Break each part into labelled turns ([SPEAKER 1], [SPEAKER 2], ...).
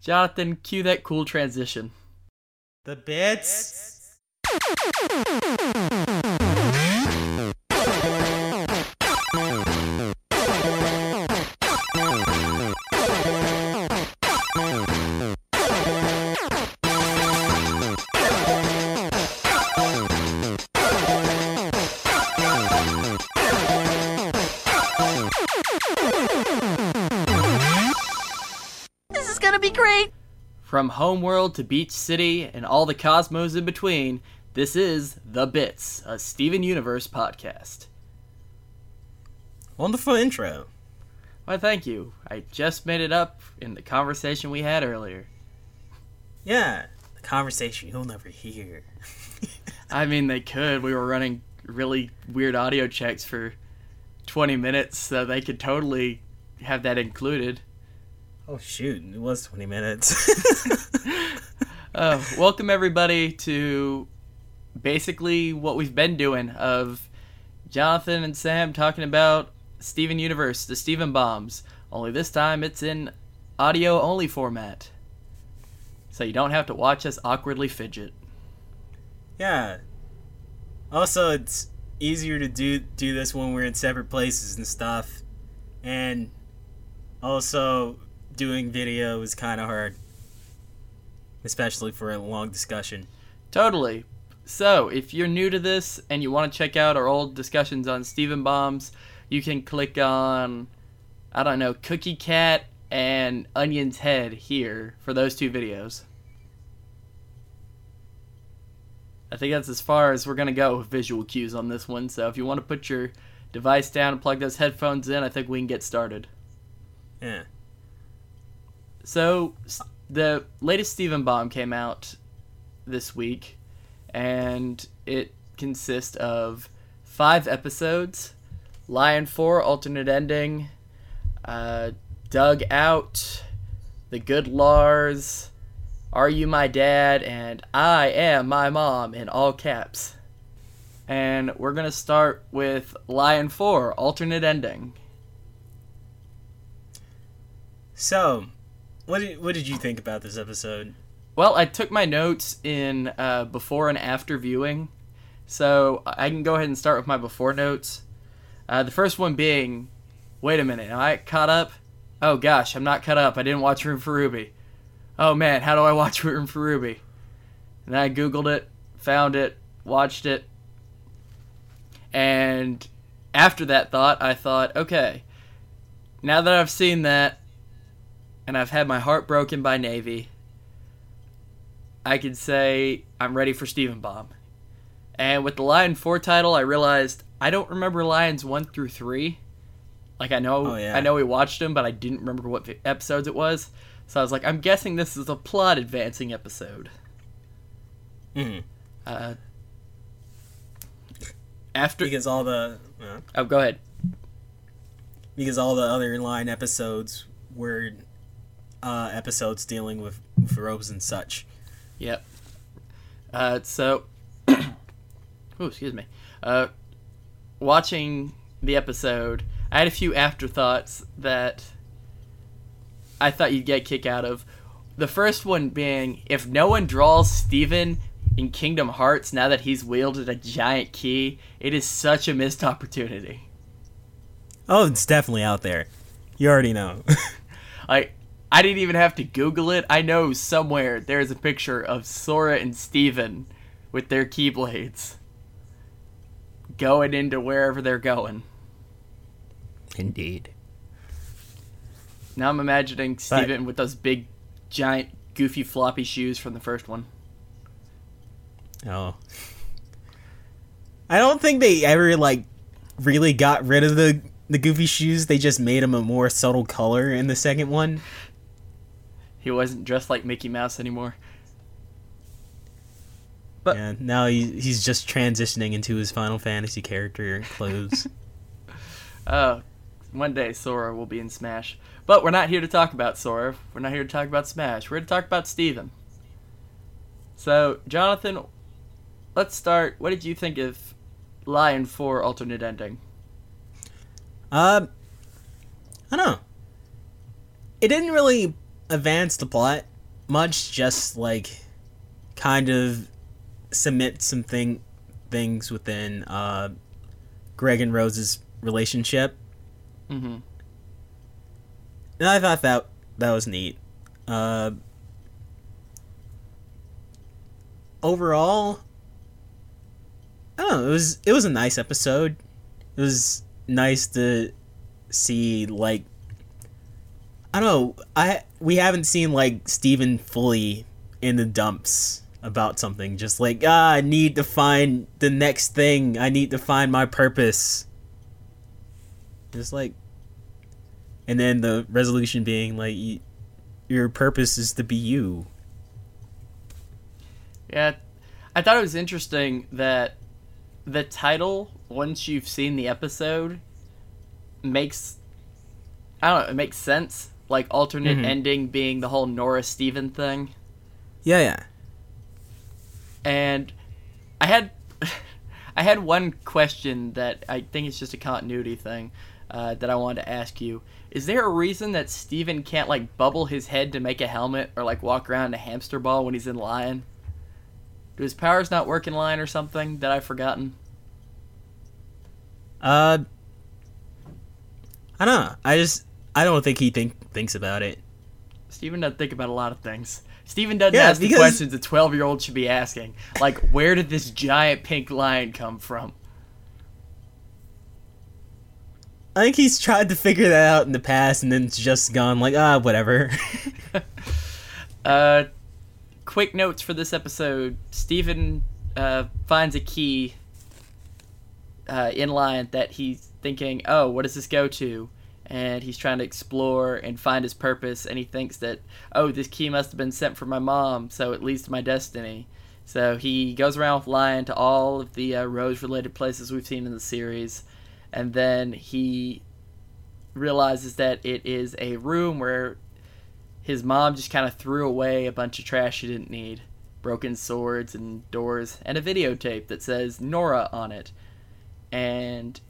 [SPEAKER 1] Jonathan, cue that cool transition.
[SPEAKER 2] The bits.
[SPEAKER 1] From Homeworld to Beach City and all the cosmos in between, this is The Bits, a Steven Universe podcast.
[SPEAKER 2] Wonderful intro.
[SPEAKER 1] Why, thank you. I just made it up in the conversation we had earlier.
[SPEAKER 2] Yeah, the conversation you'll never hear.
[SPEAKER 1] I mean, they could. We were running really weird audio checks for 20 minutes, so they could totally have that included.
[SPEAKER 2] Oh shoot, it was 20 minutes.
[SPEAKER 1] Uh, welcome, everybody, to basically what we've been doing of Jonathan and Sam talking about Steven Universe, the Steven Bombs. Only this time it's in audio only format. So you don't have to watch us awkwardly fidget.
[SPEAKER 2] yeah. Also, it's easier to do do this when we're in separate places and stuff. And also doing video is kind of hard. Especially for a long discussion.
[SPEAKER 1] Totally. So, if you're new to this and you want to check out our old discussions on Steven Bombs, you can click on, I don't know, Cookie Cat and Onion's Head here for those two videos. I think that's as far as we're going to go with visual cues on this one. So, if you want to put your device down and plug those headphones in, I think we can get started.
[SPEAKER 2] Yeah.
[SPEAKER 1] So, the latest Steven Bomb came out this week, and it consists of five episodes Lion 4 alternate ending, uh, Dug Out, The Good Lars, Are You My Dad, and I Am My Mom in all caps. And we're to start with Lion 4 alternate ending.
[SPEAKER 2] So, what did, what did you think about this episode?
[SPEAKER 1] Well, I took my notes in uh, before and after viewing, so I can go ahead and start with my before notes. Uh, the first one being, wait a minute, am I caught up? Oh gosh, I'm not caught up. I didn't watch Room for Ruby. Oh man, how do I watch Room for Ruby? And I googled it, found it, watched it, and after that thought, I thought, okay, now that I've seen that, and I've had my heart broken by Navy. I could say I'm ready for Steven Bomb. And with the Lion 4 title, I realized I don't remember Lions 1 through 3. Like I know
[SPEAKER 2] Oh, yeah.
[SPEAKER 1] I know we watched them, but I didn't remember what episodes it was. So I was like, I'm guessing this is a plot advancing episode.
[SPEAKER 2] Mhm.
[SPEAKER 1] Uh, after
[SPEAKER 2] Because all the uh,
[SPEAKER 1] Oh, go ahead.
[SPEAKER 2] because all the other Lion episodes were uh, episodes dealing with, with robes and such.
[SPEAKER 1] Yep. Uh, so, oh, excuse me. Uh, watching the episode, I had a few afterthoughts that I thought you'd get a kick out of. The first one being, if no one draws Steven in Kingdom Hearts now that he's wielded a giant key, it is such a missed opportunity.
[SPEAKER 2] Oh, it's definitely out there. You already know.
[SPEAKER 1] Like, I didn't even have to Google it. I know somewhere there's a picture of Sora and Steven with their keyblades going into wherever they're going.
[SPEAKER 2] Indeed.
[SPEAKER 1] Now I'm imagining Steven with those big, giant, goofy, floppy shoes from the first one.
[SPEAKER 2] Oh. I don't think they ever like really got rid of the the goofy shoes. They just made them a more subtle color in the second one.
[SPEAKER 1] He wasn't dressed like Mickey Mouse anymore. But-
[SPEAKER 2] yeah, now he, he's just transitioning into his Final Fantasy character clothes.
[SPEAKER 1] Oh, one day Sora will be in Smash. But we're not here to talk about Sora. We're not here to talk about Smash. We're here to talk about Steven. So, Jonathan, let's start. What did you think of Lion 4 alternate ending?
[SPEAKER 2] Um, I don't know. It didn't really advance the plot much, just like kind of submit some thing things within uh, Greg and Rose's relationship.
[SPEAKER 1] Mm-hmm.
[SPEAKER 2] And I thought that that was neat. Uh, overall, I don't know. It was it was a nice episode. It was nice to see like I don't know. I we haven't seen like Steven fully in the dumps about something. Just like ah, I need to find the next thing. I need to find my purpose. Just like, and then the resolution being like, y- your purpose is to be you.
[SPEAKER 1] Yeah, I thought it was interesting that the title, once you've seen the episode, makes I don't know, it makes sense. Like alternate
[SPEAKER 2] Mhm.
[SPEAKER 1] ending being the whole Nora Steven thing.
[SPEAKER 2] Yeah, yeah.
[SPEAKER 1] And I had I had one question that I think it's just a continuity thing uh, that I wanted to ask you. Is there a reason that Steven can't like bubble his head to make a helmet or like walk around in a hamster ball when he's in Lion? Do his powers not work in Lion or something that I've forgotten?
[SPEAKER 2] Uh, I don't know. I just I don't think he think thinks about it.
[SPEAKER 1] Steven doesn't think about a lot of things. Steven doesn't
[SPEAKER 2] Yeah,
[SPEAKER 1] ask the questions a 12 year old should be asking. Like, where did this giant pink lion come from?
[SPEAKER 2] I think he's tried to figure that out in the past, and then it's just gone like ah whatever.
[SPEAKER 1] Uh, quick notes for this episode. Steven uh, finds a key uh, in Lion that he's thinking, oh, what does this go to? And he's trying to explore and find his purpose, and he thinks that, oh, this key must have been sent from my mom, so it leads to my destiny. So he goes around with Lion to all of the uh, Rose related places we've seen in the series, and then he realizes that it is a room where his mom just kind of threw away a bunch of trash she didn't need broken swords and doors and a videotape that says Nora on it. And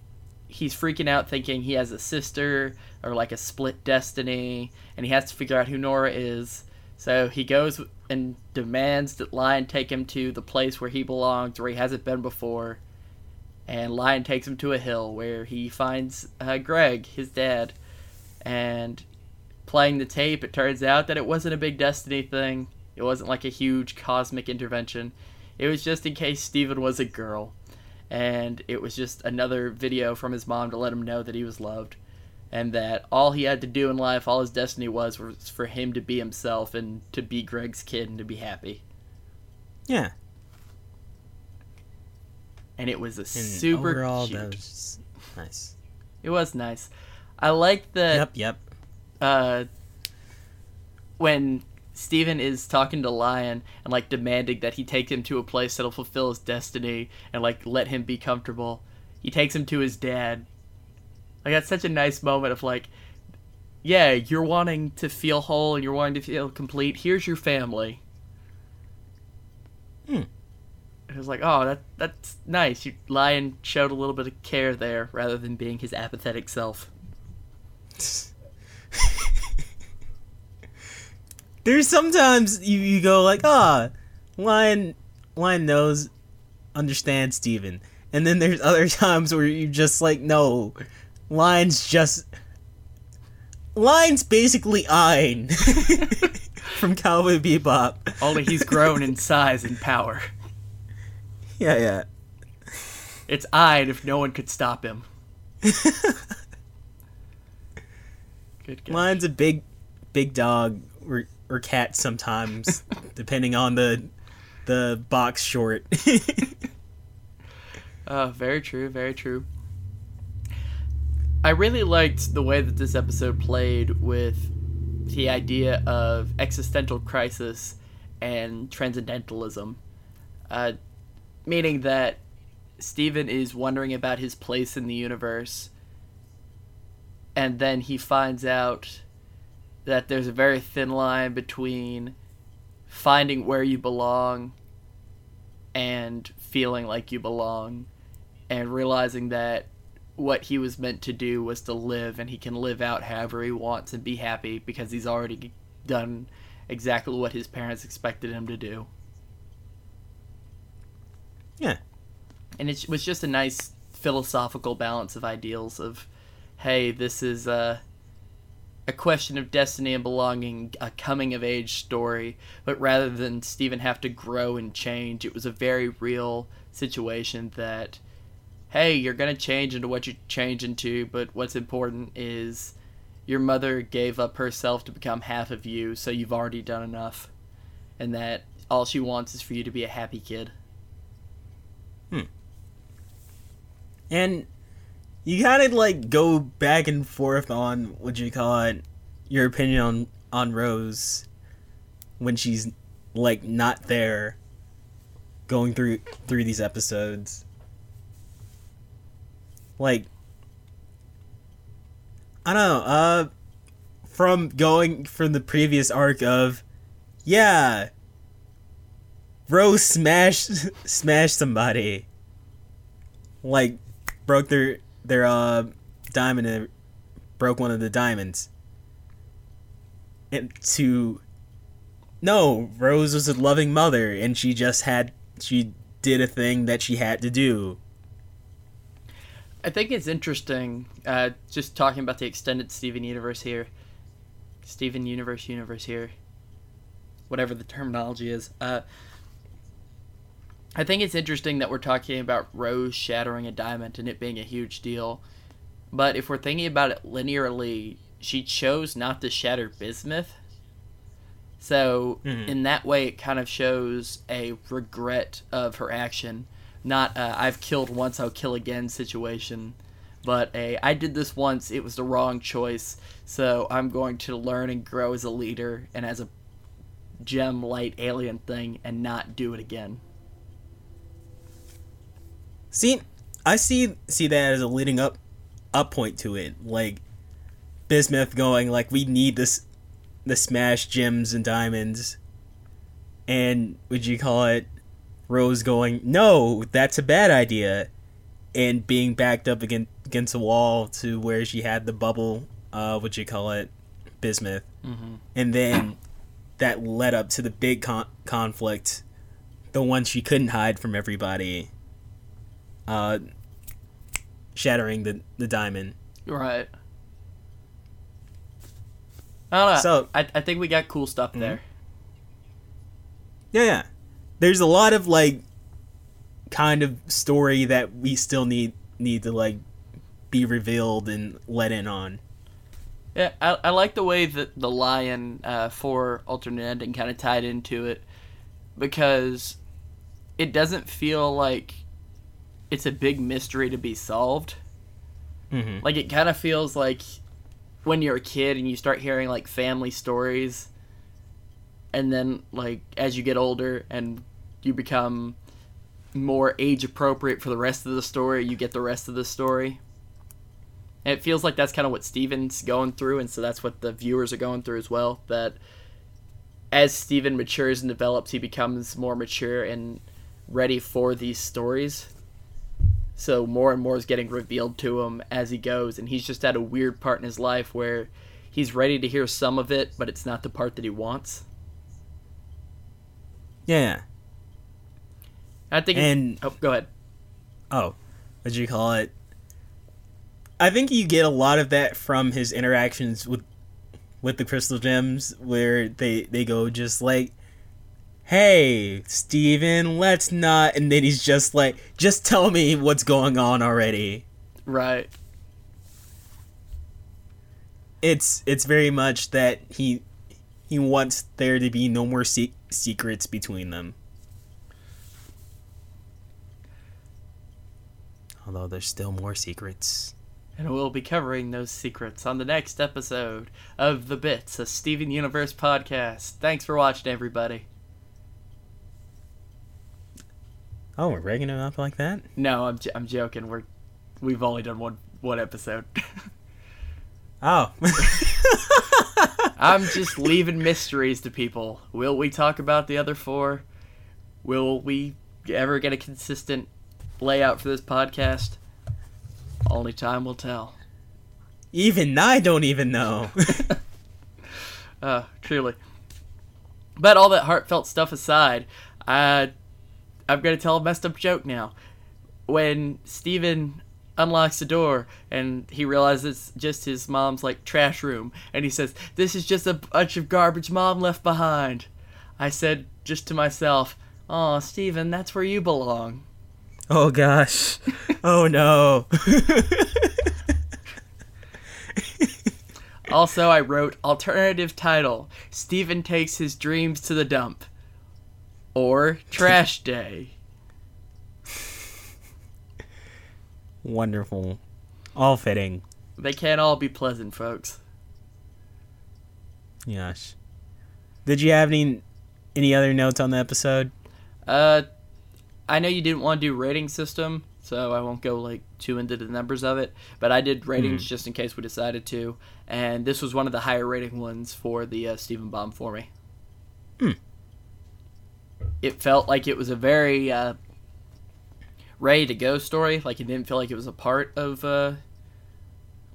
[SPEAKER 1] he's freaking out thinking he has a sister or like a split destiny and he has to figure out who Nora is. So he goes and demands that Lion take him to the place where he belongs, where he hasn't been before. And Lion takes him to a hill where he finds uh, Greg, his dad. And playing the tape, it turns out that it wasn't a big Destiny thing. It wasn't like a huge cosmic intervention. It was just in case Steven was a girl. And it was just another video from his mom to let him know that he was loved. And that all he had to do in life, all his destiny was, was for him to be himself and to be Greg's kid and to be happy.
[SPEAKER 2] yeah.
[SPEAKER 1] And it was a
[SPEAKER 2] And
[SPEAKER 1] super
[SPEAKER 2] overall,
[SPEAKER 1] cute.
[SPEAKER 2] that was nice.
[SPEAKER 1] It was nice. I like the.
[SPEAKER 2] Yep, yep.
[SPEAKER 1] uh, when Steven is talking to Lion and like demanding that he take him to a place that'll fulfill his destiny and like let him be comfortable, he takes him to his dad. Like that's such a nice moment of like, yeah, you're wanting to feel whole and you're wanting to feel complete. Here's your family.
[SPEAKER 2] Hmm.
[SPEAKER 1] It was like, oh, that that's nice. You, Lion showed a little bit of care there rather than being his apathetic self.
[SPEAKER 2] There's sometimes you, you go like, ah, Lion Lion knows, understands Steven. And then there's other times where you just like, no, Lion's just Lion's basically Ein from Cowboy Bebop.
[SPEAKER 1] Only he's grown in size and power.
[SPEAKER 2] Yeah, yeah.
[SPEAKER 1] It's I'd if no one could stop him. Good.
[SPEAKER 2] Lion's a big, big dog or or cat sometimes, depending on the the box short.
[SPEAKER 1] Uh, very true, very true. I really liked the way that this episode played with the idea of existential crisis and transcendentalism. Uh, meaning that Steven is wondering about his place in the universe, and then he finds out that there's a very thin line between finding where you belong and feeling like you belong and realizing that what he was meant to do was to live and he can live out however he wants and be happy because he's already done exactly what his parents expected him to do.
[SPEAKER 2] Yeah.
[SPEAKER 1] And it was just a nice philosophical balance of ideals of, hey, this is a, a question of destiny and belonging, a coming of age story, but rather than Steven have to grow and change, it was a very real situation that, hey, you're going to change into what you change into, but what's important is your mother gave up herself to become half of you, so you've already done enough. And that all she wants is for you to be a happy kid. Hmm.
[SPEAKER 2] And you gotta like go back and forth on what you call it, your opinion on on Rose when she's like not there going through through these episodes. Like I don't know, uh from going from the previous arc of yeah Rose smashed smashed somebody. Like broke their their uh diamond and broke one of the diamonds. And to no, Rose was a loving mother and she just had she did a thing that she had to do.
[SPEAKER 1] I think it's interesting, uh, just talking about the extended Steven universe here. Steven universe universe here. Whatever the terminology is. Uh, I think it's interesting that we're talking about Rose shattering a diamond and it being a huge deal. But if we're thinking about it linearly, she chose not to shatter bismuth. So,
[SPEAKER 2] Mhm.
[SPEAKER 1] in that way, it kind of shows a regret of her action. Not a I've killed once, I'll kill again situation. But a I did this once, it was the wrong choice. So, I'm going to learn and grow as a leader and as a gem light alien thing and not do it again.
[SPEAKER 2] See, I see see that as a leading up up point to it. Like Bismuth going like we need this the smash gems and diamonds. And would you call it Rose going, "No, that's a bad idea." And being backed up against against a wall to where she had the bubble uh what you call it bismuth.
[SPEAKER 1] Mm-hmm.
[SPEAKER 2] And then that led up to the big con- conflict, the one she couldn't hide from everybody uh, shattering the, the diamond.
[SPEAKER 1] Right. I don't know.
[SPEAKER 2] So-
[SPEAKER 1] I, I think we got cool stuff there.
[SPEAKER 2] Yeah, yeah. There's a lot of like kind of story that we still need need to like be revealed and let in on.
[SPEAKER 1] Yeah, I, I like the way that the lion uh, for alternate ending kind of tied into it because it doesn't feel like it's a big mystery to be solved.
[SPEAKER 2] Mm-hmm.
[SPEAKER 1] Like it kind of feels like when you're a kid and you start hearing like family stories, and then like as you get older and you become more age appropriate for the rest of the story, you get the rest of the story. And it feels like that's kind of what Steven's going through, and so that's what the viewers are going through as well. That as Steven matures and develops, he becomes more mature and ready for these stories. So more and more is getting revealed to him as he goes, and he's just at a weird part in his life where he's ready to hear some of it, but it's not the part that he wants.
[SPEAKER 2] Yeah.
[SPEAKER 1] I think.
[SPEAKER 2] And
[SPEAKER 1] oh, go ahead.
[SPEAKER 2] oh, what do you call it? I think you get a lot of that from his interactions with with the crystal gems, where they they go just like, "Hey, Steven, let's not," and then he's just like, "Just tell me what's going on already."
[SPEAKER 1] Right.
[SPEAKER 2] It's it's very much that he he wants there to be no more se- secrets between them. Although there's still more secrets.
[SPEAKER 1] And we'll be covering those secrets on the next episode of The Bits, a Steven Universe podcast. Thanks for watching, everybody.
[SPEAKER 2] Oh, we're breaking it up like that?
[SPEAKER 1] No, I'm, j- I'm joking. We're we've only done one one episode.
[SPEAKER 2] Oh.
[SPEAKER 1] I'm just leaving mysteries to people. Will we talk about the other four? Will we ever get a consistent layout for this podcast? Only time will tell.
[SPEAKER 2] even I don't even know.
[SPEAKER 1] Uh, truly. But all that heartfelt stuff aside, I, I'm gonna tell a messed up joke now. When Steven unlocks the door and he realizes it's just his mom's like trash room, and he says, "This is just a bunch of garbage mom left behind." I said just to myself, "Oh, Steven, that's where you belong."
[SPEAKER 2] Oh gosh. oh no.
[SPEAKER 1] Also, I wrote alternative title: Steven takes his dreams to the dump, or Trash Day.
[SPEAKER 2] Wonderful. All fitting.
[SPEAKER 1] They can't all be pleasant, folks.
[SPEAKER 2] Yes. Did you have any any other notes on the episode?
[SPEAKER 1] Uh, I know you didn't want to do rating system, so I won't go like too into the numbers of it. But I did ratings just in case we decided to, and this was one of the higher rating ones for the uh, Steven Bomb for me.
[SPEAKER 2] Hmm.
[SPEAKER 1] It felt like it was a very uh, ready to go story. Like it didn't feel like it was a part of uh,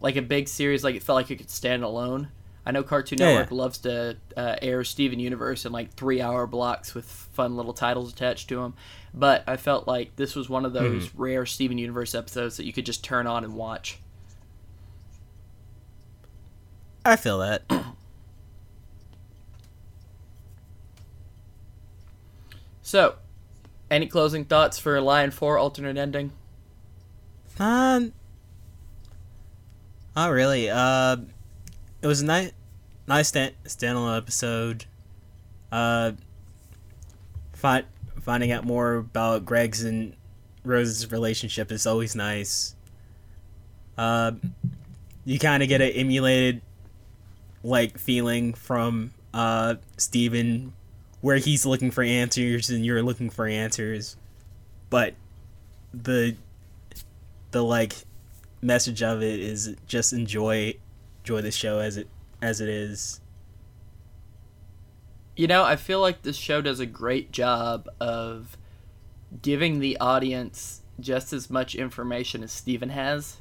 [SPEAKER 1] like a big series. Like it felt like it could stand alone. I know Cartoon
[SPEAKER 2] Yeah,
[SPEAKER 1] Network
[SPEAKER 2] yeah.
[SPEAKER 1] loves to uh, air Steven Universe in like three hour blocks with fun little titles attached to them, but I felt like this was one of those
[SPEAKER 2] Hmm.
[SPEAKER 1] rare Steven Universe episodes that you could just turn on and watch.
[SPEAKER 2] I feel that.
[SPEAKER 1] So, any closing thoughts for Lion 4 alternate ending?
[SPEAKER 2] Um, not really. Uh, it was a nice, nice stand, standalone episode. Uh, find, finding out more about Greg's and Rose's relationship is always nice. Uh, you kind of get an emulated, like, feeling from uh Steven, where he's looking for answers and you're looking for answers, but the the like message of it is just enjoy enjoy the show as it as it is.
[SPEAKER 1] You know, I feel like this show does a great job of giving the audience just as much information as Steven has.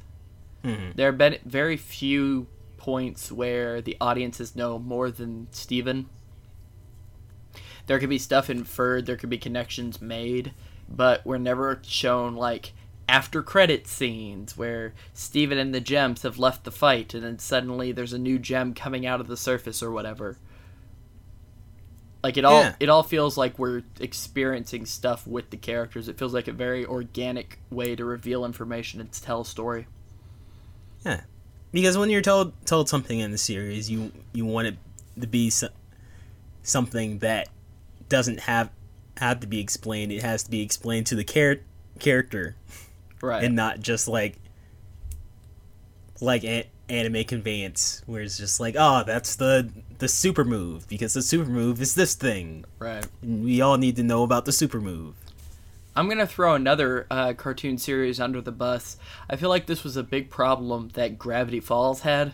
[SPEAKER 2] Mhm.
[SPEAKER 1] There have been very few points where the audiences know more than Steven. There could be stuff inferred, there could be connections made, but we're never shown like after credit scenes where Steven and the gems have left the fight and then suddenly there's a new gem coming out of the surface or whatever. Like it all
[SPEAKER 2] Yeah.
[SPEAKER 1] it all feels like we're experiencing stuff with the characters. It feels like a very organic way to reveal information and tell a story.
[SPEAKER 2] Yeah, because when you're told told something in the series, you you want it to be so, something that doesn't have have to be explained. It has to be explained to the char- character
[SPEAKER 1] Right.
[SPEAKER 2] and not just like like anime conveyance, where it's just like, oh, that's the the super move because the super move is this thing.
[SPEAKER 1] right.
[SPEAKER 2] And we all need to know about the super move.
[SPEAKER 1] I'm gonna throw another uh, cartoon series under the bus. I feel like this was a big problem that Gravity Falls had,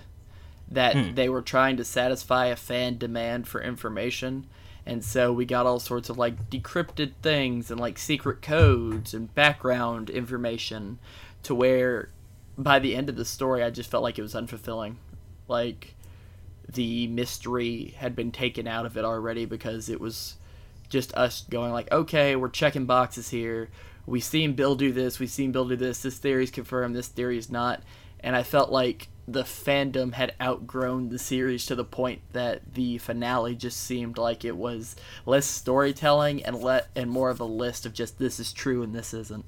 [SPEAKER 1] that they were trying to satisfy a fan demand for information, and so we got all sorts of like decrypted things and like secret codes and background information, to where by the end of the story I just felt like it was unfulfilling, like the mystery had been taken out of it already because it was just us going like, okay, we're checking boxes here. We've seen Bill do this. We've seen Bill do this. This theory's confirmed. This theory's not. And I felt like the fandom had outgrown the series to the point that the finale just seemed like it was less storytelling and let and more of a list of just this is true and this isn't.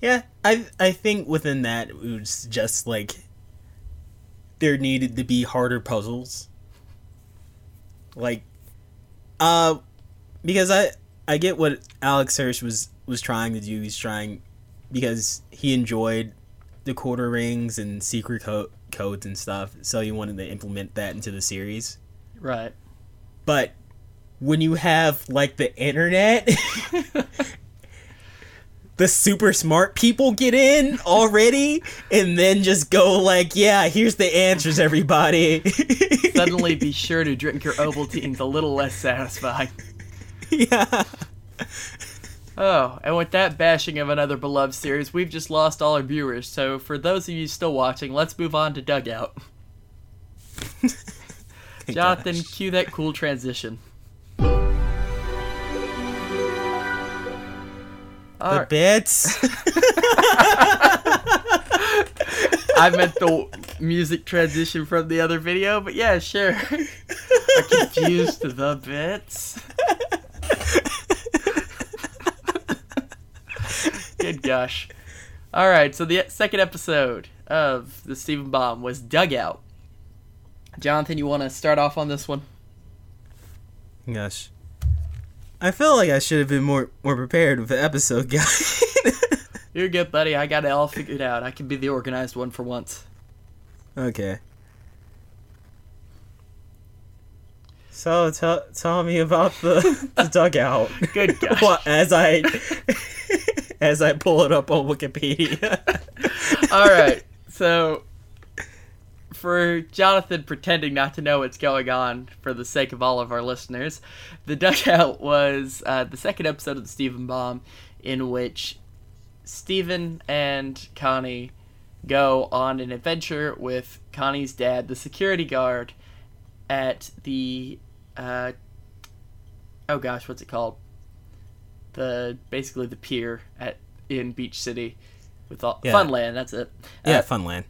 [SPEAKER 2] Yeah, I I think within that it was just like there needed to be harder puzzles. Like uh because I I get what Alex Hirsch was was trying to do. He's trying because he enjoyed the quarter rings and secret co- codes and stuff, so you wanted to implement that into the series.
[SPEAKER 1] Right.
[SPEAKER 2] But when you have like the internet the super smart people get in already and then just go like yeah here's the answers everybody
[SPEAKER 1] Suddenly be sure to drink your Ovaltine's a little less satisfying.
[SPEAKER 2] yeah
[SPEAKER 1] Oh, and with that bashing of another beloved series, we've just lost all our viewers. So for those of you still watching, let's move on to Dugout. Jonathan,
[SPEAKER 2] Gosh.
[SPEAKER 1] cue that cool transition.
[SPEAKER 2] the
[SPEAKER 1] Alright.
[SPEAKER 2] bits.
[SPEAKER 1] I meant the music transition from the other video, but yeah, sure. I confused the bits. Good gosh. All right, so the second episode of the Steven Bomb was Dugout. Jonathan, you want to start off on this one?
[SPEAKER 2] Gosh. I feel like I should have been more more prepared with the episode guide.
[SPEAKER 1] You're good, buddy. I got it all figured out. I can be the organized one for once.
[SPEAKER 2] okay. So tell tell me about the, the dugout.
[SPEAKER 1] Good gosh.
[SPEAKER 2] as I as I pull it up on Wikipedia.
[SPEAKER 1] All right. So, for Jonathan pretending not to know what's going on for the sake of all of our listeners, the dugout was uh, the second episode of the Steven Bomb, in which Steven and Connie go on an adventure with Connie's dad, the security guard, at the uh, oh gosh, what's it called? The basically the pier at in Beach City with all
[SPEAKER 2] Yeah.
[SPEAKER 1] Funland. That's it.
[SPEAKER 2] yeah,
[SPEAKER 1] Uh,
[SPEAKER 2] Funland.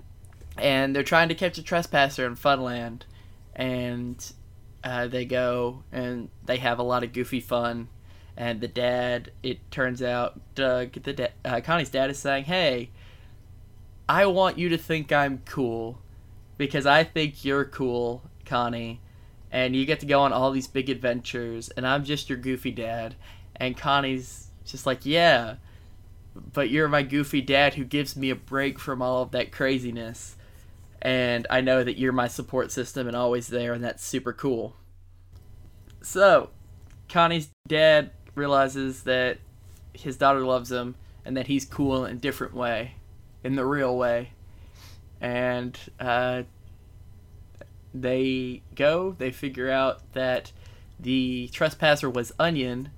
[SPEAKER 1] and they're trying to catch a trespasser in Funland, and uh, they go and they have a lot of goofy fun. And the dad, it turns out, Doug, the da- uh, Connie's dad is saying, "Hey, I want you to think I'm cool, because I think you're cool, Connie, and you get to go on all these big adventures, and I'm just your goofy dad." And Connie's just like, "Yeah." But you're my goofy dad who gives me a break from all of that craziness and I know that you're my support system and always there, and that's super cool. So, Connie's dad realizes that his daughter loves him and that he's cool in a different way, in the real way. And uh, they go, they figure out that the trespasser was Onion,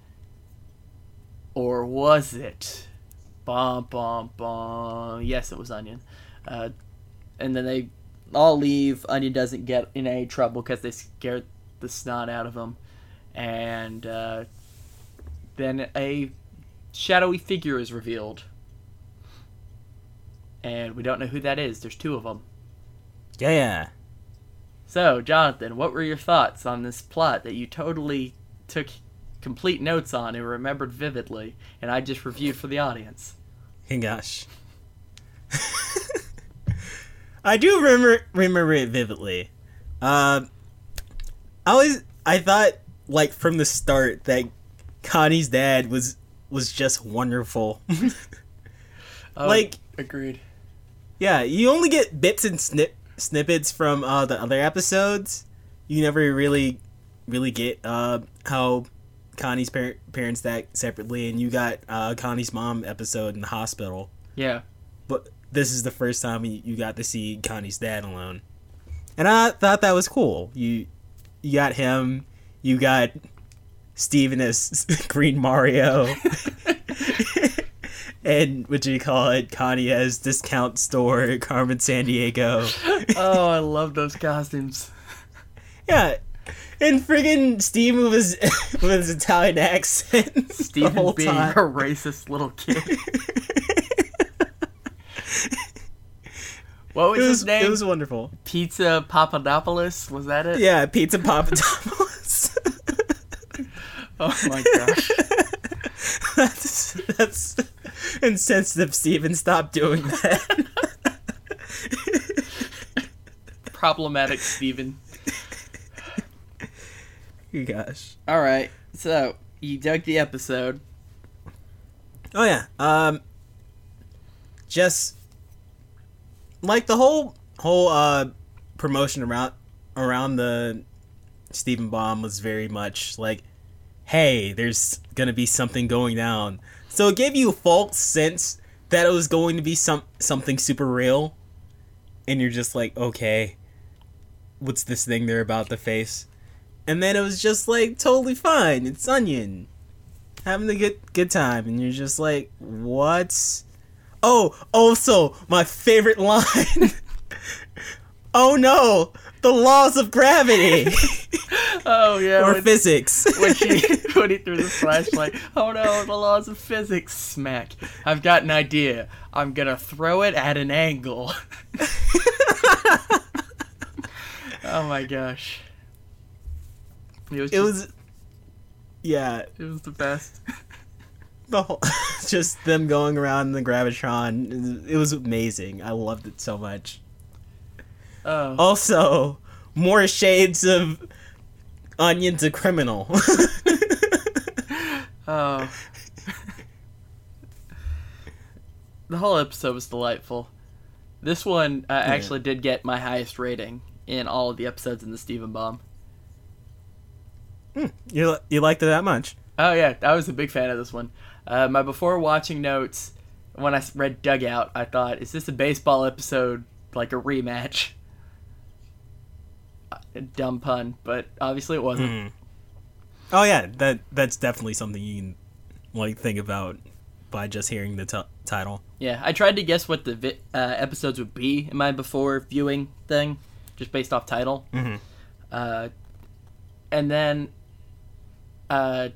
[SPEAKER 1] or was it? Bom, bom, bom. Yes, it was Onion. Uh, and then they all leave. Onion doesn't get in any trouble because they scared the snot out of him. And uh, then a shadowy figure is revealed. And we don't know who that is. There's two of them.
[SPEAKER 2] Yeah, yeah.
[SPEAKER 1] So, Jonathan, what were your thoughts on this plot that you totally took complete notes on and remembered vividly, and I just reviewed for the audience?
[SPEAKER 2] Hey, gosh. I do remember remember it vividly. Um, I was I thought like from the start that Connie's dad was was just wonderful.
[SPEAKER 1] Oh,
[SPEAKER 2] Like-
[SPEAKER 1] agreed.
[SPEAKER 2] yeah, you only get bits and snip snippets from uh, the other episodes. You never really really get uh, how Connie's par- parents that separately, and you got uh, Connie's mom episode in the hospital.
[SPEAKER 1] Yeah.
[SPEAKER 2] but this is the first time you, got to see Connie's dad alone, and I thought that was cool. You you got him, you got Steven as Green Mario, and what do you call it? Connie as discount store Carmen Sandiego.
[SPEAKER 1] oh, I love those costumes.
[SPEAKER 2] yeah. And friggin' Steven with his, with his Italian accent
[SPEAKER 1] Steven being
[SPEAKER 2] time.
[SPEAKER 1] a racist little kid. what was,
[SPEAKER 2] was,
[SPEAKER 1] his name?
[SPEAKER 2] it was wonderful.
[SPEAKER 1] Pizza Papadopoulos? Was that it?
[SPEAKER 2] Yeah, Pizza Papadopoulos.
[SPEAKER 1] Oh my gosh.
[SPEAKER 2] that's that's insensitive, Steven. Stop doing that.
[SPEAKER 1] Problematic Steven.
[SPEAKER 2] Gosh.
[SPEAKER 1] All right. So, you dug the episode.
[SPEAKER 2] Oh yeah. Um. Just like the whole whole uh promotion around around the Steven Bomb was very much like, hey, there's gonna be something going down. So it gave you a false sense that it was going to be some something super real, and you're just like, okay, what's this thing they're about to face? And then it was just like totally fine. It's Onion having a good good time, and you're just like, what? Oh, also my favorite line. oh no, the laws of gravity
[SPEAKER 1] Oh yeah,
[SPEAKER 2] or
[SPEAKER 1] when,
[SPEAKER 2] physics.
[SPEAKER 1] when he when he threw the flashlight. Oh no, the laws of physics. Smack. I've got an idea. I'm gonna throw it at an angle. oh my gosh. It was.
[SPEAKER 2] it
[SPEAKER 1] just-
[SPEAKER 2] was, yeah,
[SPEAKER 1] It was the best.
[SPEAKER 2] the whole, just them going around the gravitron. It was amazing. I loved it so much.
[SPEAKER 1] Oh.
[SPEAKER 2] Also, more shades of onions a criminal.
[SPEAKER 1] Oh. the whole episode was delightful. This one uh, actually did get my highest rating in all of the episodes in the Steven Bomb.
[SPEAKER 2] You you liked it that much?
[SPEAKER 1] Oh yeah, I was a big fan of this one. Uh, my before watching notes, when I read Dugout, I thought, is this a baseball episode like a rematch? Uh, dumb pun, but obviously it wasn't.
[SPEAKER 2] Mm. Oh yeah, that that's definitely something you can like think about by just hearing the t- title.
[SPEAKER 1] Yeah, I tried to guess what the vi- uh, episodes would be in my before viewing thing, just based off title.
[SPEAKER 2] Mhm.
[SPEAKER 1] Uh, and then, uh,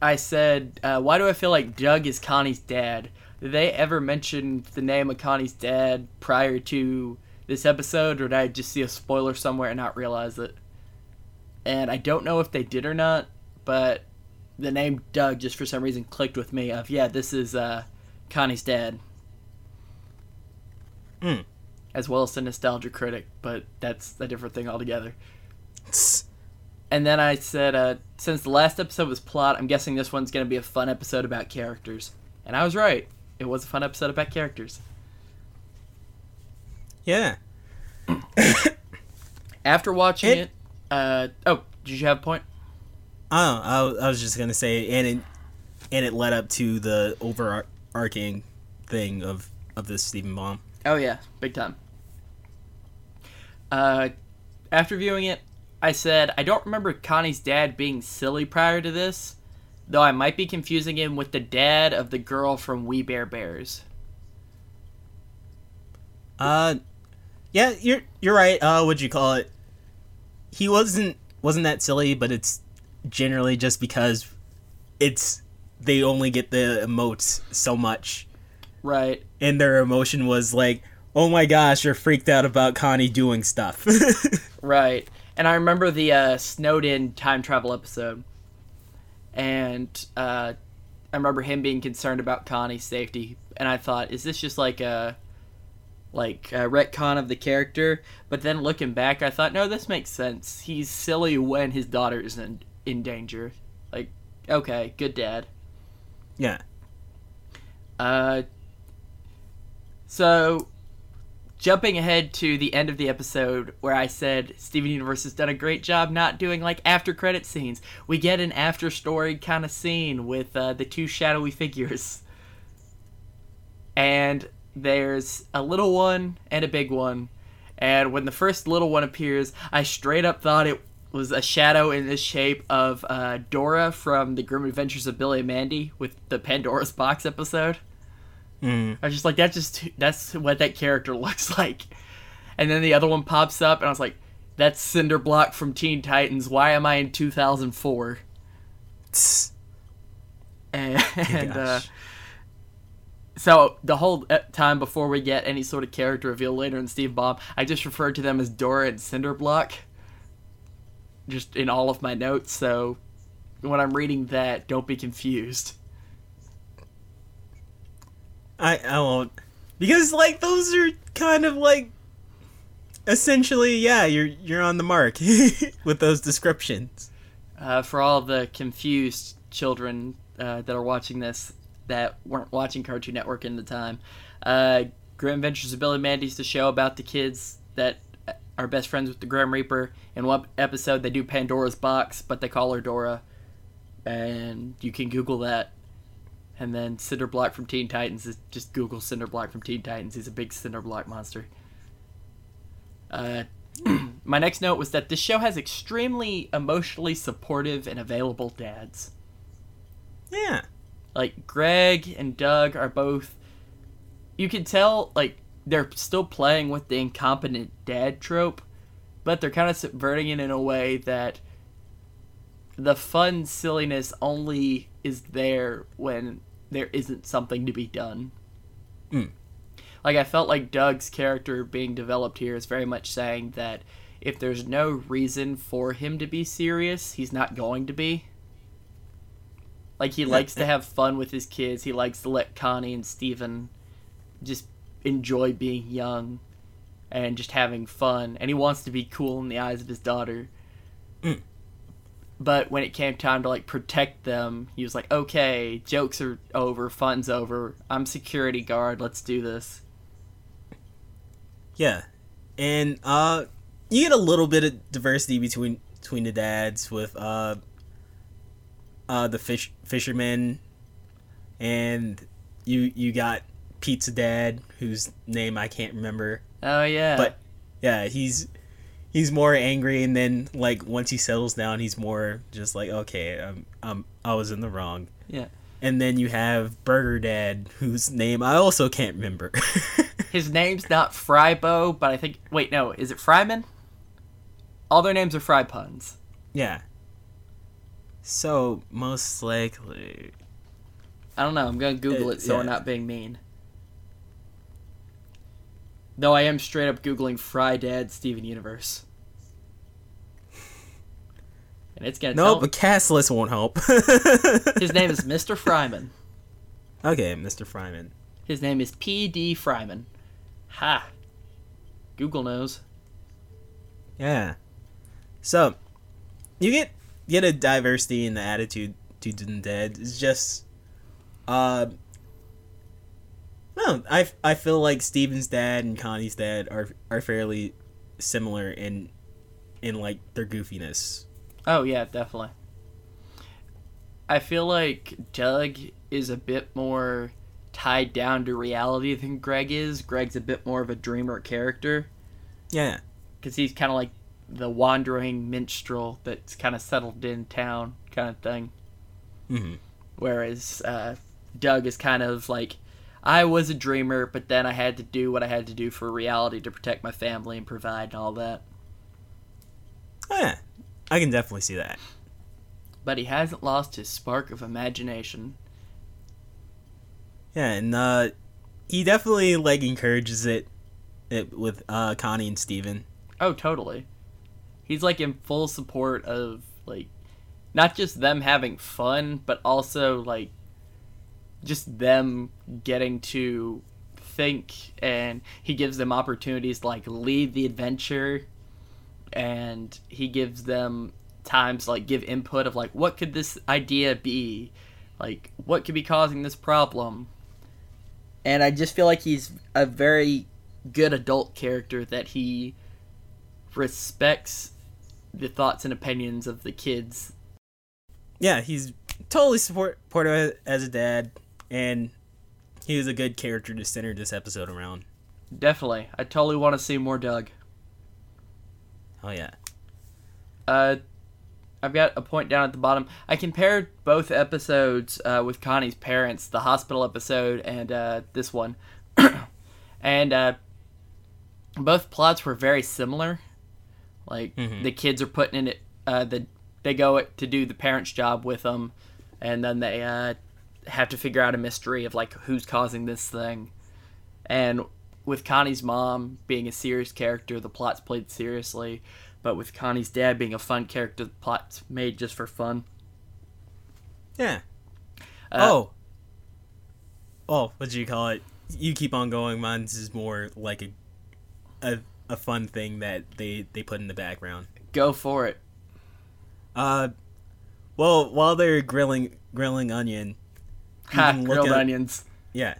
[SPEAKER 1] I said, uh, "Why do I feel like Doug is Connie's dad?" Did they ever mention the name of Connie's dad prior to this episode, or did I just see a spoiler somewhere and not realize it? And I don't know if they did or not, but the name Doug just for some reason clicked with me. Of yeah, this is uh, Connie's dad,
[SPEAKER 2] Hmm.
[SPEAKER 1] as well as the nostalgia critic, but that's a different thing altogether. And then I said, uh, since the last episode was plot, I'm guessing this one's going to be a fun episode about characters. And I was right. It was a fun episode about characters.
[SPEAKER 2] Yeah.
[SPEAKER 1] After watching
[SPEAKER 2] It-
[SPEAKER 1] it, uh, oh, did you have a point?
[SPEAKER 2] Oh, I, I was just gonna say, and it and it led up to the overarching thing of of this Steven Bomb.
[SPEAKER 1] Oh yeah, big time. Uh, after viewing it, I said I don't remember Connie's dad being silly prior to this, though I might be confusing him with the dad of the girl from We Bare Bears.
[SPEAKER 2] Uh, yeah, you're you're right. Uh, what'd you call it? He wasn't wasn't that silly, but it's generally just because it's they only get the emotes so much,
[SPEAKER 1] Right.
[SPEAKER 2] and their emotion was like, "Oh my gosh, you're freaked out about Connie doing stuff."
[SPEAKER 1] Right. And I remember the uh, snowed in time travel episode. And uh, I remember him being concerned about Connie's safety. And I thought, is this just like a like a retcon of the character? But then looking back, I thought, no, this makes sense. He's silly when his daughter is in, in danger. Like, okay, good dad.
[SPEAKER 2] yeah.
[SPEAKER 1] Uh, so, jumping ahead to the end of the episode where I said Steven Universe has done a great job not doing like after credit scenes, we get an after story kind of scene with uh, the two shadowy figures. And there's a little one and a big one. And when the first little one appears, I straight up thought it was a shadow in the shape of uh, Dora from the Grim Adventures of Billy and Mandy with the Pandora's Box episode.
[SPEAKER 2] Mm.
[SPEAKER 1] I was just like, that's just that's what that character looks like. And then the other one pops up, and I was like, that's Cinderblock from Teen Titans. Why am I in 2004?
[SPEAKER 2] Tss.
[SPEAKER 1] And, and uh, so the whole uh, time before we get any sort of character reveal later in Steve Bob, I just referred to them as Dora and Cinderblock, Just in all of my notes, so when I'm reading that, don't be confused.
[SPEAKER 2] I I won't because like those are kind of like essentially yeah you're you're on the mark with those descriptions.
[SPEAKER 1] uh, for all the confused children uh, that are watching this that weren't watching Cartoon Network in the time. Uh, Grim Adventures of Billy Mandy's the show about the kids that are best friends with the Grim Reaper. In one episode, they do Pandora's box, but they call her Dora, and you can Google that. And then Cinder Block from Teen Titans is just Google Cinder Block from Teen Titans. He's a big Cinder Block monster. Uh, my next note was that this show has extremely emotionally supportive and available dads.
[SPEAKER 2] Yeah.
[SPEAKER 1] Like Greg and Doug are both you can tell like they're still playing with the incompetent dad trope, but they're kind of subverting it in a way that the fun silliness only is there when there isn't something to be done.
[SPEAKER 2] Mm.
[SPEAKER 1] Like I felt like Doug's character being developed here is very much saying that if there's no reason for him to be serious, he's not going to be. Like he likes to have fun with his kids. He likes to let Connie and Steven just enjoy being young and just having fun and he wants to be cool in the eyes of his daughter. But when it came time to like protect them, he was like, "Okay, jokes are over, fun's over. I'm security guard. Let's do this."
[SPEAKER 2] Yeah, and uh, you get a little bit of diversity between between the dads with uh, uh, the fish fisherman, and you you got Pizza Dad, whose name I can't remember,
[SPEAKER 1] Oh yeah.
[SPEAKER 2] but yeah, he's he's more angry, and then like once he settles down, he's more just like okay, um, um, I was in the wrong.
[SPEAKER 1] yeah.
[SPEAKER 2] And then you have Burger Dad, whose name I also can't remember.
[SPEAKER 1] His name's not Frybo, but I think wait, no, is it Fryman? All their names are fry puns.
[SPEAKER 2] Yeah. So most likely,
[SPEAKER 1] I don't know. I'm gonna Google
[SPEAKER 2] Uh,
[SPEAKER 1] it so we're not being mean. Though I am straight up googling Fry Dad Steven Universe, and it's gonna
[SPEAKER 2] no,
[SPEAKER 1] tell
[SPEAKER 2] but cast list won't help.
[SPEAKER 1] his name is Mr. Fryman.
[SPEAKER 2] okay, Mr. Fryman.
[SPEAKER 1] His name is P.D. Fryman. Ha. Google knows.
[SPEAKER 2] Yeah. So you get get a diversity in the attitude to the dead. It's just, uh, no, I I feel like Steven's dad and Connie's dad are are fairly similar in in like their goofiness.
[SPEAKER 1] Oh yeah, definitely. I feel like Doug is a bit more tied down to reality than Greg is. Greg's a bit more of a dreamer character
[SPEAKER 2] Yeah.
[SPEAKER 1] because he's kind of like the wandering minstrel that's kind of settled in town kind of thing.
[SPEAKER 2] hmm
[SPEAKER 1] Whereas uh, Doug is kind of like, I was a dreamer, but then I had to do what I had to do for reality to protect my family and provide and all that.
[SPEAKER 2] Oh, yeah. I can definitely see that.
[SPEAKER 1] But he hasn't lost his spark of imagination.
[SPEAKER 2] Yeah, and uh, he definitely like encourages it, it with uh, Connie and Steven.
[SPEAKER 1] Oh, totally. He's like in full support of like not just them having fun, but also like just them getting to think and he gives them opportunities to, like lead the adventure and he gives them times like give input of like what could this idea be? Like what could be causing this problem? And I just feel like he's a very good adult character that he respects the thoughts and opinions of the kids.
[SPEAKER 2] Yeah, he's totally support supportive as a dad, and he was a good character to center this episode around.
[SPEAKER 1] Definitely. I totally want to see more Doug.
[SPEAKER 2] Oh yeah.
[SPEAKER 1] Uh, I've got a point down at the bottom. I compared both episodes uh, with Connie's parents, the hospital episode and uh, this one. and uh, both plots were very similar. Like,
[SPEAKER 2] Mhm.
[SPEAKER 1] the kids are putting in it, uh, the, they go to do the parents' job with them, and then they uh, have to figure out a mystery of, like, who's causing this thing. And with Connie's mom being a serious character, the plot's played seriously. But with Connie's dad being a fun character, the plot's made just for fun.
[SPEAKER 2] Yeah.
[SPEAKER 1] Uh,
[SPEAKER 2] oh. Oh, what do you call it? You keep on going. Mine's is more like a, a, a fun thing that they they put in the background.
[SPEAKER 1] Go for it.
[SPEAKER 2] Uh, well, while they're grilling grilling onion,
[SPEAKER 1] Ha, grilled
[SPEAKER 2] at-
[SPEAKER 1] onions.
[SPEAKER 2] yeah,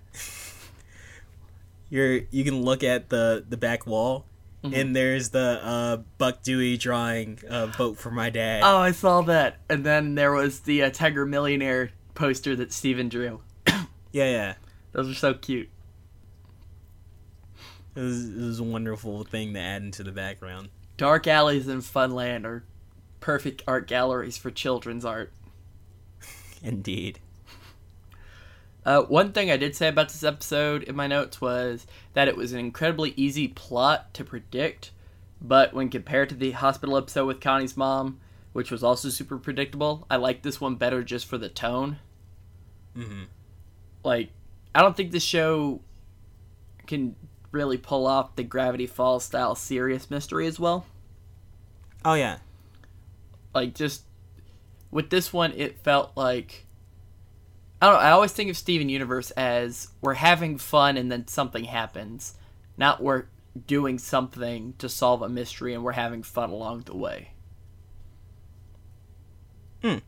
[SPEAKER 2] you're you can look at the the back wall,
[SPEAKER 1] Mm-hmm.
[SPEAKER 2] and there's the uh Buck Dewey drawing uh, "Vote for My Dad."
[SPEAKER 1] Oh, I saw that. And then there was the uh, Tiger Millionaire poster that Steven drew.
[SPEAKER 2] Yeah, yeah.
[SPEAKER 1] Those are so cute.
[SPEAKER 2] It was, it was a wonderful thing to add into the background.
[SPEAKER 1] Dark alleys in Funland are perfect art galleries for children's art.
[SPEAKER 2] Indeed.
[SPEAKER 1] Uh, one thing I did say about this episode in my notes was that it was an incredibly easy plot to predict, but when compared to the hospital episode with Connie's mom, which was also super predictable, I like this one better just for the tone.
[SPEAKER 2] Mm-hmm.
[SPEAKER 1] Like, I don't think the show can really pull off the Gravity Falls style serious mystery as well.
[SPEAKER 2] Oh yeah.
[SPEAKER 1] Like, just with this one, it felt like I don't know. I always think of Steven Universe as we're having fun and then something happens, not we're doing something to solve a mystery and we're having fun along the way.
[SPEAKER 2] Hmm.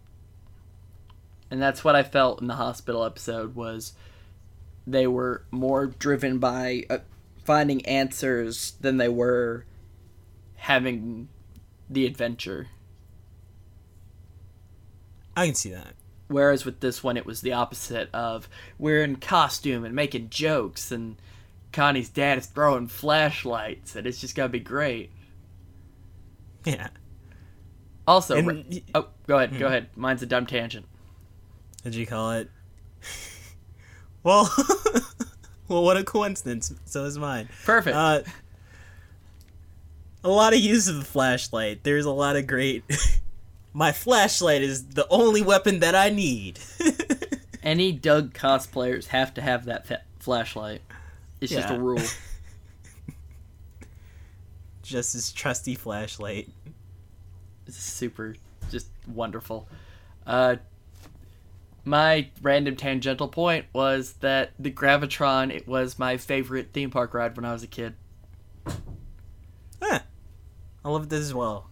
[SPEAKER 1] And that's what I felt in the hospital episode was they were more driven by uh, finding answers than they were having the adventure.
[SPEAKER 2] I can see that.
[SPEAKER 1] Whereas with this one, it was the opposite of we're in costume and making jokes, and Connie's dad is throwing flashlights, and it's just gonna be great.
[SPEAKER 2] Yeah.
[SPEAKER 1] Also,
[SPEAKER 2] And
[SPEAKER 1] re- oh, go ahead, go ahead. Mine's a dumb tangent.
[SPEAKER 2] Did you call it? well, well, what a coincidence. So is mine.
[SPEAKER 1] Perfect.
[SPEAKER 2] Uh, a lot of use of the flashlight. There's a lot of great. My flashlight is the only weapon that I need.
[SPEAKER 1] Any Doug cosplayers have to have that fa- flashlight. It's just a rule.
[SPEAKER 2] Just his trusty flashlight.
[SPEAKER 1] It's super, just wonderful. Uh, my random tangential point was that the Gravitron it was my favorite theme park ride when I was a kid.
[SPEAKER 2] Huh. I love this as well.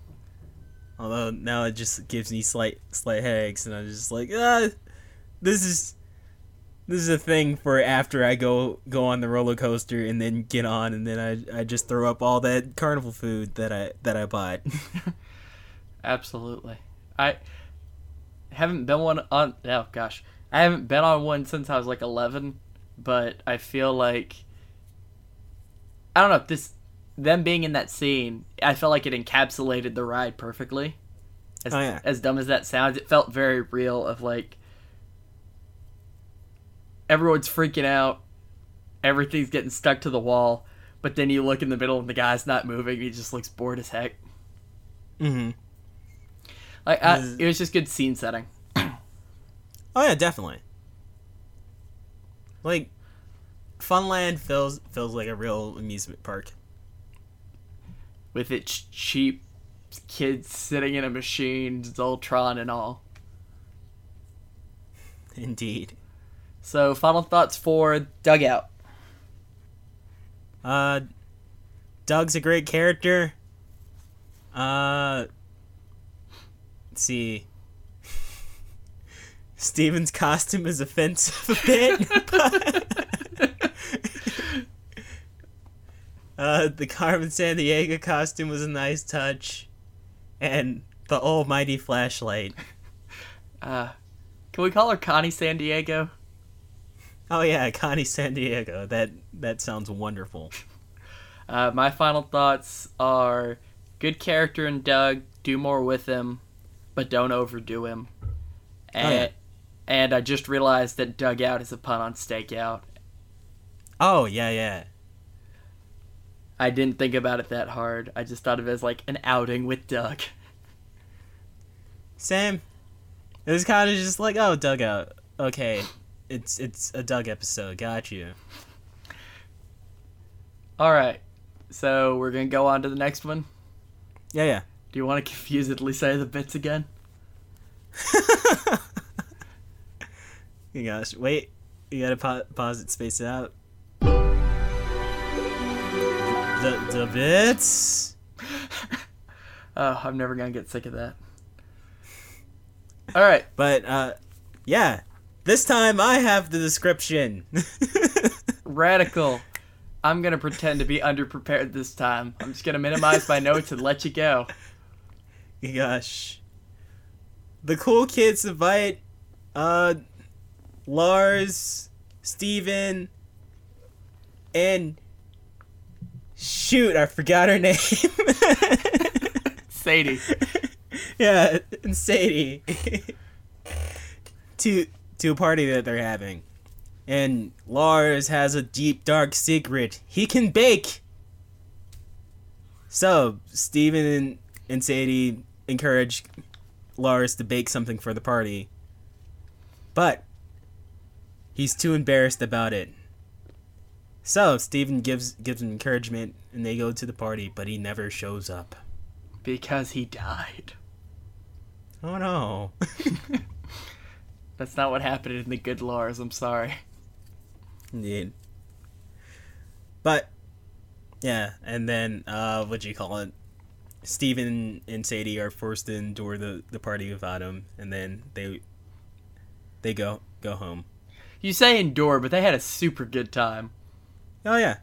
[SPEAKER 2] Although now it just gives me slight slight headaches, and I'm just like, ah, this is this is a thing for after I go go on the roller coaster and then get on, and then I I just throw up all that carnival food that I that I bought.
[SPEAKER 1] Absolutely. I haven't been one on oh gosh. I haven't been on one since I was like 11, but I feel like I don't know, if this them being in that scene, I felt like it encapsulated the ride perfectly. As,
[SPEAKER 2] Oh, yeah.
[SPEAKER 1] as dumb as that sounds, it felt very real of like everyone's freaking out, everything's getting stuck to the wall, but then you look in the middle and the guy's not moving, he just looks bored as heck.
[SPEAKER 2] mm-hmm.
[SPEAKER 1] Like I,
[SPEAKER 2] Is-
[SPEAKER 1] it was just good scene setting.
[SPEAKER 2] Oh yeah, definitely. Like, Funland feels feels like a real amusement park.
[SPEAKER 1] With its cheap kids sitting in a machine, Zoltron and all.
[SPEAKER 2] Indeed.
[SPEAKER 1] So, final thoughts for Doug Out.
[SPEAKER 2] Uh, Doug's a great character. Uh, let's see. Steven's costume is offensive a bit. but- uh, the Carmen Sandiego costume was a nice touch, and the almighty flashlight.
[SPEAKER 1] Uh, can we call her Connie Sandiego?
[SPEAKER 2] Oh yeah, Connie Sandiego. That that sounds wonderful.
[SPEAKER 1] Uh, my final thoughts are good character in Doug, do more with him, but don't overdo him. And,
[SPEAKER 2] yeah.
[SPEAKER 1] and I just realized that Doug Out is a pun on Stakeout.
[SPEAKER 2] Oh yeah, yeah.
[SPEAKER 1] I didn't think about it that hard. I just thought of it as like an outing with Doug.
[SPEAKER 2] Same. It was kind of just like, oh, dugout. Okay, it's it's a Doug episode. Got you.
[SPEAKER 1] All right, so we're gonna go on to the next one.
[SPEAKER 2] Yeah, yeah.
[SPEAKER 1] Do you want to confusedly say the bits again?
[SPEAKER 2] You gosh, wait. You gotta pa- pause it, space it out. The the bits.
[SPEAKER 1] Oh, I'm never gonna get sick of that. All right,
[SPEAKER 2] But uh, yeah. This time I have the description.
[SPEAKER 1] radical. I'm gonna pretend to be underprepared this time. I'm just gonna minimize my notes and let you go.
[SPEAKER 2] Gosh. The cool kids invite uh Lars, Steven, and shoot, I forgot her name.
[SPEAKER 1] Sadie.
[SPEAKER 2] yeah, and Sadie. to to a party that they're having. And Lars has a deep, dark secret. He can bake! So, Steven and, and Sadie encourage Lars to bake something for the party. But, he's too embarrassed about it. So, Steven gives, gives encouragement, and they go to the party, but he never shows up.
[SPEAKER 1] Because he died.
[SPEAKER 2] Oh no.
[SPEAKER 1] That's not what happened in the good Lars, I'm sorry.
[SPEAKER 2] Indeed. But yeah, and then uh what do you call it? Steven and Sadie are forced to endure the, the party without him and then they they go go home.
[SPEAKER 1] You say endure, but they had a super good time.
[SPEAKER 2] Oh yeah.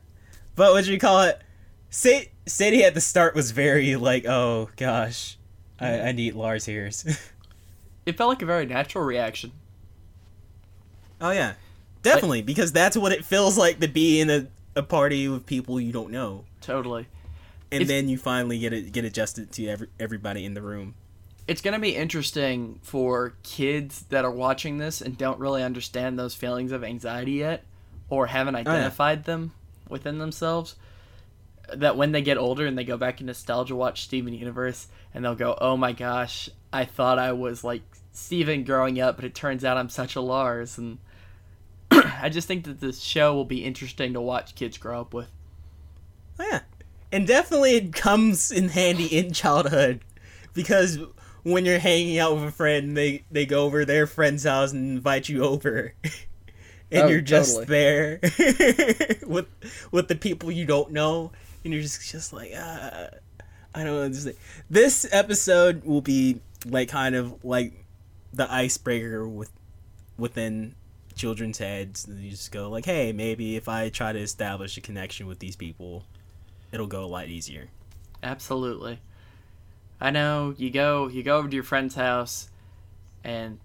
[SPEAKER 2] But what do you call it? Sa- Sadie at the start was very like, oh gosh, I, I need Lars ears.
[SPEAKER 1] It felt like a very natural reaction.
[SPEAKER 2] oh yeah. Definitely, because that's what it feels like to be in a, a party with people you don't know.
[SPEAKER 1] Totally.
[SPEAKER 2] And
[SPEAKER 1] It's-
[SPEAKER 2] then you finally get it get adjusted to every, everybody in the room.
[SPEAKER 1] It's going to be interesting for kids that are watching this and don't really understand those feelings of anxiety yet or haven't oh, identified them within themselves. That when they get older and they go back in nostalgia watch Steven Universe and they'll go, "Oh my gosh, I thought I was like Steven growing up, but it turns out I'm such a Lars." And I just think that this show will be interesting to watch kids grow up with.
[SPEAKER 2] Oh, yeah. And definitely it comes in handy in childhood because when you're hanging out with a friend, they, they go over their friend's house and invite you over. and
[SPEAKER 1] Oh,
[SPEAKER 2] you're just
[SPEAKER 1] totally.
[SPEAKER 2] there with with the people you don't know and you're just just like uh, I don't understand. This episode will be like kind of like the icebreaker with within children's heads. And you just go like, "Hey, maybe if I try to establish a connection with these people, it'll go a lot easier."
[SPEAKER 1] Absolutely. I know you go you go over to your friend's house and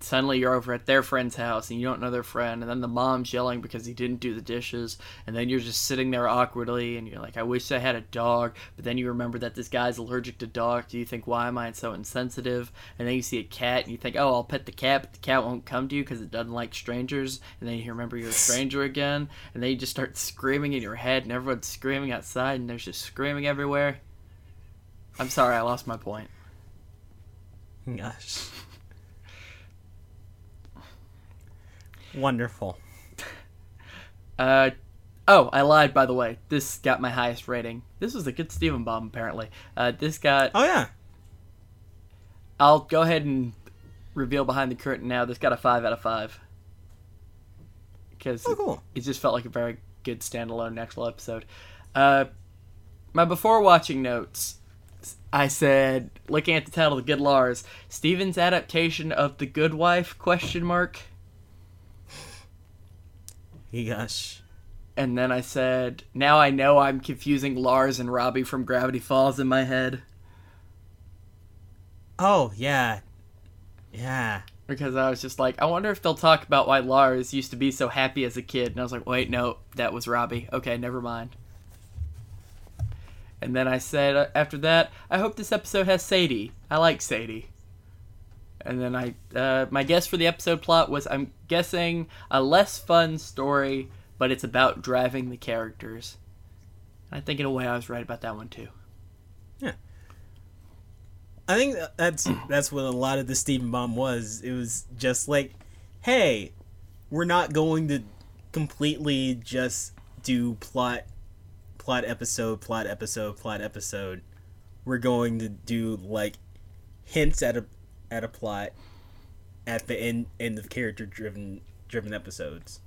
[SPEAKER 1] suddenly you're over at their friend's house and you don't know their friend and then the mom's yelling because he didn't do the dishes and then you're just sitting there awkwardly and you're like I wish I had a dog but then you remember that this guy's allergic to dogs do you think why am I so insensitive and then you see a cat and you think oh I'll pet the cat but the cat won't come to you because it doesn't like strangers and then you remember you're a stranger again and then you just start screaming in your head and everyone's screaming outside and there's just screaming everywhere I'm sorry, I lost my point.
[SPEAKER 2] Gosh. Wonderful.
[SPEAKER 1] Uh, oh, I lied, by the way. This got my highest rating. This was a good Steven Bomb, apparently. Uh, this got.
[SPEAKER 2] Oh yeah.
[SPEAKER 1] I'll go ahead and reveal behind the curtain now. This got a 5 out of 5. Because
[SPEAKER 2] Oh cool.
[SPEAKER 1] it just felt like a very good standalone next level episode. Uh, my before watching notes, I said, looking at the title, "The Good Lars," Steven's adaptation of The Good Wife? Question mark.
[SPEAKER 2] Gosh.
[SPEAKER 1] And then I said, now I know I'm confusing Lars and Robbie from Gravity Falls in my head
[SPEAKER 2] Oh yeah. Yeah.
[SPEAKER 1] because I was just like, I wonder if they'll talk about why Lars used to be so happy as a kid. And I was like, wait, no, that was Robbie. Okay, never mind. And then I said uh, after that, I hope this episode has Sadie. I like Sadie. And then I, uh, my guess for the episode plot was I'm guessing a less fun story, but it's about driving the characters. I think in a way I was right about that one too.
[SPEAKER 2] Yeah, I think that's that's what a lot of the Steven Bomb was. It was just like, hey, we're not going to completely just do plot plot episode, plot episode, plot episode. We're going to do like hints at a at a plot at the end end of character driven driven episodes.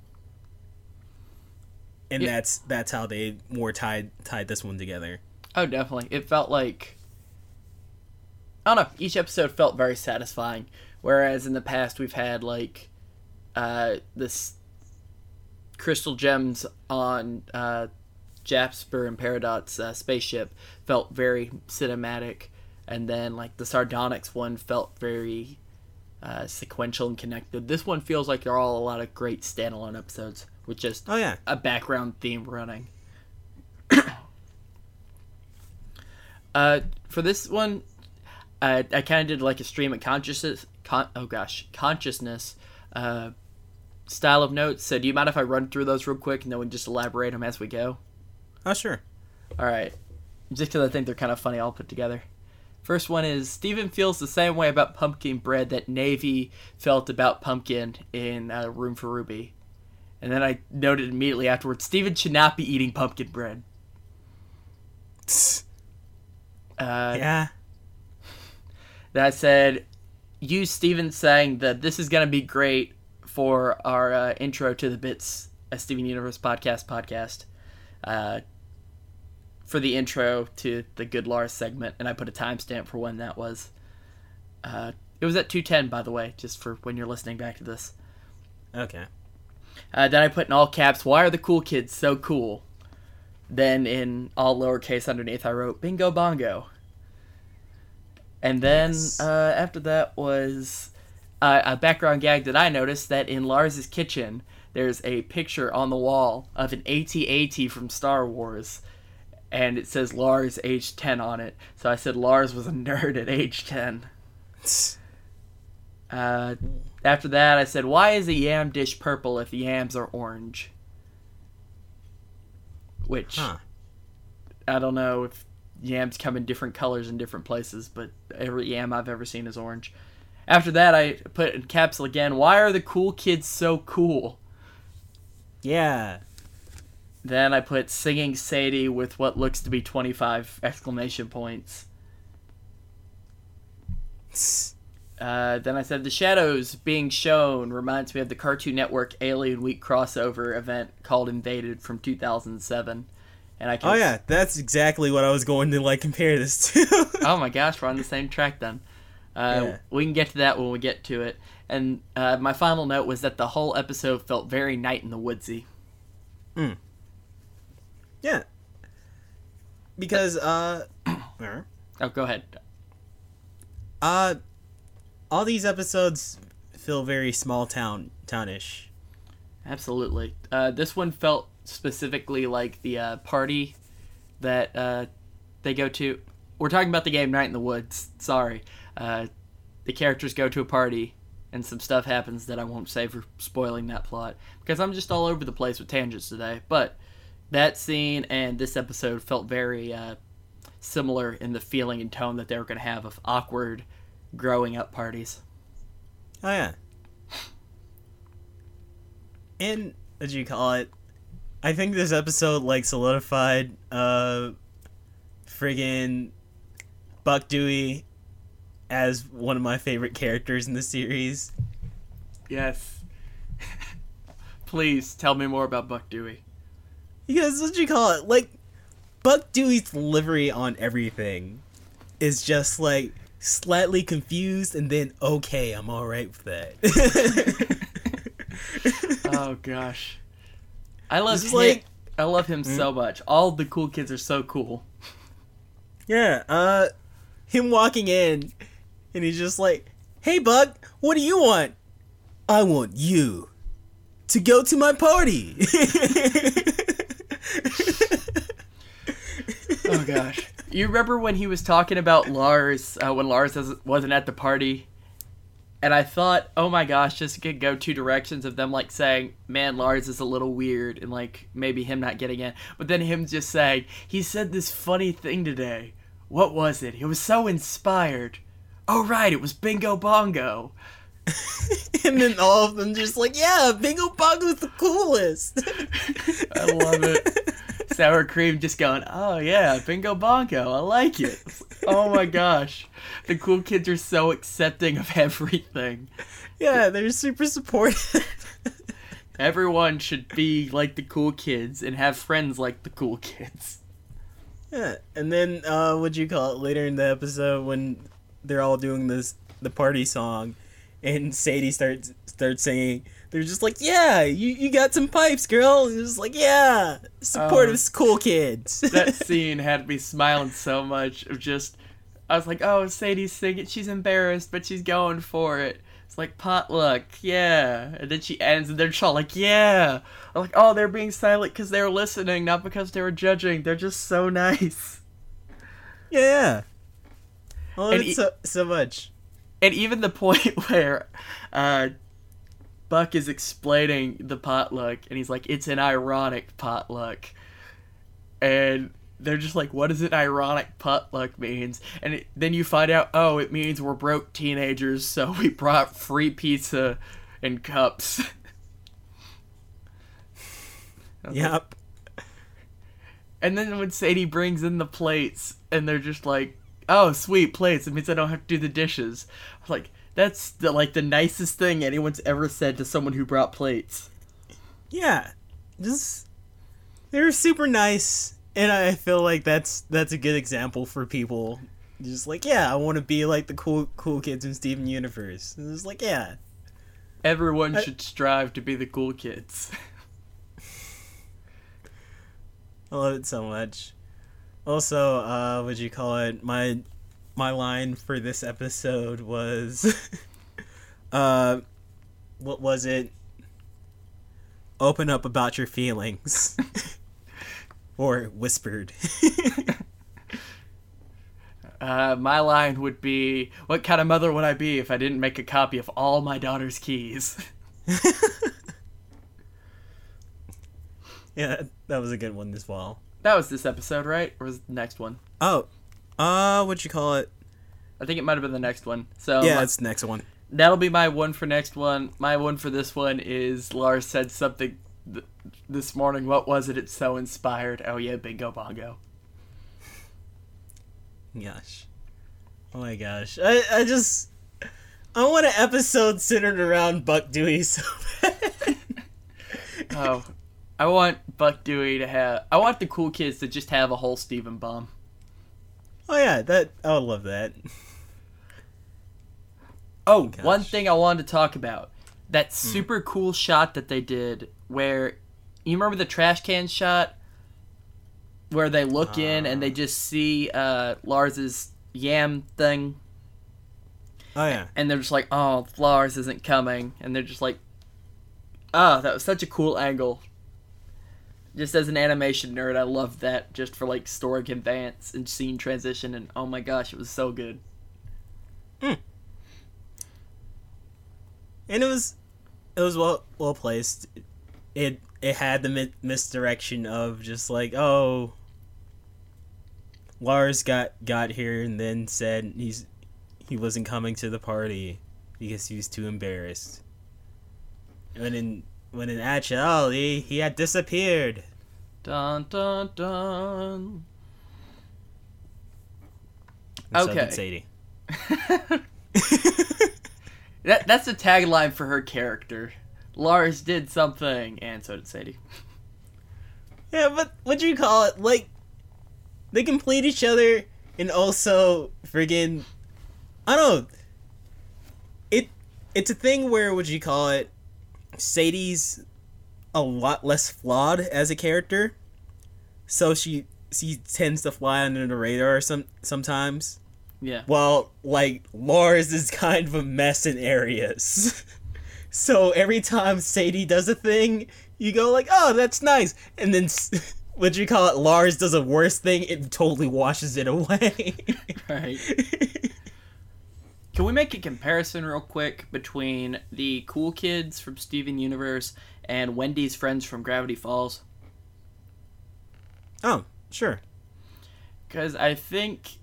[SPEAKER 2] And
[SPEAKER 1] Yeah.
[SPEAKER 2] that's that's how they more tied tied this one together.
[SPEAKER 1] Oh, definitely. It felt like I don't know. Each episode felt very satisfying, whereas in the past we've had like uh, this crystal gems on uh, Jasper and Peridot's uh, spaceship felt very cinematic, and then like the Sardonyx one felt very uh, sequential and connected. This one feels like they're all a lot of great standalone episodes with just
[SPEAKER 2] Oh yeah.
[SPEAKER 1] a background theme running. uh, for this one, I, I kind of did like a stream of consciousness. Con- oh gosh, consciousness uh, style of notes. So do you mind if I run through those real quick and then we just elaborate them as we go?
[SPEAKER 2] Oh, sure.
[SPEAKER 1] All right. Just because I think they're kind of funny all put together. First one is Steven feels the same way about pumpkin bread that Navy felt about pumpkin in uh, Room for Ruby. And then I noted immediately afterwards Steven should not be eating pumpkin bread. Uh,
[SPEAKER 2] yeah.
[SPEAKER 1] I said, you, Steven, saying that this is going to be great for our uh, intro to the Bits, a Steven Universe podcast podcast. For the intro to the Good Lars segment, and I put a timestamp for when that was. Uh, it was at 210, by the way, just for when you're listening back to this.
[SPEAKER 2] Okay.
[SPEAKER 1] Uh, then I put in all caps, why are the cool kids so cool? Then in all lowercase underneath, I wrote bingo bongo. And then
[SPEAKER 2] Yes.
[SPEAKER 1] uh, after that was uh, a background gag that I noticed that in Lars's kitchen, there's a picture on the wall of an AT-AT from Star Wars, and it says Lars age 10 on it. So I said Lars was a nerd at age 10. Uh, after that, I said, why is a yam dish purple if the yams are orange? Which
[SPEAKER 2] Huh.
[SPEAKER 1] I don't know if yams come in different colors in different places, but every yam I've ever seen is orange. After that, I put in capsule again. Why are the cool kids so cool?
[SPEAKER 2] Yeah.
[SPEAKER 1] Then I put singing Sadie with what looks to be 25 exclamation points. Uh, then I said the shadows being shown reminds me of the Cartoon Network Alien Week crossover event called Invaded from 2007. And I can
[SPEAKER 2] Oh yeah, that's exactly what I was going to like compare this to.
[SPEAKER 1] oh my gosh, we're on the same track then. Uh,
[SPEAKER 2] Yeah.
[SPEAKER 1] We can get to that when we get to it. And uh, my final note was that the whole episode felt very night in the woodsy.
[SPEAKER 2] Yeah. Because uh
[SPEAKER 1] Oh, go ahead.
[SPEAKER 2] uh all these episodes feel very small town townish.
[SPEAKER 1] Absolutely. Uh, this one felt specifically like the uh, party that uh, they go to. We're talking about the game Night in the Woods. Sorry. Uh, the characters go to a party and some stuff happens that I won't say for spoiling that plot because I'm just all over the place with tangents today. But that scene and this episode felt very uh, similar in the feeling and tone that they were going to have of awkward growing up parties.
[SPEAKER 2] Oh yeah. And what do you call it? I think this episode like solidified uh friggin' Buck Dewey as one of my favorite characters in the series.
[SPEAKER 1] Yes. Please tell me more about Buck Dewey.
[SPEAKER 2] Because what you call it? Like Buck Dewey's livery on everything is just like slightly confused and then okay, I'm alright with that.
[SPEAKER 1] oh gosh, I love him.
[SPEAKER 2] like-
[SPEAKER 1] I love him so much. All the cool kids are so cool.
[SPEAKER 2] Yeah, uh, him walking in, and he's just like, "Hey, Buck, what do you want? I want you to go to my party."
[SPEAKER 1] Oh gosh, you remember when he was talking about Lars uh, when Lars was- wasn't at the party? And I thought, oh my gosh, this could go two directions of them like saying, man, Lars is a little weird, and like maybe him not getting in. But then him just saying, he said this funny thing today. What was it? He was so inspired. Oh, right, it was Bingo Bongo.
[SPEAKER 2] and then all of them just like, "Yeah, Bingo Bongo's the coolest."
[SPEAKER 1] I love it. Sour cream just going, oh yeah, bingo bongo, I like it. Oh my gosh. The cool kids are so accepting of everything.
[SPEAKER 2] yeah, they're super supportive.
[SPEAKER 1] Everyone should be like the cool kids and have friends like the cool kids.
[SPEAKER 2] yeah, and then uh, what you call it later in the episode when they're all doing this the party song, and Sadie starts starts singing. They're just like, "Yeah, you, you got some pipes, girl." And it's just like, "Yeah, supportive um, cool kids."
[SPEAKER 1] That scene had me smiling so much of just I was like, oh, Sadie's singing, she's embarrassed, but she's going for it. It's like potluck, yeah. And then she ends, and they're just all like, yeah. I'm like, oh, they're being silent because they were listening, not because they were judging. They're just so nice.
[SPEAKER 2] yeah. I love oh,
[SPEAKER 1] And
[SPEAKER 2] it
[SPEAKER 1] e-
[SPEAKER 2] so, so much.
[SPEAKER 1] And even the point where uh, Buck is explaining the potluck, and he's like, "It's an ironic potluck," and they're just like, "What does an ironic potluck means?" And it, then you find out, oh, it means we're broke teenagers, so we brought free pizza and cups.
[SPEAKER 2] Yep.
[SPEAKER 1] And then when Sadie brings in the plates, and they're just like, "Oh, sweet plates! It means I don't have to do the dishes." Like, "That's the, like the nicest thing anyone's ever said to someone who brought plates."
[SPEAKER 2] Yeah. Just they're super nice, and I feel like that's that's a good example for people. Just like, yeah, I want to be like the cool cool kids in Steven Universe. And it's like, yeah,
[SPEAKER 1] Everyone
[SPEAKER 2] I-
[SPEAKER 1] should strive to be the cool kids.
[SPEAKER 2] I love it so much. Also, uh, what you call it? My my line for this episode was, uh, what was it? Open up about your feelings, or whispered.
[SPEAKER 1] Uh, my line would be, "What kind of mother would I be if I didn't make a copy of all my daughter's keys?"
[SPEAKER 2] yeah, that was a good one as well.
[SPEAKER 1] that was this episode, right? Or was the next one?
[SPEAKER 2] Oh, uh, what'd you call it?
[SPEAKER 1] I think it might have been the next one. So
[SPEAKER 2] yeah,
[SPEAKER 1] my-
[SPEAKER 2] it's the next one.
[SPEAKER 1] that'll be my one for next one. My one for this one is Lars said something th- this morning. What was it? It's so inspired. Oh yeah, bingo bongo.
[SPEAKER 2] Gosh. Oh my gosh. I, I just. I want an episode centered around Buck Dewey so bad.
[SPEAKER 1] Oh, I want Buck Dewey to have. I want the cool kids to just have a whole Steven bomb.
[SPEAKER 2] Oh yeah, that I would love that.
[SPEAKER 1] Oh,
[SPEAKER 2] Gosh.
[SPEAKER 1] one thing I wanted to talk about. That super cool shot that they did where you remember the trash can shot where they look in and they just see uh Lars's yam thing
[SPEAKER 2] Oh yeah.
[SPEAKER 1] and they're just like, "Oh, Lars isn't coming." And they're just like, "Oh, that was such a cool angle." Just as an animation nerd, I loved that just for like story conveyance and scene transition and oh my gosh, it was so good. Hmm.
[SPEAKER 2] And it was it was well well placed. It it had the mi- misdirection of just like, oh Lars got got here and then said he's he wasn't coming to the party because he was too embarrassed. And in when in actuality he had disappeared.
[SPEAKER 1] Dun dun dun.
[SPEAKER 2] And
[SPEAKER 1] Okay.
[SPEAKER 2] Sadie.
[SPEAKER 1] That that's the tagline for her character. Lars did something, and so did Sadie.
[SPEAKER 2] Yeah, but what do you call it? Like, they complete each other, and also friggin' I don't know. It it's a thing where would you call it? Sadie's a lot less flawed as a character, so she she tends to fly under the radar some sometimes.
[SPEAKER 1] Yeah.
[SPEAKER 2] While like Lars is kind of a mess in areas. so every time Sadie does a thing, you go like, "Oh, that's nice," and then what you call it? Lars does a worse thing, it totally washes it away.
[SPEAKER 1] Right. Can we make a comparison real quick between the cool kids from Steven Universe and Wendy's friends from Gravity Falls?
[SPEAKER 2] oh, sure.
[SPEAKER 1] Because I think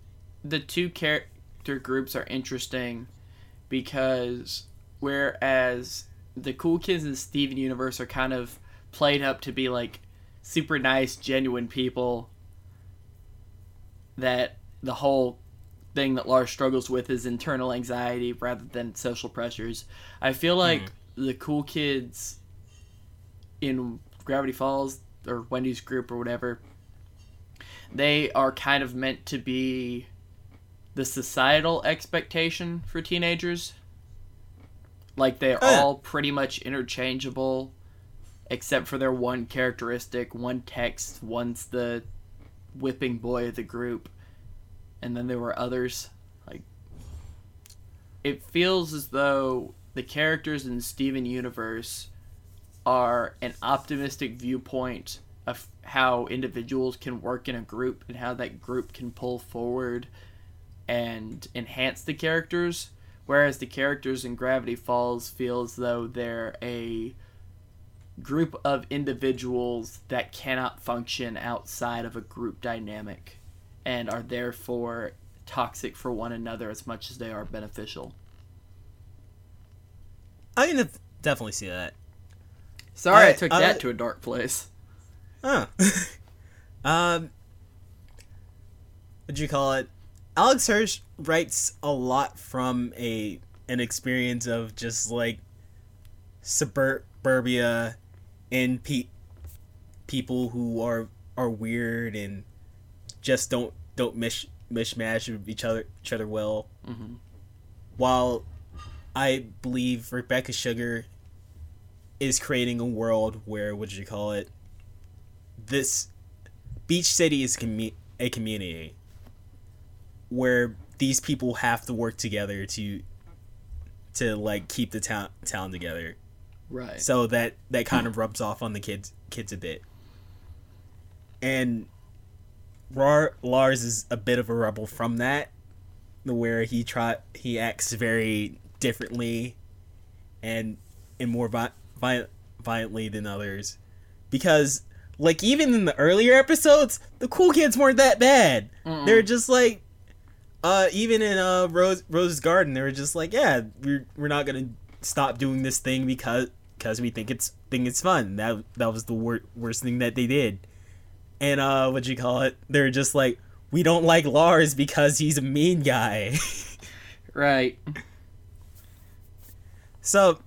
[SPEAKER 1] the two character groups are interesting because whereas the cool kids in Steven Universe are kind of played up to be like super nice, genuine people that the whole thing that Lars struggles with is internal anxiety rather than social pressures. I feel hmm. like the cool kids in Gravity Falls or Wendy's group or whatever they are kind of meant to be the societal expectation for teenagers. Like they're
[SPEAKER 2] Oh, yeah.
[SPEAKER 1] all pretty much interchangeable, except for their one characteristic. One text, one's the whipping boy of the group, and then there were others. Like it feels as though the characters in Steven Universe are an optimistic viewpoint of how individuals can work in a group and how that group can pull forward and enhance the characters whereas the characters in Gravity Falls feel as though they're a group of individuals that cannot function outside of a group dynamic and are therefore toxic for one another as much as they are beneficial.
[SPEAKER 2] I can definitely see that.
[SPEAKER 1] Sorry, I,
[SPEAKER 2] I-
[SPEAKER 1] took
[SPEAKER 2] I-
[SPEAKER 1] that to a dark place.
[SPEAKER 2] Huh. um, what'd you call it? Alex Hirsch writes a lot from a an experience of just like suburbia and pe- people who are are weird and just don't don't mish mishmash each other each other well.
[SPEAKER 1] Mhm.
[SPEAKER 2] While I believe Rebecca Sugar is creating a world where what you call it this beach city is commu- a community where these people have to work together to to like keep the town town together
[SPEAKER 1] Right.
[SPEAKER 2] so that that kind of rubs off on the kids kids a bit and Rar- Lars is a bit of a rebel from that where he try he acts very differently and and more vi- vi- violently than others. Because like even in the earlier episodes the cool kids weren't that bad. They're just like uh even in uh Rose Rose's Garden they were just like yeah we're we're not gonna stop doing this thing because because we think it's think it's fun. That that was the wor- worst thing that they did and uh what you call it they're just like we don't like Lars because he's a mean guy
[SPEAKER 1] Right.
[SPEAKER 2] So,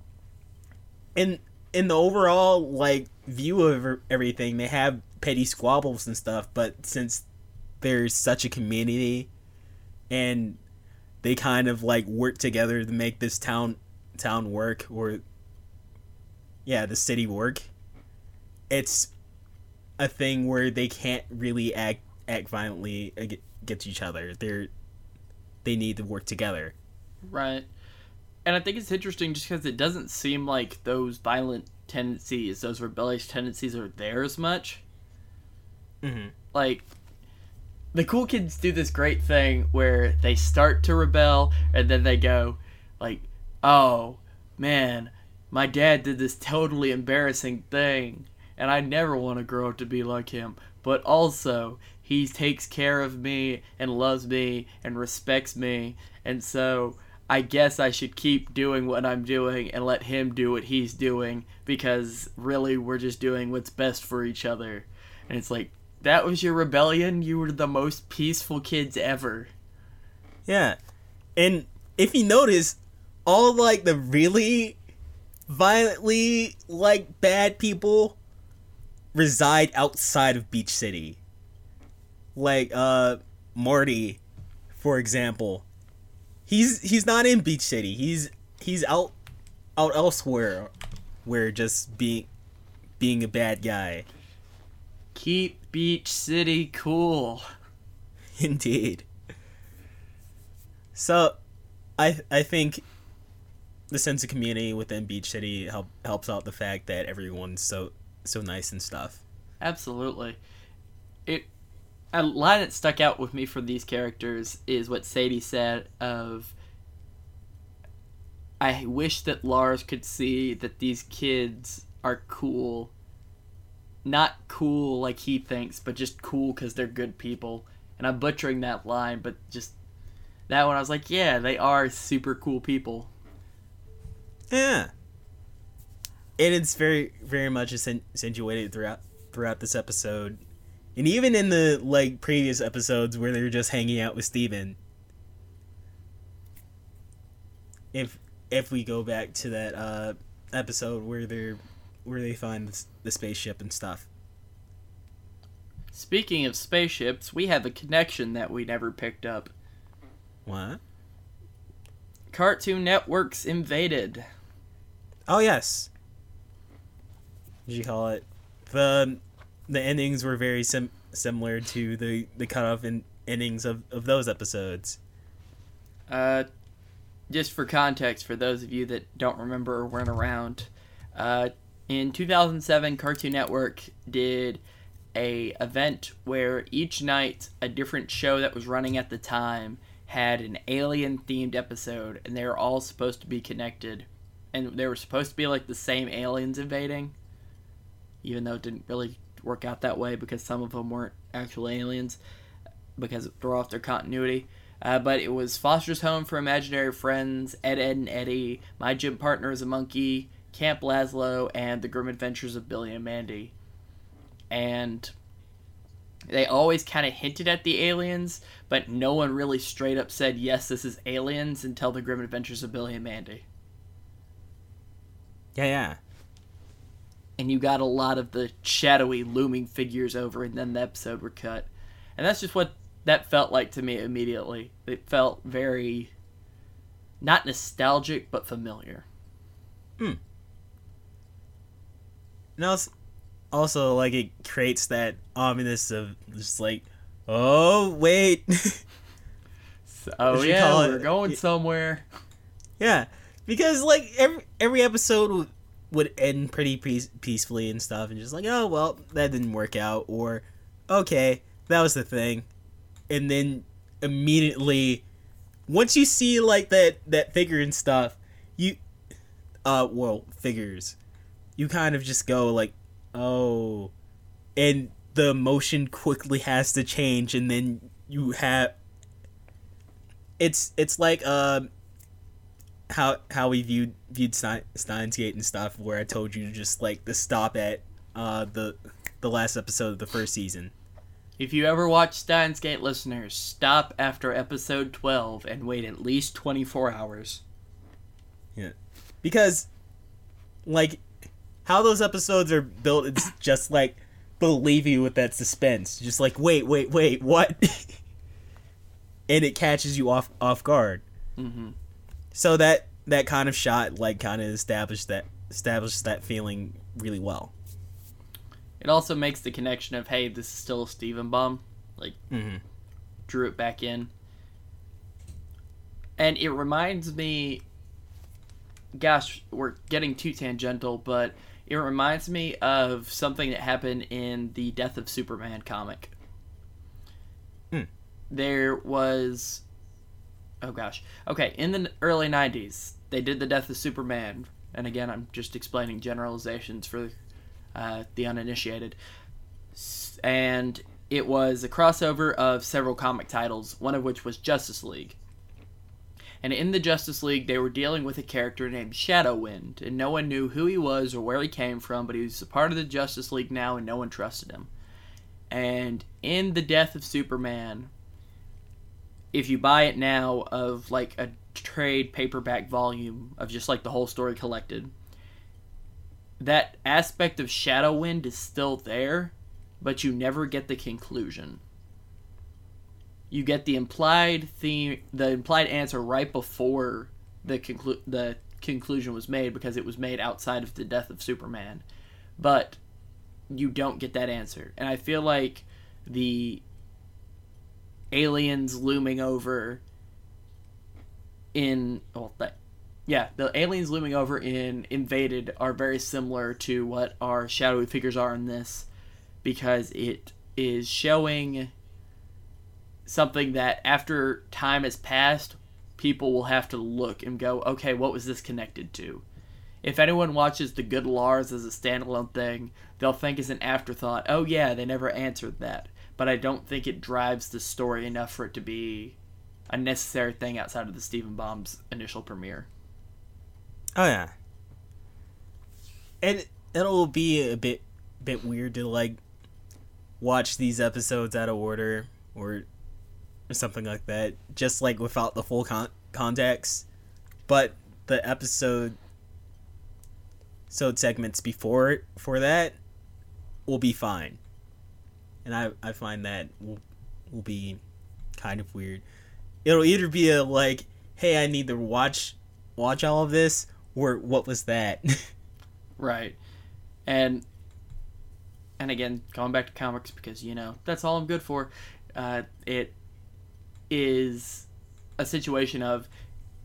[SPEAKER 2] in in the overall like view of er- everything, they have petty squabbles and stuff. But since there's such a community, and they kind of like work together to make this town town work, or yeah, the city work, it's a thing where they can't really act act violently against each other. They're they need to work together.
[SPEAKER 1] Right. And I think it's interesting just because it doesn't seem like those violent tendencies, those rebellious tendencies are there as much.
[SPEAKER 2] Mm-hmm.
[SPEAKER 1] Like, the cool kids do this great thing where they start to rebel and then they go, like, oh, man, my dad did this totally embarrassing thing and I never want to grow up to be like him. But also, he takes care of me and loves me and respects me. And so I guess I should keep doing what I'm doing and let him do what he's doing because really we're just doing what's best for each other. And it's like, that was your rebellion? You were the most peaceful kids ever.
[SPEAKER 2] Yeah. And if you notice, all like the really violently like bad people reside outside of Beach City. Like uh Marty, for example. He's he's not in Beach City. He's he's out out elsewhere where just being being a bad guy.
[SPEAKER 1] Keep Beach City cool.
[SPEAKER 2] Indeed. So, I I think the sense of community within Beach City help helps out the fact that everyone's so so nice and stuff.
[SPEAKER 1] Absolutely. It a line that stuck out with me for these characters is what Sadie said of I wish that Lars could see that these kids are cool. Not cool like he thinks, but just cool cuz they're good people. And I'm butchering that line, but just that one I was like, yeah, they are super cool people.
[SPEAKER 2] Yeah. And it's very very much accen- accentuated throughout throughout this episode. And even in the like previous episodes where they're just hanging out with Steven. If if we go back to that uh episode where they're where they find the spaceship and stuff.
[SPEAKER 1] Speaking of spaceships, we have a connection that we never picked up.
[SPEAKER 2] What?
[SPEAKER 1] Cartoon Network's invaded.
[SPEAKER 2] Oh yes. What you call it? The the endings were very sim- similar to the the cutoff in endings of, of those episodes.
[SPEAKER 1] Uh, just for context, for those of you that don't remember or weren't around, uh, in 2007, Cartoon Network did a event where each night a different show that was running at the time had an alien themed episode and they were all supposed to be connected and they were supposed to be like the same aliens invading even though it didn't really work out that way because some of them weren't actual aliens because it threw off their continuity uh, but it was Foster's Home for Imaginary Friends, Ed, Edd n Eddy, My Gym Partner is a Monkey, Camp Lazlo, and The Grim Adventures of Billy and Mandy. And they always kind of hinted at the aliens, but no one really straight up said, yes, this is aliens until The Grim Adventures of Billy and Mandy.
[SPEAKER 2] Yeah, yeah.
[SPEAKER 1] And you got a lot of the shadowy, looming figures over, and then the episode were cut. And that's just what that felt like to me immediately. It felt very not nostalgic but familiar.
[SPEAKER 2] Hmm. And also, also, like it creates that ominous of just like, oh wait,
[SPEAKER 1] oh yeah, we're
[SPEAKER 2] it-
[SPEAKER 1] going somewhere.
[SPEAKER 2] yeah, because like every every episode would, end pretty peace, peacefully and stuff, and just like, oh well, that didn't work out, or okay, that was the thing, and then immediately, once you see like that that figure and stuff, you, uh, well, figures, you kind of just go like, oh, and the emotion quickly has to change, and then you have. It's it's like um how how we viewed viewed Stein, Steins Gate and stuff, where I told you to just like to stop at uh the the last episode of the first season.
[SPEAKER 1] If you ever watch Steins Gate listeners, stop after episode 12 and wait at least 24 hours.
[SPEAKER 2] Yeah, because like how those episodes are built it's just like believe you with that suspense. Just like wait wait wait what? And it catches you off off guard.
[SPEAKER 1] Hmm
[SPEAKER 2] so that that kind of shot like kind of established that established that feeling really well
[SPEAKER 1] It also makes the connection of, hey, this is still a Steven Bomb. Like,
[SPEAKER 2] mm-hmm.
[SPEAKER 1] drew it back in. And it reminds me gosh, we're getting too tangential, but it reminds me of something that happened in the Death of Superman comic.
[SPEAKER 2] Hmm.
[SPEAKER 1] There was oh gosh. Okay, in the early 90s, they did the Death of Superman, and again, I'm just explaining generalizations for uh, the uninitiated. And it was a crossover of several comic titles, one of which was Justice League. And in the Justice League, they were dealing with a character named Shadowwind, and no one knew who he was or where he came from, but he was a part of the Justice League now, and no one trusted him. And in the Death of Superman, if you buy it now of like a trade paperback volume of just like the whole story collected, that aspect of Shadowwind is still there, but you never get the conclusion. You get the implied theme, the implied answer right before the conclu- the conclusion was made because it was made outside of the death of Superman, but you don't get that answer, and I feel like the aliens looming over in well yeah the aliens looming over in invaded are very similar to what our shadowy figures are in this because it is showing something that after time has passed people will have to look and go okay what was this connected to? If anyone watches the good lars as a standalone thing they'll think as an afterthought oh yeah they never answered that but i don't think it drives the story enough for it to be a necessary thing outside of the Steven Bomb's initial premiere.
[SPEAKER 2] Oh yeah. And it'll be a bit bit weird to like watch these episodes out of order or or something like that, just like without the full con- context. But the episode so segments before for that will be fine. And I I find that will will be kind of weird. It'll either be a like, hey, I need to watch watch all of this, or what was that?
[SPEAKER 1] Right. And and again, going back to comics because you know that's all I'm good for. Uh, it is a situation of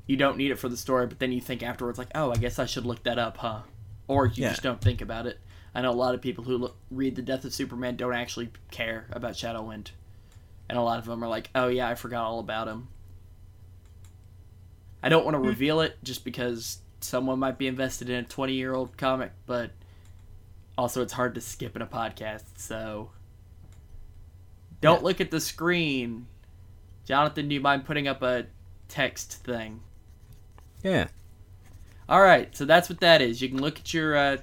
[SPEAKER 1] you don't need it for the story, but then you think afterwards, like, oh, I guess I should look that up, huh? Or you
[SPEAKER 2] Yeah.
[SPEAKER 1] just don't think about it. I know a lot of people who look, read the Death of Superman don't actually care about Shadowwind, and a lot of them are like, oh yeah, I forgot all about him. I don't want to reveal it just because someone might be invested in a 20 year old comic, but also it's hard to skip in a podcast, so don't
[SPEAKER 2] Yeah.
[SPEAKER 1] look at the screen. Jonathan, do you mind putting up a text thing?
[SPEAKER 2] Yeah.
[SPEAKER 1] All right, so that's what that is. You can look at your uh,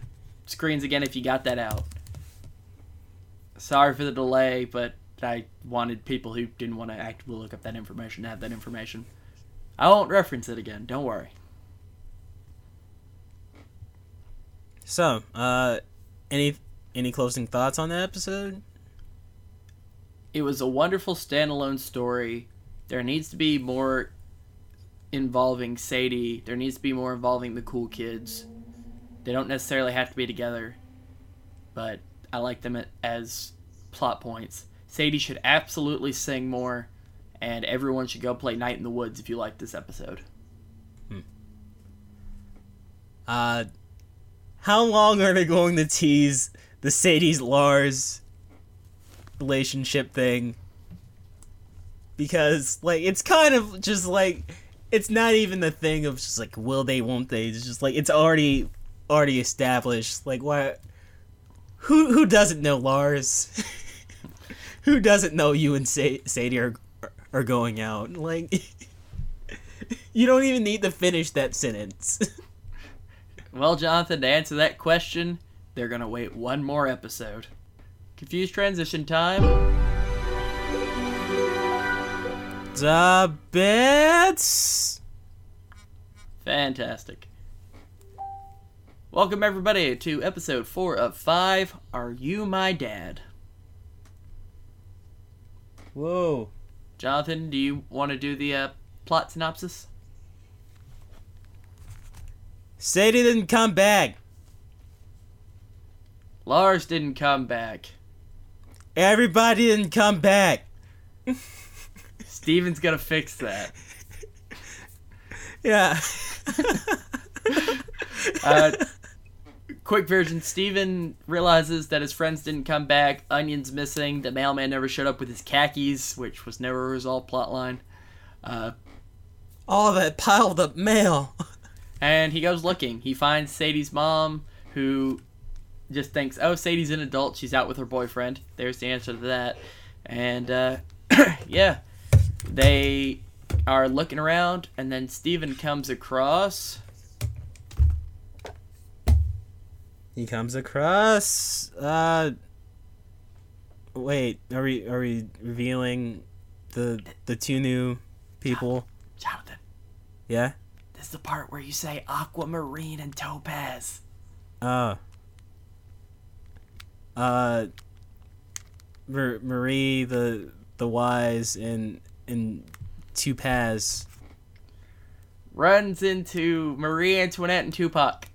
[SPEAKER 1] screens again if you got that out. Sorry for the delay, but I wanted people who didn't want to actively look up that information to have that information. I won't reference it again. Don't worry.
[SPEAKER 2] So, uh, any any closing thoughts on the episode?
[SPEAKER 1] It was a wonderful standalone story. There needs to be more involving Sadie. There needs to be more involving the cool kids. They don't necessarily have to be together, but I like them as plot points. Sadie should absolutely sing more, and everyone should go play Night in the Woods if you like this episode.
[SPEAKER 2] Uh, how long are they going to tease the Sadie's Lars relationship thing? Because like it's kind of just like it's not even the thing of just like will they won't they it's just like it's already already established like what who who doesn't know Lars who doesn't know you and Sa- Sadie are are going out like you don't even need to finish that sentence
[SPEAKER 1] Well, Jonathan, to answer that question, they're gonna wait one more episode. Confused transition time.
[SPEAKER 2] The bits.
[SPEAKER 1] Fantastic. Welcome everybody to episode four of five. Are you my dad?
[SPEAKER 2] Whoa.
[SPEAKER 1] Jonathan, do you want to do the uh, plot synopsis?
[SPEAKER 2] Sadie didn't come back.
[SPEAKER 1] Lars didn't come back.
[SPEAKER 2] Everybody didn't come back.
[SPEAKER 1] Steven's gonna fix that.
[SPEAKER 2] Yeah.
[SPEAKER 1] Uh, quick version Steven realizes that his friends didn't come back. Onion's missing. The mailman never showed up with his khakis, which was never a resolved plotline. Uh,
[SPEAKER 2] All that piled up mail.
[SPEAKER 1] And he goes looking. He finds Sadie's mom, who just thinks, oh, Sadie's an adult. She's out with her boyfriend. There's the answer to that. And, uh, yeah, they are looking around, and then Steven comes across.
[SPEAKER 2] He comes across. Uh. Wait, are we are we revealing the the two new people?
[SPEAKER 1] Jonathan,
[SPEAKER 2] Yeah.
[SPEAKER 1] this is the part where you say aquamarine and topaz.
[SPEAKER 2] Oh. Uh. Mar- Marie the the wise and and Tupaz.
[SPEAKER 1] Runs into Marie Antoinette and Tupac.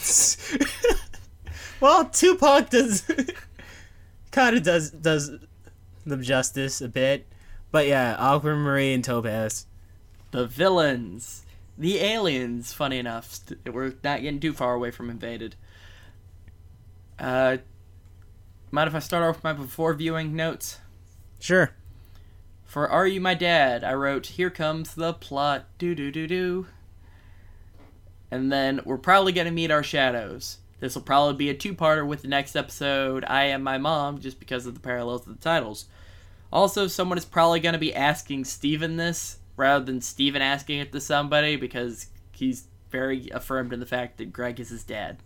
[SPEAKER 2] well, Tupac does kind of does does them justice a bit, but yeah, Aquamarine and Topaz.
[SPEAKER 1] The villains. The aliens, funny enough. St- we're not getting too far away from Invaded. Uh, mind if I start off with my before viewing notes?
[SPEAKER 2] Sure.
[SPEAKER 1] For Are You My Dad, I wrote, Here comes the plot, do do do do. And then we're probably going to meet our shadows. This will probably be a two parter with the next episode, I Am My Mom, just because of the parallels of the titles. Also, someone is probably going to be asking Steven this rather than Steven asking it to somebody because he's very affirmed in the fact that Greg is his dad.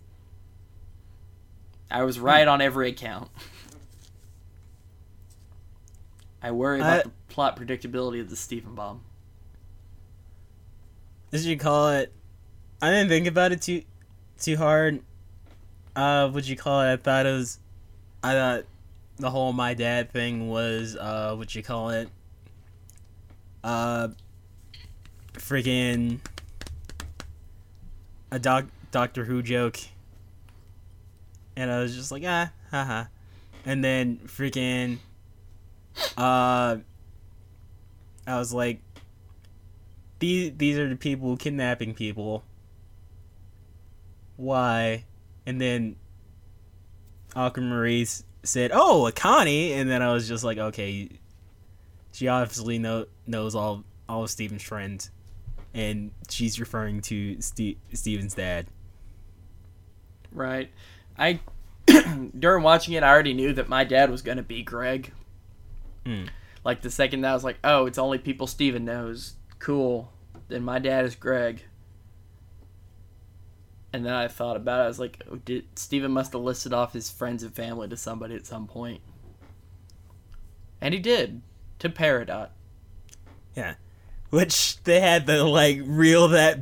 [SPEAKER 1] I was right on every account. I worry about
[SPEAKER 2] I-
[SPEAKER 1] the plot predictability of the Steven bomb.
[SPEAKER 2] As you call it, I didn't think about it too too hard. Uh, what you call it? I thought it was. I thought the whole my dad thing was uh, what you call it? Uh, freaking a doc Doctor Who joke. And I was just like, ah, haha. And then freaking, uh, I was like, these these are the people kidnapping people. Why? And then Aquamarine said, "Oh, a Connie," and then I was just like, "Okay, she obviously know knows all all of Steven's friends." and she's referring to Ste- Steven's dad.
[SPEAKER 1] Right. I during watching it, I already knew that my dad was gonna be Greg.
[SPEAKER 2] Hmm.
[SPEAKER 1] Like the second that I was like, oh, it's only people Steven knows. Cool. Then my dad is Greg. And then I thought about it. I was like, oh, did Steven must have listed off his friends and family to somebody at some point. And he did to Peridot.
[SPEAKER 2] Yeah, which they had to like reel that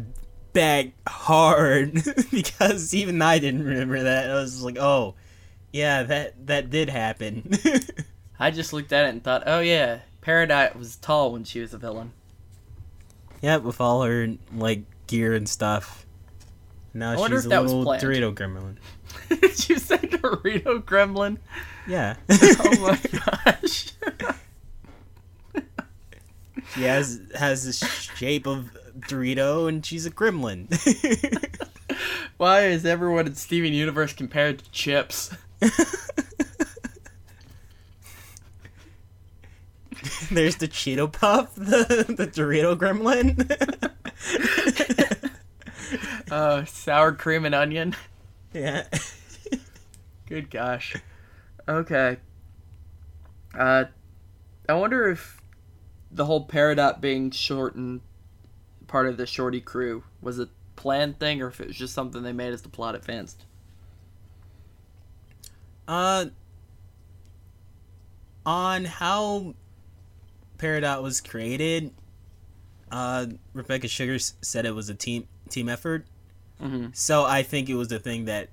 [SPEAKER 2] back hard because even I didn't remember that. I was like, oh, yeah, that that did happen.
[SPEAKER 1] I just looked at it and thought, oh yeah, Peridot was tall when she was a villain.
[SPEAKER 2] yeah, with all her like gear and stuff. Now
[SPEAKER 1] I
[SPEAKER 2] she's a little. Dorito gremlin.
[SPEAKER 1] Did you say Dorito Gremlin?
[SPEAKER 2] Yeah.
[SPEAKER 1] Oh my gosh.
[SPEAKER 2] she has has the shape of Dorito, and she's a gremlin.
[SPEAKER 1] Why is everyone in Steven Universe compared to chips?
[SPEAKER 2] There's the Cheeto Puff, the the Dorito gremlin.
[SPEAKER 1] Uh, sour cream and onion.
[SPEAKER 2] yeah.
[SPEAKER 1] Good gosh. Okay. Uh, I wonder if the whole Peridot being shortened part of the Shorty crew was a planned thing, or if it was just something they made as the plot advanced.
[SPEAKER 2] Uh, on how Peridot was created, uh, Rebecca Sugars said it was a team team effort.
[SPEAKER 1] Mm-hmm.
[SPEAKER 2] So I think it was the thing that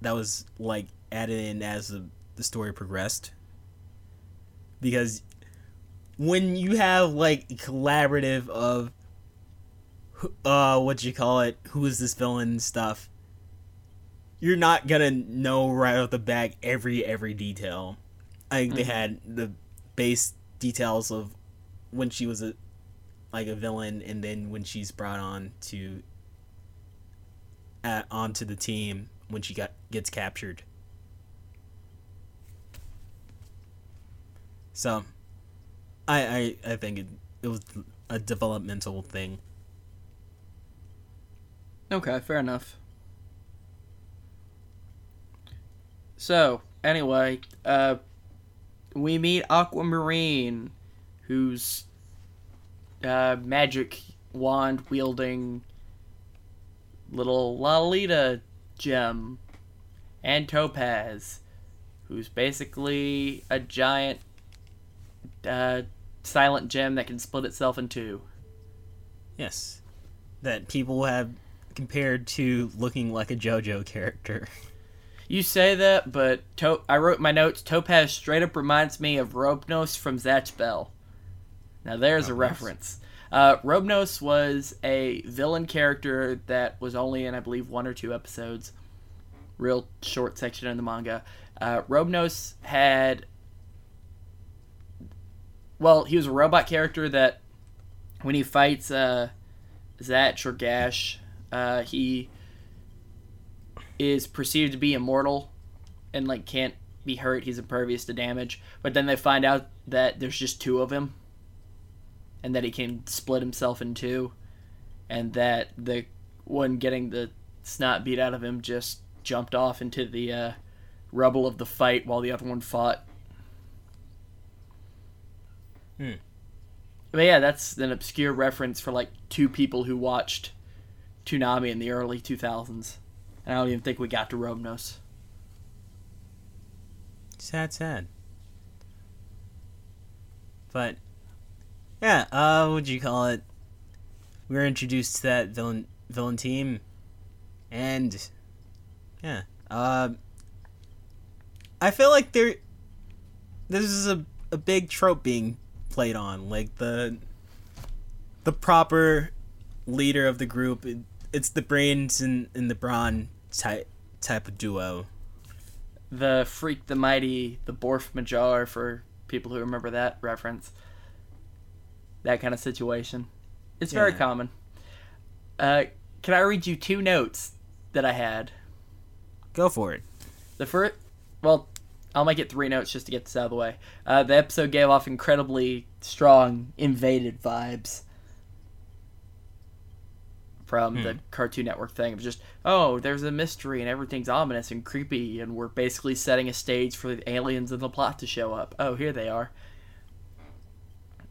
[SPEAKER 2] that was like added in as the, the story progressed. Because when you have like collaborative of uh what you call it, who is this villain stuff, you're not gonna know right off the bat every every detail. I think they
[SPEAKER 1] Mhm.
[SPEAKER 2] had the base details of when she was a like a villain and then when she's brought on to uh, onto the team when she got gets captured. So, I I, I think it, it was a developmental thing.
[SPEAKER 1] Okay, fair enough. So, anyway, uh, we meet Aquamarine, who's uh, magic wand wielding little Lolita gem, and Topaz, who's basically a giant uh, silent gem that can split itself in two.
[SPEAKER 2] Yes, that people have compared to looking like a JoJo character.
[SPEAKER 1] You say that, but to- I wrote my notes. Topaz straight up reminds me of Robnos from Zatch Bell. Now there's a reference. Uh, Robnos was a villain character that was only in, I believe, one or two episodes. Real short section in the manga. Uh, Robnos had. Well, he was a robot character that, when he fights uh, Zatch or Gash, uh, he is perceived to be immortal and like can't be hurt. He's impervious to damage. But then they find out that there's just two of him, and that he can split himself in two, and that the one getting the snot beat out of him just jumped off into the uh, rubble of the fight while the other one fought.
[SPEAKER 2] Hmm.
[SPEAKER 1] But yeah, that's an obscure reference for like two people who watched Toonami in the early 2000s. And I don't even think we got to Robnos.
[SPEAKER 2] Sad, sad. But yeah, uh, what would you call it? We were introduced to that villain villain team, and yeah, uh, I feel like there. This is a a big trope being played on, like the the proper leader of the group. It, it's the brains and, and the brawn type type of duo.
[SPEAKER 1] The Freak the Mighty, the Borf Majar, for people who remember that reference. That kind of situation. It's very
[SPEAKER 2] Yeah.
[SPEAKER 1] common. Uh, can I read you two notes that I had?
[SPEAKER 2] Go for it.
[SPEAKER 1] The first, well, I'll make it three notes just to get this out of the way. Uh, the episode gave off incredibly strong invaded vibes. from the Cartoon Network thing. It was just, oh, there's a mystery and everything's ominous and creepy, and we're basically setting a stage for the aliens in the plot to show up. Oh, here they are.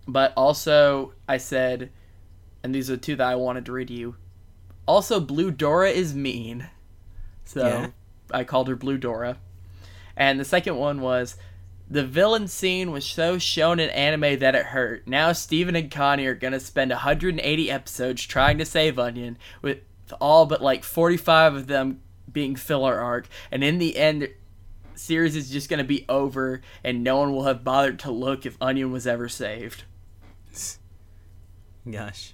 [SPEAKER 1] But also, I said, and these are two that I wanted to read to you. Also, Blue Dora is mean. So
[SPEAKER 2] Yeah.
[SPEAKER 1] I called her Blue Dora. And the second one was the villain scene was so shonen anime that it hurt. Now Steven and Connie are gonna spend 180 episodes trying to save Onion, with all but like 45 of them being filler arc, and in the end, the series is just gonna be over, and no one will have bothered to look if Onion was ever saved.
[SPEAKER 2] Gosh.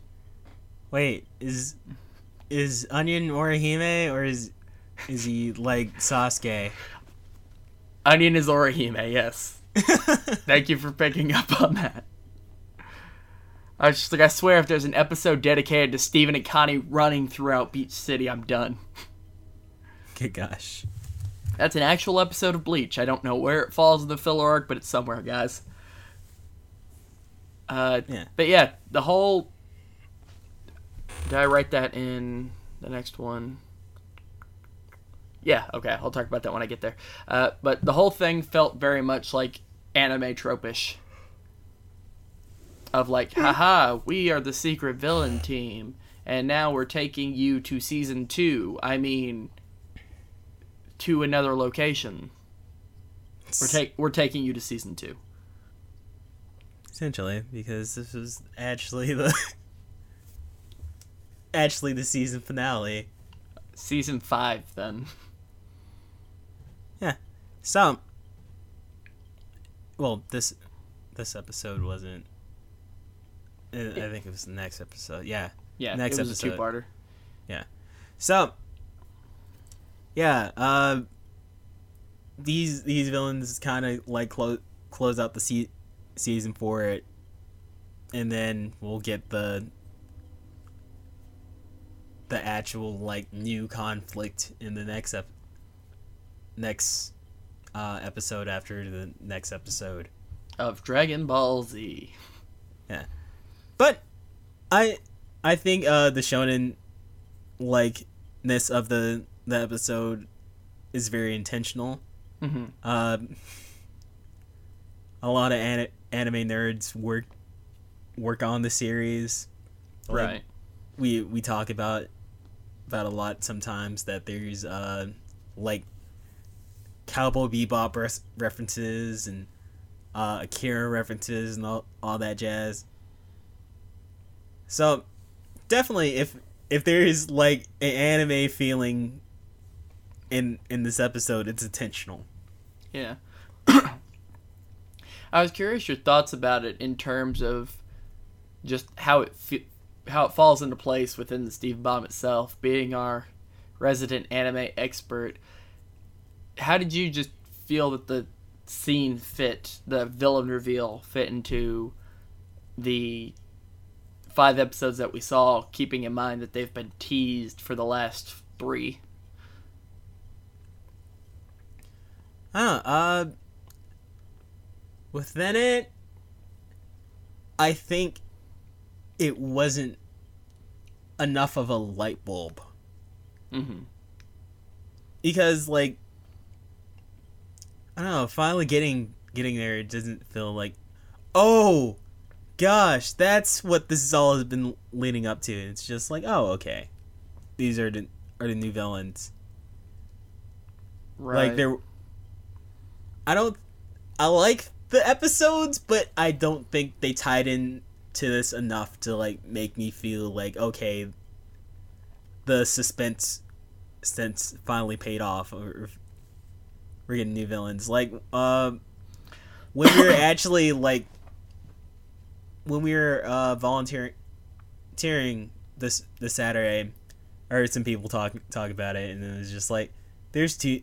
[SPEAKER 2] Wait, is is Onion Orihime or is is he like Sasuke?
[SPEAKER 1] Onion is Orihime, yes. Thank you for picking up on that. I was just like, I swear, if there's an episode dedicated to Steven and Connie running throughout Beach City, I'm done.
[SPEAKER 2] Good gosh.
[SPEAKER 1] That's an actual episode of Bleach. I don't know where it falls in the filler arc, but it's somewhere, guys. Uh,
[SPEAKER 2] Yeah.
[SPEAKER 1] But yeah, the whole. Did I write that in the next one? Yeah, okay. I'll talk about that when I get there. Uh, but the whole thing felt very much like anime tropish. Of like, haha, we are the secret villain team, and now we're taking you to season two. I mean, to another location. We're take we're taking you to season two.
[SPEAKER 2] Essentially, because this was actually the actually the season finale.
[SPEAKER 1] Season five, then. Yeah.
[SPEAKER 2] So, well, this this episode wasn't. I I think it was the next episode. Yeah.
[SPEAKER 1] Yeah,
[SPEAKER 2] Next
[SPEAKER 1] it was
[SPEAKER 2] episode.
[SPEAKER 1] a two-parter. Yeah.
[SPEAKER 2] So, yeah, uh, these these villains kind of like close close out the se- season for it, and then we'll get the the actual like new conflict in the next ep- next uh, episode after the next episode.
[SPEAKER 1] of Dragon Ball Z.
[SPEAKER 2] Yeah, but I I think uh the shonen likeness of the the episode is very intentional.
[SPEAKER 1] hmm
[SPEAKER 2] Um a lot of ani- anime nerds work work on the series. Like,
[SPEAKER 1] Right.
[SPEAKER 2] We we talk about about a lot sometimes that there's uh like Cowboy Bebop res- references and uh, Akira references and all, all that jazz. So definitely if if there is like an anime feeling in in this episode, it's intentional.
[SPEAKER 1] Yeah. I was curious your thoughts about it in terms of just how it fe- how it falls into place within the Steve Bomb itself, being our resident anime expert. How did you just feel that the scene fit, the villain reveal fit into the five episodes that we saw, keeping in mind that they've been teased for the last three?
[SPEAKER 2] Know, uh within it I think it wasn't enough of a light bulb.
[SPEAKER 1] Mm-hmm.
[SPEAKER 2] because like I don't know, finally getting getting there it doesn't feel like oh gosh, that's what this is all has been leading up to. It's just like, oh, okay. These are the are the new villains.
[SPEAKER 1] Right.
[SPEAKER 2] Like they're I don't I like the episodes, but I don't think they tied in to this enough to like make me feel like okay the suspense since finally paid off or we're getting new villains. Like um when we were actually like when we were uh volunteering volunteering this this Saturday I heard some people talk talk about it and it was just like there's two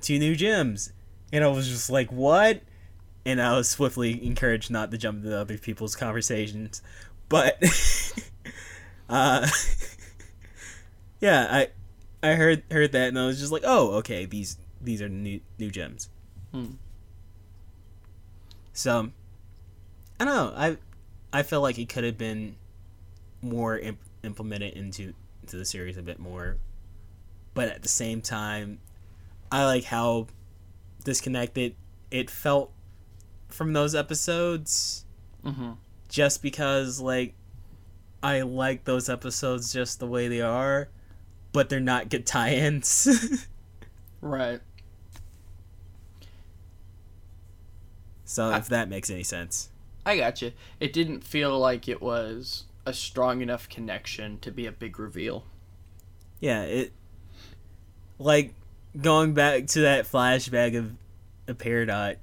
[SPEAKER 2] two new gyms and I was just like what and I was swiftly encouraged not to jump into other people's conversations but uh yeah I I heard heard that and I was just like oh okay these these are new new gems
[SPEAKER 1] Hmm.
[SPEAKER 2] so I don't know I I feel like it could have been more imp- implemented into to the series a bit more. But at the same time, I like how disconnected it felt from those episodes
[SPEAKER 1] Mm-hmm.
[SPEAKER 2] just because like I like those episodes just the way they are, but they're not good tie-ins.
[SPEAKER 1] Right.
[SPEAKER 2] so if that makes any sense.
[SPEAKER 1] I got you. It didn't feel like it was a strong enough connection to be a big reveal.
[SPEAKER 2] Yeah, it like going back to that flashback of a Peridot.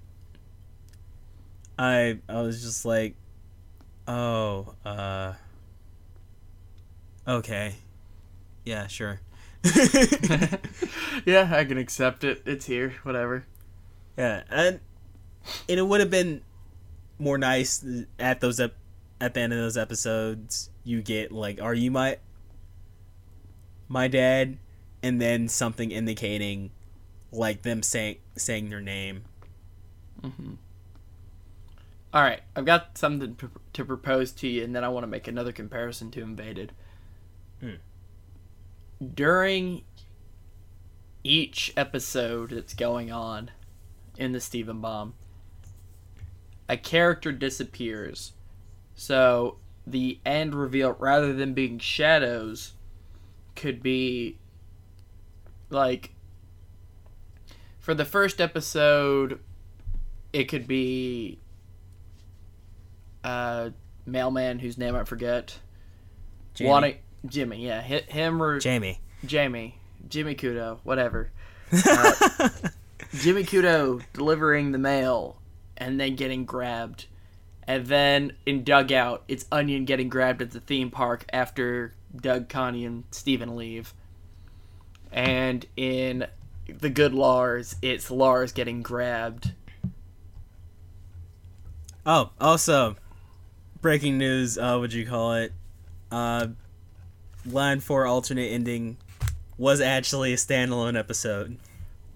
[SPEAKER 2] I I was just like, oh, uh, okay, yeah, sure.
[SPEAKER 1] yeah, I can accept it. It's here. Whatever.
[SPEAKER 2] Yeah, and and it would have been more nice at those ep- at the end of those episodes. You get like, "Are you my my dad?" and then something indicating like them saying saying their name.
[SPEAKER 1] All right, I've got something to, to propose to you, and then I want to make another comparison to Invaded.
[SPEAKER 2] Hmm.
[SPEAKER 1] During each episode that's going on in the Steven Bomb, a character disappears. So the end reveal, rather than being shadows, could be like for the first episode, it could be uh, mailman whose name I forget.
[SPEAKER 2] Jamie.
[SPEAKER 1] Wanting Jimmy, yeah, hit him or
[SPEAKER 2] Jamie.
[SPEAKER 1] Jamie, Jimmy Kudo, whatever. Uh, Jimmy Kudo delivering the mail and then getting grabbed, and then in Doug Out, it's Onion getting grabbed at the theme park after Doug, Connie, and Steven leave, and in the Good Lars, it's Lars getting grabbed.
[SPEAKER 2] Oh, also, breaking news. Uh, would you call it? Uh, Lion four alternate ending was actually a standalone episode.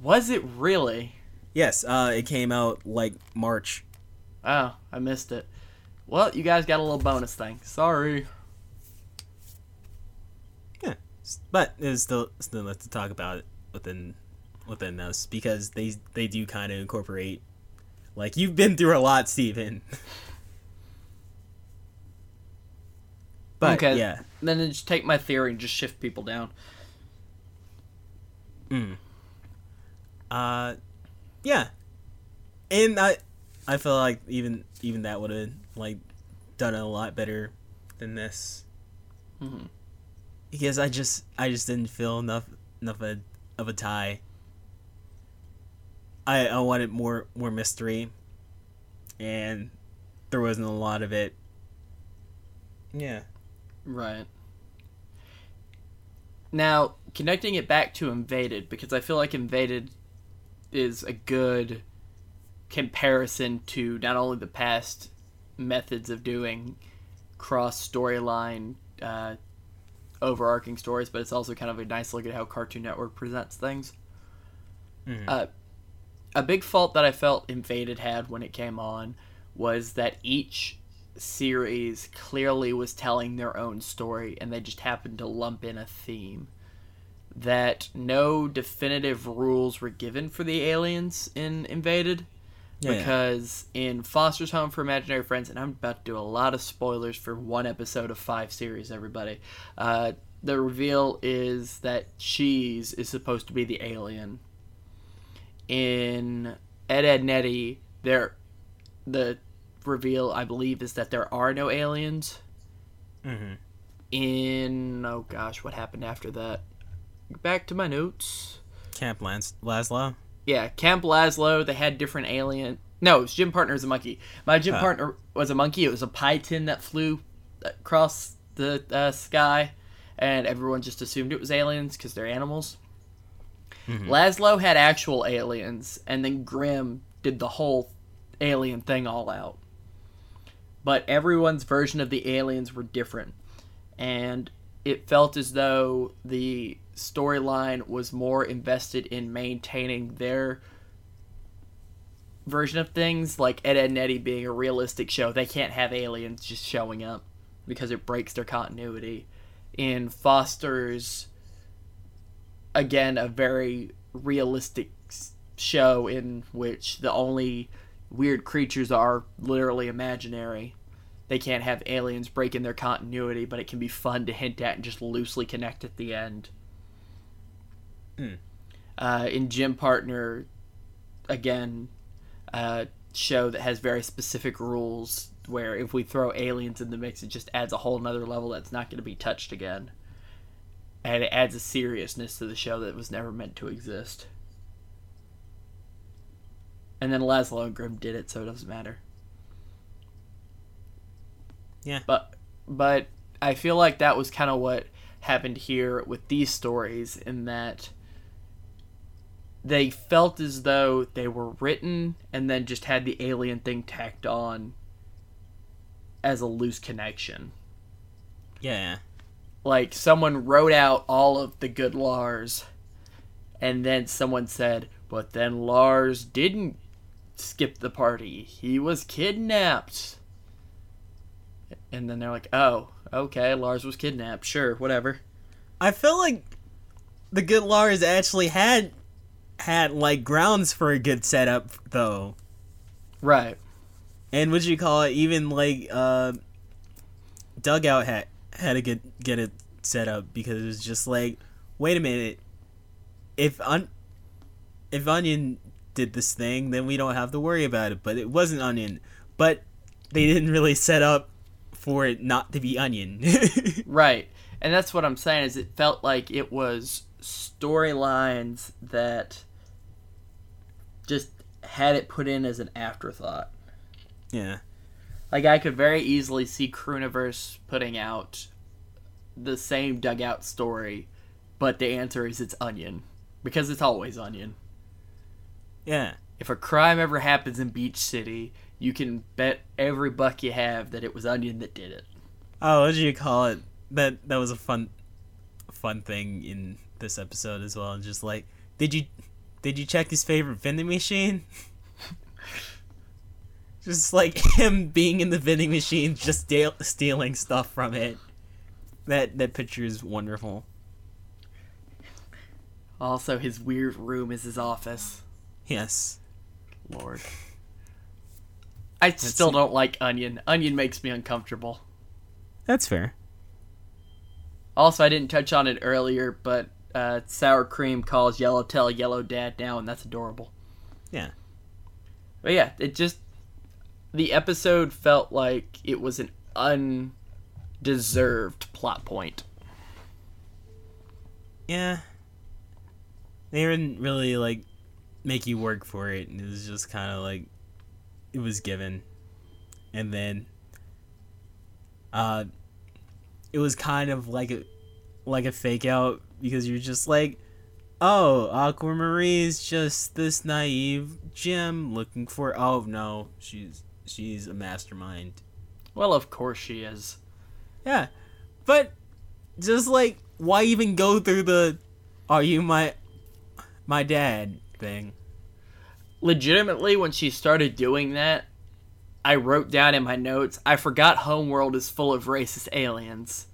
[SPEAKER 1] Was it really?
[SPEAKER 2] Yes, uh, it came out like March.
[SPEAKER 1] Oh, I missed it. Well, you guys got a little bonus thing. Sorry.
[SPEAKER 2] Yeah, but there's still still enough to talk about it within within us because they they do kind of incorporate. Like you've been through a lot, Steven. but
[SPEAKER 1] okay.
[SPEAKER 2] yeah,
[SPEAKER 1] Then just take my theory and just shift people down.
[SPEAKER 2] Mm. Uh, yeah, and I, I feel like even even that would have like done a lot better than this.
[SPEAKER 1] Mhm.
[SPEAKER 2] Because I just I just didn't feel enough enough of a, of a tie. I I wanted more more mystery, and there wasn't a lot of it. Yeah.
[SPEAKER 1] Right. Now, connecting it back to Invaded, because I feel like Invaded is a good comparison to not only the past methods of doing cross storyline, uh, overarching stories, but it's also kind of a nice look at how Cartoon Network presents things.
[SPEAKER 2] Mhm.
[SPEAKER 1] Uh, a big fault that I felt Invaded had when it came on was that each series clearly was telling their own story and they just happened to lump in a theme. That no definitive rules were given for the aliens in Invaded.
[SPEAKER 2] Yeah, yeah.
[SPEAKER 1] because in Foster's Home for Imaginary Friends, and I'm about to do a lot of spoilers for one episode of five series, everybody. Uh, the reveal is that Cheese is supposed to be the alien. In Ed Edd n Eddy, there, the reveal I believe is that there are no aliens.
[SPEAKER 2] Mhm.
[SPEAKER 1] In oh gosh, what happened after that? Back to my notes.
[SPEAKER 2] Camp Lance Laszlo.
[SPEAKER 1] Yeah, Camp Laszlo. They had different alien. No, his gym partner was a monkey. My gym
[SPEAKER 2] Oh.
[SPEAKER 1] partner was a monkey. It was a tin that flew across the uh, sky, and everyone just assumed it was aliens because they're animals. Laszlo had actual aliens, and then Grim did the whole alien thing all out. But everyone's version of the aliens were different, and it felt as though the storyline was more invested in maintaining their version of things, like Ed, Edd n Eddy being a realistic show. They can't have aliens just showing up because it breaks their continuity. in Foster's again a very realistic show in which the only weird creatures are literally imaginary. They can't have aliens breaking their continuity, but it can be fun to hint at and just loosely connect at the end.
[SPEAKER 2] Hmm.
[SPEAKER 1] Uh, in Gym Partner, again, a show that has very specific rules where if we throw aliens in the mix, it just adds a whole nother level that's not going to be touched again. And it adds a seriousness to the show that was never meant to exist. And then Laszlo and Grim did it, so it doesn't matter.
[SPEAKER 2] Yeah.
[SPEAKER 1] But but I feel like that was kind of what happened here with these stories in that they felt as though they were written and then just had the alien thing tacked on as a loose connection.
[SPEAKER 2] Yeah.
[SPEAKER 1] Like someone wrote out all of the good Lars and then someone said, "But then Lars didn't skip the party. He was kidnapped." And then they're like, "Oh, okay, Lars was kidnapped. Sure, whatever."
[SPEAKER 2] I feel like the good Lars actually had had like grounds for a good setup though.
[SPEAKER 1] Right.
[SPEAKER 2] And would you call it? Even like uh, Doug Out had had to get get it set up because it was just like, wait a minute, if un- if Onion did this thing, then we don't have to worry about it. But it wasn't Onion. But they didn't really set up for it not to be Onion.
[SPEAKER 1] Right. And that's what I'm saying is it felt like it was storylines that just had it put in as an afterthought.
[SPEAKER 2] yeah.
[SPEAKER 1] Like I could very easily see Crewniverse putting out the same Doug Out story, but the answer is it's Onion because it's always Onion.
[SPEAKER 2] Yeah.
[SPEAKER 1] If a crime ever happens in Beach City, you can bet every buck you have that it was Onion that did it.
[SPEAKER 2] Oh, what do you call it? That that was a fun, fun thing in this episode as well. Just like, did you, did you check his favorite vending machine? just like him being in the vending machine, just steal, stealing stuff from it. That that picture is wonderful.
[SPEAKER 1] Also, his weird room is his office.
[SPEAKER 2] Yes.
[SPEAKER 1] Lord. I still
[SPEAKER 2] see.
[SPEAKER 1] don't like Onion. Onion makes me uncomfortable.
[SPEAKER 2] That's fair.
[SPEAKER 1] Also, I didn't touch on it earlier, but uh, Sour Cream calls Yellowtail Yellow Dad now, and that's adorable.
[SPEAKER 2] Yeah.
[SPEAKER 1] But yeah, it just. The episode felt like it was an undeserved plot point.
[SPEAKER 2] Yeah. They didn't really like make you work for it. And it was just kind of like it was given, and then uh, it was kind of like a like a fake out because you're just like, oh, Aquamarie's just this naive gem looking for. Oh no, she's she's a mastermind.
[SPEAKER 1] Well, of course she is.
[SPEAKER 2] Yeah, but just like, why even go through the "Are you my my dad?" Thing?
[SPEAKER 1] Legitimately, when she started doing that, I wrote down in my notes, I forgot Homeworld is full of racist aliens.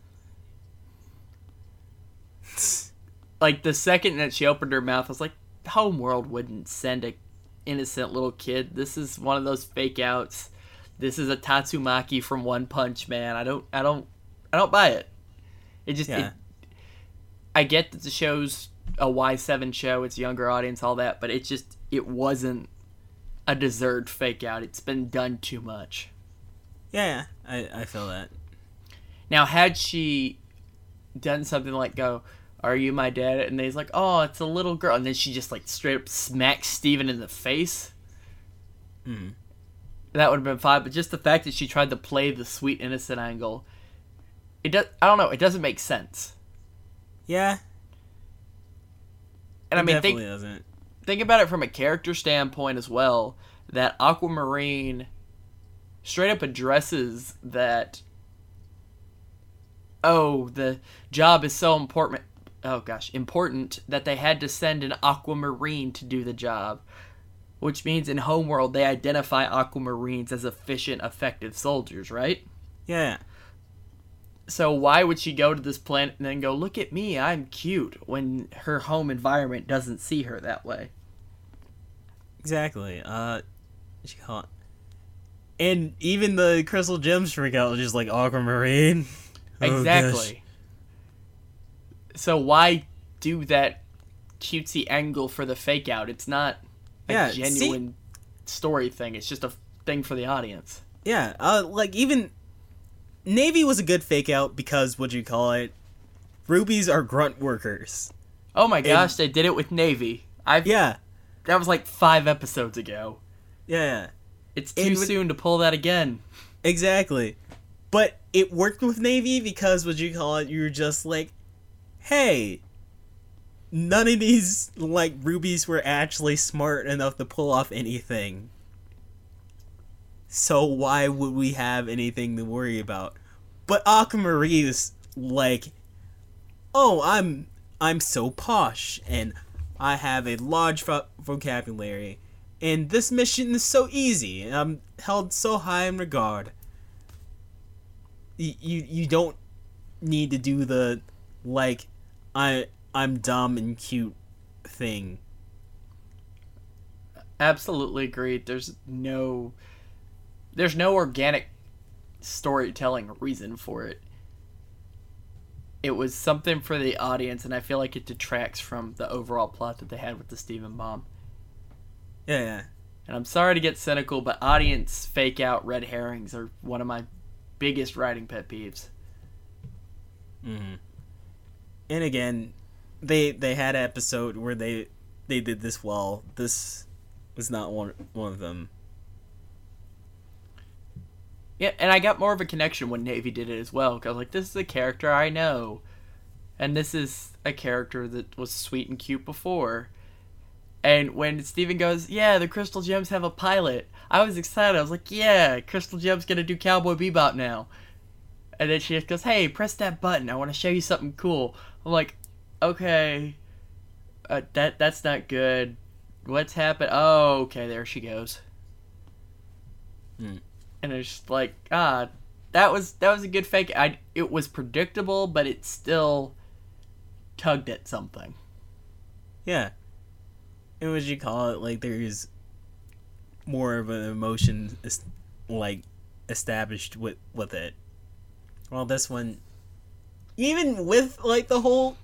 [SPEAKER 1] like the second that she opened her mouth, I was like, Homeworld wouldn't send a innocent little kid. This is one of those fake outs. This is a Tatsumaki from One Punch Man. I don't I don't I don't buy it. It just
[SPEAKER 2] Yeah.
[SPEAKER 1] it, I get that the show's a Y7 show, it's a younger audience, all that, but it just it wasn't a deserved fake out. It's been done too much.
[SPEAKER 2] Yeah, I I feel that.
[SPEAKER 1] Now, had she done something like go, "Are you my dad?" and he's like, "Oh, it's a little girl," and then she just like straight up smacks Steven in the face,
[SPEAKER 2] Mm.
[SPEAKER 1] that would have been fine. But just the fact that she tried to play the sweet innocent angle, it does. I don't know. It doesn't make sense.
[SPEAKER 2] Yeah,
[SPEAKER 1] And I mean, think
[SPEAKER 2] doesn't.
[SPEAKER 1] think about it from a character standpoint as well. That Aquamarine straight up addresses that. Oh, the job is so important. Oh gosh, important that they had to send an Aquamarine to do the job, which means in Homeworld they identify Aquamarines as efficient, effective soldiers, right?
[SPEAKER 2] Yeah,
[SPEAKER 1] So why would she go to this planet and then go, "Look at me, I'm cute," when her home environment doesn't see her that way?
[SPEAKER 2] Exactly. Uh, call it? And even the crystal gems freak out, just like aquamarine. Oh, gosh.
[SPEAKER 1] Exactly. so why do that cutesy angle for the fake out? It's not a
[SPEAKER 2] Yeah, see-
[SPEAKER 1] genuine story thing. It's just a thing for the audience.
[SPEAKER 2] Yeah, uh, like even Navy was a good fake out because what do you call it? Rubies are grunt workers.
[SPEAKER 1] Oh my gosh, they did it with Navy. I've
[SPEAKER 2] Yeah,
[SPEAKER 1] that was like five episodes ago.
[SPEAKER 2] yeah,
[SPEAKER 1] It's too
[SPEAKER 2] And
[SPEAKER 1] soon to pull that again.
[SPEAKER 2] exactly. But it worked with Navy because what do you call it? You were just like, hey, none of these like rubies were actually smart enough to pull off anything. So why would we have anything to worry about? But Aquamarine is like, oh, I'm I'm so posh and I have a large vo- vocabulary, and this mission is so easy, and I'm held so high in regard. Y- You you don't need to do the like I I'm dumb and cute thing.
[SPEAKER 1] Absolutely agreed. There's no there's no organic storytelling reason for it. It was something for the audience and I feel like it detracts from the overall plot that they had with the Steven Bomb.
[SPEAKER 2] Yeah, yeah.
[SPEAKER 1] And I'm sorry to get cynical, but audience fake out red herrings are one of my biggest writing pet peeves.
[SPEAKER 2] Mm-hmm. And again, they they had an episode where they they did this well. This was not one one of them.
[SPEAKER 1] Yeah, and I got more of a connection when Navy did it as well. Cause like, this is a character I know, and this is a character that was sweet and cute before. And when Steven goes, yeah, the Crystal Gems have a pilot, I was excited. I was like, yeah, Crystal Gems gonna do Cowboy Bebop now. And then she just goes, hey, press that button. I want to show you something cool. I'm like, okay, uh, that that's not good. What's happened? Oh, okay, there she goes
[SPEAKER 2] Hmm.
[SPEAKER 1] And it's just like ah that was that was a good fake i it was predictable but it still tugged at something
[SPEAKER 2] Yeah. And what you call it? Like there's more of an emotion like established with with it. Well, this one, even with like the whole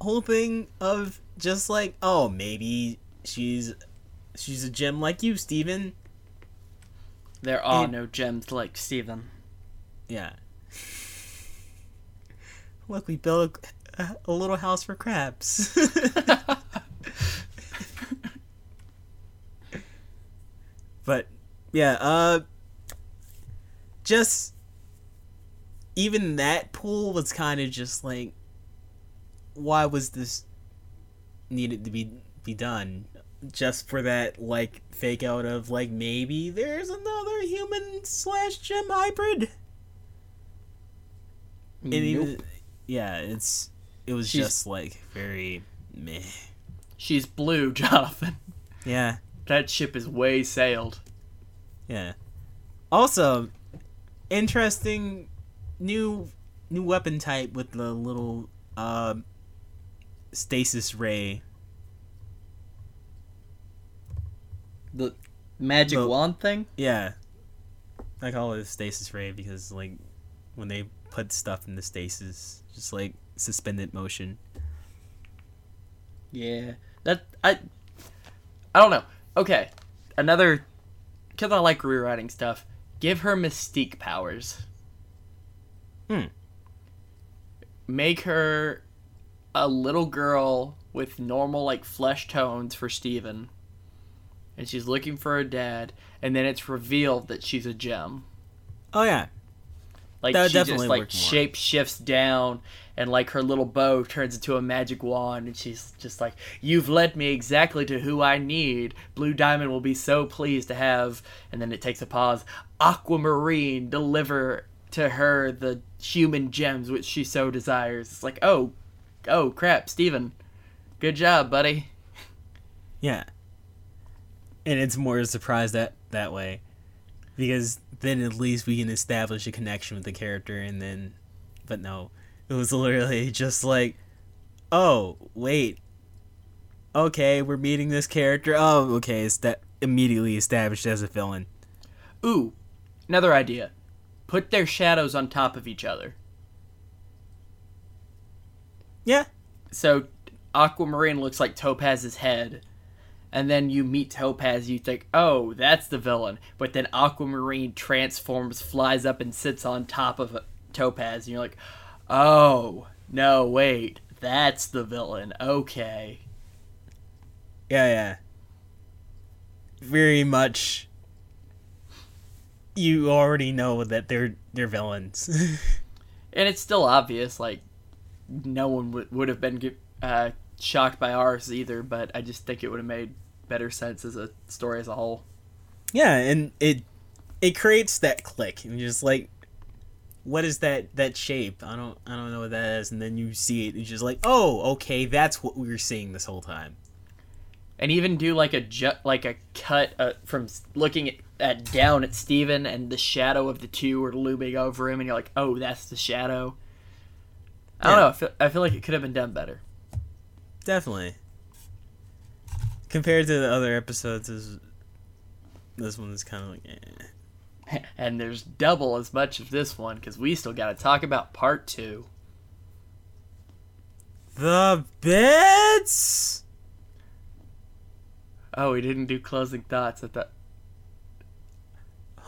[SPEAKER 2] whole thing of just like oh maybe she's she's a gem like you, Steven.
[SPEAKER 1] There are
[SPEAKER 2] It-
[SPEAKER 1] no gems like steven
[SPEAKER 2] Yeah. Look, we built a, a little house for crabs. but yeah, uh just even that pool was kind of just like why was this needed to be be done just for that like fake out of like maybe there's another human slash gem hybrid? And even yeah it's it was
[SPEAKER 1] She's-
[SPEAKER 2] just like very meh.
[SPEAKER 1] She's blue jonathan.
[SPEAKER 2] Yeah.
[SPEAKER 1] That ship is way sailed.
[SPEAKER 2] Yeah. Also interesting new new weapon type with the little uh stasis ray
[SPEAKER 1] the magic
[SPEAKER 2] The-
[SPEAKER 1] wand thing?
[SPEAKER 2] Yeah. I call it a stasis ray because like when they put stuff in the stasis just like suspended motion.
[SPEAKER 1] Yeah. That i i don't know. Okay. Another because i like rewriting stuff give her mystique powers.
[SPEAKER 2] Hmm.
[SPEAKER 1] make her a little girl with normal like flesh tones for Steven. And she's looking for her dad, and then it's revealed that she's a gem.
[SPEAKER 2] oh yeah
[SPEAKER 1] Like
[SPEAKER 2] That
[SPEAKER 1] she
[SPEAKER 2] definitely
[SPEAKER 1] just like shape shifts down and like her little bow turns into a magic wand and she's just like, You've led me exactly to who I need. Blue Diamond will be so pleased to have and then it takes a pause. Aquamarine deliver to her the human gems which she so desires. It's like, oh oh crap, Steven. Good job, buddy.
[SPEAKER 2] Yeah. And it's more a surprise that that way. Because then at least we can establish a connection with the character and then but no, it was literally just like, oh wait, okay, we're meeting this character. Oh, okay, it's that immediately established as a villain.
[SPEAKER 1] Ooh, another idea. Put their shadows on top of each other.
[SPEAKER 2] Yeah,
[SPEAKER 1] So Aquamarine looks like Topaz's head. And then you meet Topaz, you think, oh, that's the villain. But then Aquamarine transforms, flies up, and sits on top of Topaz. And you're like, oh, no, wait, that's the villain. Okay.
[SPEAKER 2] yeah, yeah. Very much. You already know that they're they're villains.
[SPEAKER 1] And it's still obvious, like, no one would, would have been uh, shocked by ours either, but I just think it would have made better sense as a story as a whole.
[SPEAKER 2] yeah, and it it creates that click, and you're just like, what is that that shape? I don't I don't know what that is, and then you see it, and you're just like, oh, okay, that's what we were seeing this whole time.
[SPEAKER 1] and even do like a ju- like a cut uh, from looking at, at down at Steven and the shadow of the two are looming over him and you're like oh that's the shadow I don't
[SPEAKER 2] Yeah.
[SPEAKER 1] know I feel, I feel like it could have been done better
[SPEAKER 2] Definitely. Compared to the other episodes, this, this one is kind of like, eh.
[SPEAKER 1] and there's double as much of this one because we still got to talk about part two
[SPEAKER 2] The bits?
[SPEAKER 1] oh we didn't do closing thoughts at that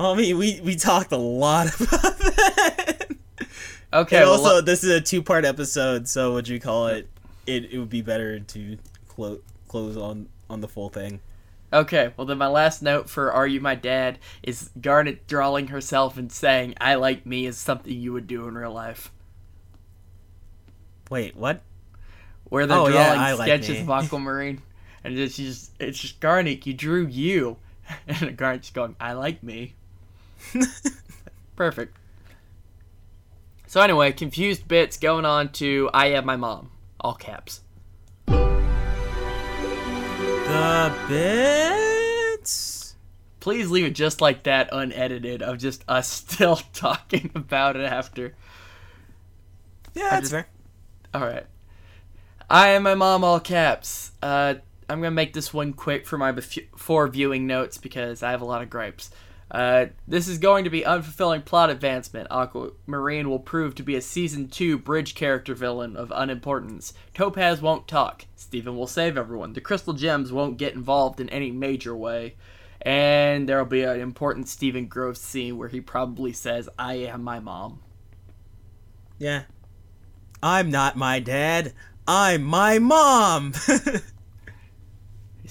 [SPEAKER 2] Homie, we, we talked a lot about that.
[SPEAKER 1] okay
[SPEAKER 2] and
[SPEAKER 1] well,
[SPEAKER 2] also, this is a two part episode, so would you call it? It, it would be better to clo- close on, on the full thing.
[SPEAKER 1] Okay, well then my last note for Are You My Dad is Garnet drawing herself and saying I like me is something you would do in real life.
[SPEAKER 2] Wait, what?
[SPEAKER 1] where they're
[SPEAKER 2] Oh,
[SPEAKER 1] drawing
[SPEAKER 2] yeah, I like
[SPEAKER 1] sketches of Aquamarine, and it's just it's just Garnet, you drew you, and Garnet's going, I like me. Perfect. So anyway, confused bits going on to I am my mom, all caps.
[SPEAKER 2] The bits?
[SPEAKER 1] Please leave it just like that, unedited, of just us still talking about it after.
[SPEAKER 2] Yeah, that's
[SPEAKER 1] just-
[SPEAKER 2] fair.
[SPEAKER 1] All right. I am my mom, all caps. Uh, I'm gonna make this one quick for my bef- four viewing notes because I have a lot of gripes. Uh, this is going to be unfulfilling plot advancement. Aquamarine will prove to be a season two bridge character villain of unimportance. Topaz won't talk. Steven will save everyone. The crystal gems won't get involved in any major way. And there'll be an important Steven Groves scene where he probably says, I am my mom.
[SPEAKER 2] Yeah. I'm not my dad. I'm my mom.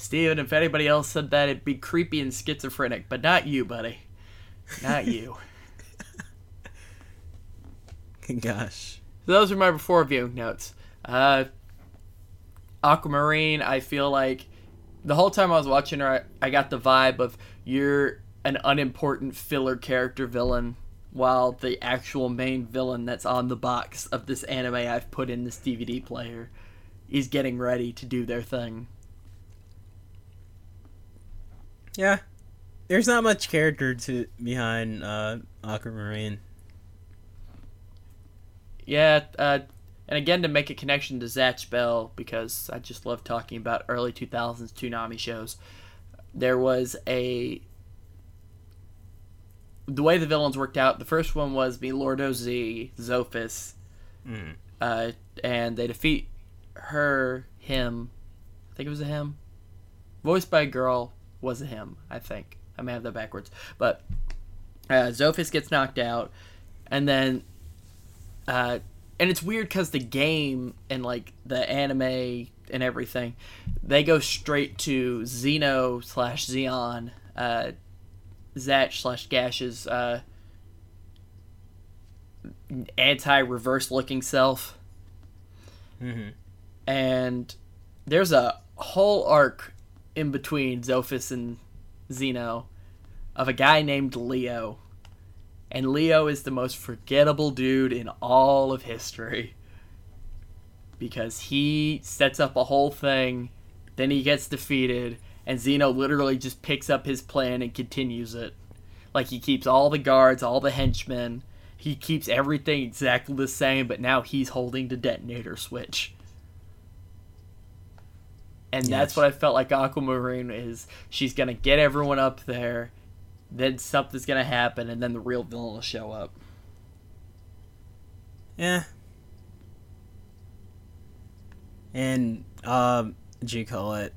[SPEAKER 1] Steven, if anybody else said that, it'd be creepy and schizophrenic, but not you, buddy. Not you.
[SPEAKER 2] Gosh.
[SPEAKER 1] so those are my before viewing notes. Uh, Aquamarine, I feel like the whole time I was watching her, I, I got the vibe of you're an unimportant filler character villain, while the actual main villain that's on the box of this anime I've put in this DVD player is getting ready to do their thing.
[SPEAKER 2] Yeah. There's not much character to behind uh Aquamarine.
[SPEAKER 1] Yeah, uh, and again to make a connection to Zatch Bell because I just love talking about early 2000s Toonami shows. There was a the way the villains worked out. The first one was Milordo Z, Zophis,
[SPEAKER 2] Mm.
[SPEAKER 1] uh, and they defeat her, him. I think it was a him. Voiced by a girl was him. I think I may have that backwards, but uh, Zophis gets knocked out, and then uh, and it's weird because the game and like the anime and everything, they go straight to Xeno slash Xeon, uh, Zatch slash Gash's uh, anti-reverse looking self,
[SPEAKER 2] Mm-hmm.
[SPEAKER 1] and there's a whole arc in between Zophis and Xeno of a guy named Leo. And Leo is the most forgettable dude in all of history. Because he sets up a whole thing, then he gets defeated, and Xeno literally just picks up his plan and continues it. Like he keeps all the guards, all the henchmen, he keeps everything exactly the same, but now he's holding the detonator switch. And that's what I felt like Aquamarine is. She's gonna get everyone up there, then something's gonna happen, and then the real villain will show up.
[SPEAKER 2] Yeah. And um, what do you call it?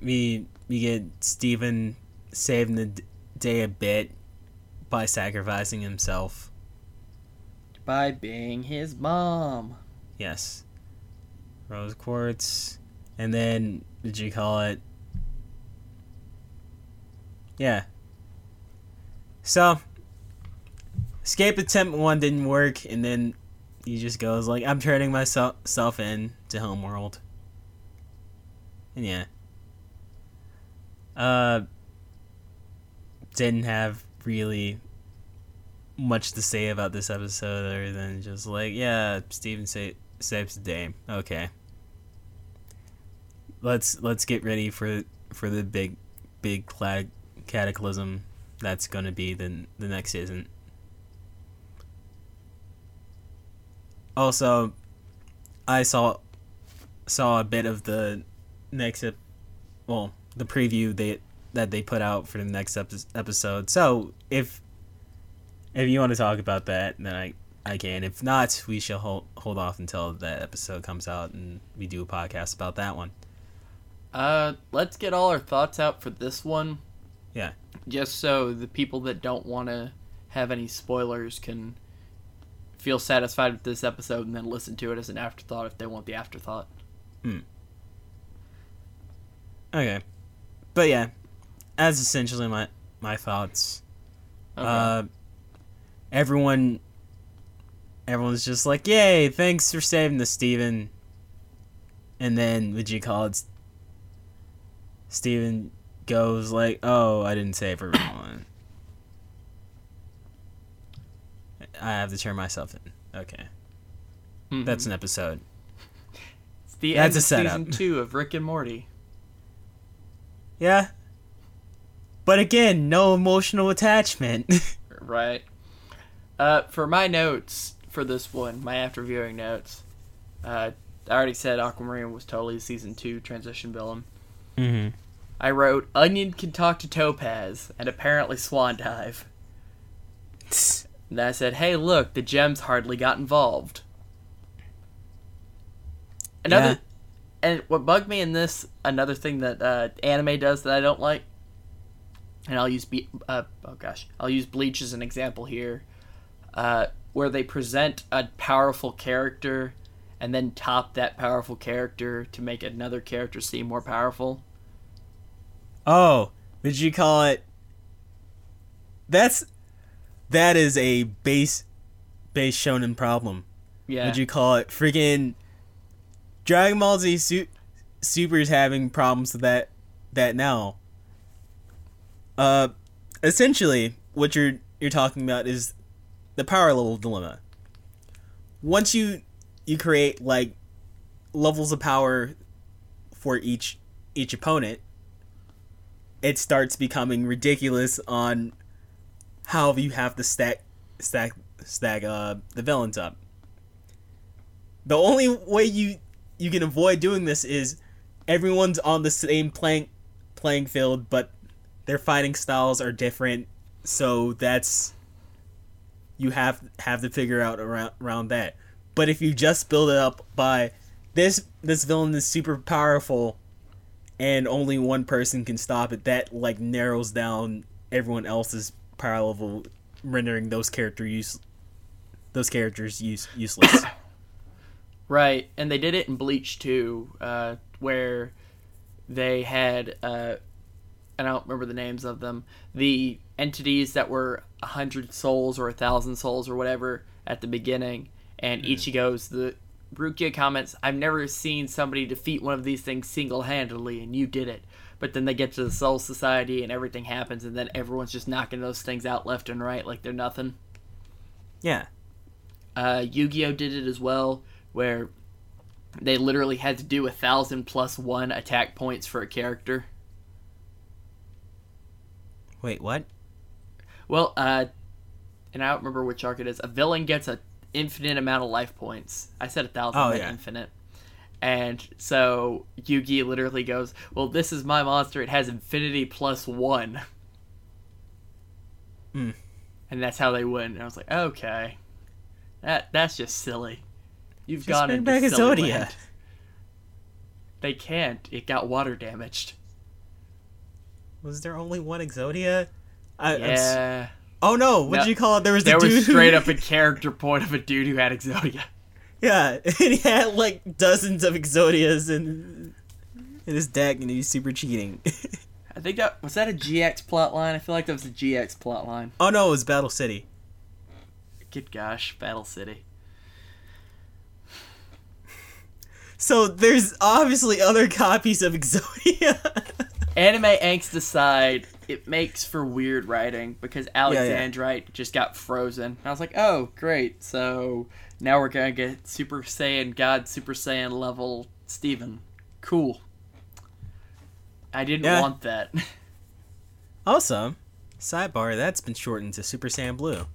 [SPEAKER 2] We we get Steven saving the d- day a bit by sacrificing himself.
[SPEAKER 1] By being his mom.
[SPEAKER 2] Yes. Rose quartz, and then did you call it? Yeah. So, escape attempt one didn't work, and then he just goes like, "I'm turning myself self in to Homeworld." And yeah. Uh. Didn't have really much to say about this episode other than just like, yeah, Steven sa- saves the day. Okay. Let's let's get ready for for the big big cataclysm that's going to be the the next season. Also, I saw saw a bit of the next ep- well, the preview they that they put out for the next epi- episode. So, if if you want to talk about that, then I I can. If not, we shall hold hold off until that episode comes out and we do a podcast about that one.
[SPEAKER 1] Uh, let's get all our thoughts out for this one.
[SPEAKER 2] Yeah.
[SPEAKER 1] Just so the people that don't want to have any spoilers can feel satisfied with this episode and then listen to it as an afterthought if they want the afterthought. Hmm.
[SPEAKER 2] Okay. But yeah, that's essentially my my thoughts.
[SPEAKER 1] Okay.
[SPEAKER 2] Uh, everyone, everyone's just like, "Yay! Thanks for saving the Steven. And then would you call it? Steven goes like, "Oh, I didn't save everyone. I have to turn myself in." Okay,
[SPEAKER 1] Mhm.
[SPEAKER 2] that's an episode.
[SPEAKER 1] It's the
[SPEAKER 2] that's
[SPEAKER 1] end
[SPEAKER 2] a
[SPEAKER 1] of season two of Rick and Morty.
[SPEAKER 2] Yeah. But again, no emotional attachment.
[SPEAKER 1] Right. Uh, for my notes for this one, my after viewing notes, uh, I already said Aquamarine was totally a season two transition villain.
[SPEAKER 2] Mm-hmm.
[SPEAKER 1] I wrote Onion can talk to Topaz and apparently Swan Dive. And I said, hey, look, the gems hardly got involved. Another,
[SPEAKER 2] Yeah.
[SPEAKER 1] and what bugged me in this, another thing that uh, anime does that I don't like, and I'll use, Be- uh, oh gosh, I'll use Bleach as an example here, uh, where they present a powerful character and then top that powerful character to make another character seem more powerful.
[SPEAKER 2] Oh, did you call it? That's that is a base base shonen problem.
[SPEAKER 1] Yeah.
[SPEAKER 2] Would you call it freaking Dragon Ball Z Su- Super's having problems with that that now? Uh, essentially, what you're you're talking about is the power level dilemma. Once you you create like levels of power for each each opponent, it starts becoming ridiculous on how you have to stack stack stack uh the villains up. The only way you you can avoid doing this is everyone's on the same playing playing field, but their fighting styles are different. So that's you have have to figure out around around that. But if you just build it up by this this villain is super powerful and only one person can stop it, that like narrows down everyone else's power level, rendering those character use those characters use useless.
[SPEAKER 1] Right, and they did it in Bleach too, uh, where they had uh, I don't remember the names of them. The entities that were a hundred souls or a thousand souls or whatever at the beginning, and Ichigo's the Rukia comments, "I've never seen somebody defeat one of these things single-handedly, and you did it." But then they get to the Soul Society, and everything happens, and then everyone's just knocking those things out left and right like they're nothing.
[SPEAKER 2] yeah.
[SPEAKER 1] Uh, Yu-Gi-Oh did it as well, where they literally had to do a thousand plus one attack points for a character.
[SPEAKER 2] Wait, what?
[SPEAKER 1] Well, uh, and I don't remember which arc it is. A villain gets a infinite amount of life points. I said a thousand,
[SPEAKER 2] Oh, yeah.
[SPEAKER 1] infinite. And so Yugi literally goes, "Well, this is my monster. It has infinity plus one."
[SPEAKER 2] Hmm.
[SPEAKER 1] And that's how they win. And I was like, okay, that that's just silly. You've
[SPEAKER 2] Just
[SPEAKER 1] gone into
[SPEAKER 2] back
[SPEAKER 1] silly
[SPEAKER 2] Exodia.
[SPEAKER 1] land. They can't. It got water damaged.
[SPEAKER 2] Was there only one Exodia? I, I'm
[SPEAKER 1] Yeah.
[SPEAKER 2] Oh no! What
[SPEAKER 1] No,
[SPEAKER 2] did you call it? There was the
[SPEAKER 1] There was
[SPEAKER 2] who-
[SPEAKER 1] straight up a character point of a dude who had Exodia.
[SPEAKER 2] Yeah, and he had like dozens of Exodias in in his deck, and he's super cheating.
[SPEAKER 1] I think that was that a GX plot line. I feel like that was a GX plot line.
[SPEAKER 2] oh no, it was Battle City.
[SPEAKER 1] Good gosh, Battle City.
[SPEAKER 2] So there's obviously other copies of Exodia.
[SPEAKER 1] Anime angst aside, it makes for weird writing because Alexandrite just got frozen. And I was like, oh, great. So now we're going to get Super Saiyan God, Super Saiyan level Steven. Cool. I didn't
[SPEAKER 2] Yeah.
[SPEAKER 1] want that.
[SPEAKER 2] also, sidebar, that's been shortened to Super Saiyan Blue.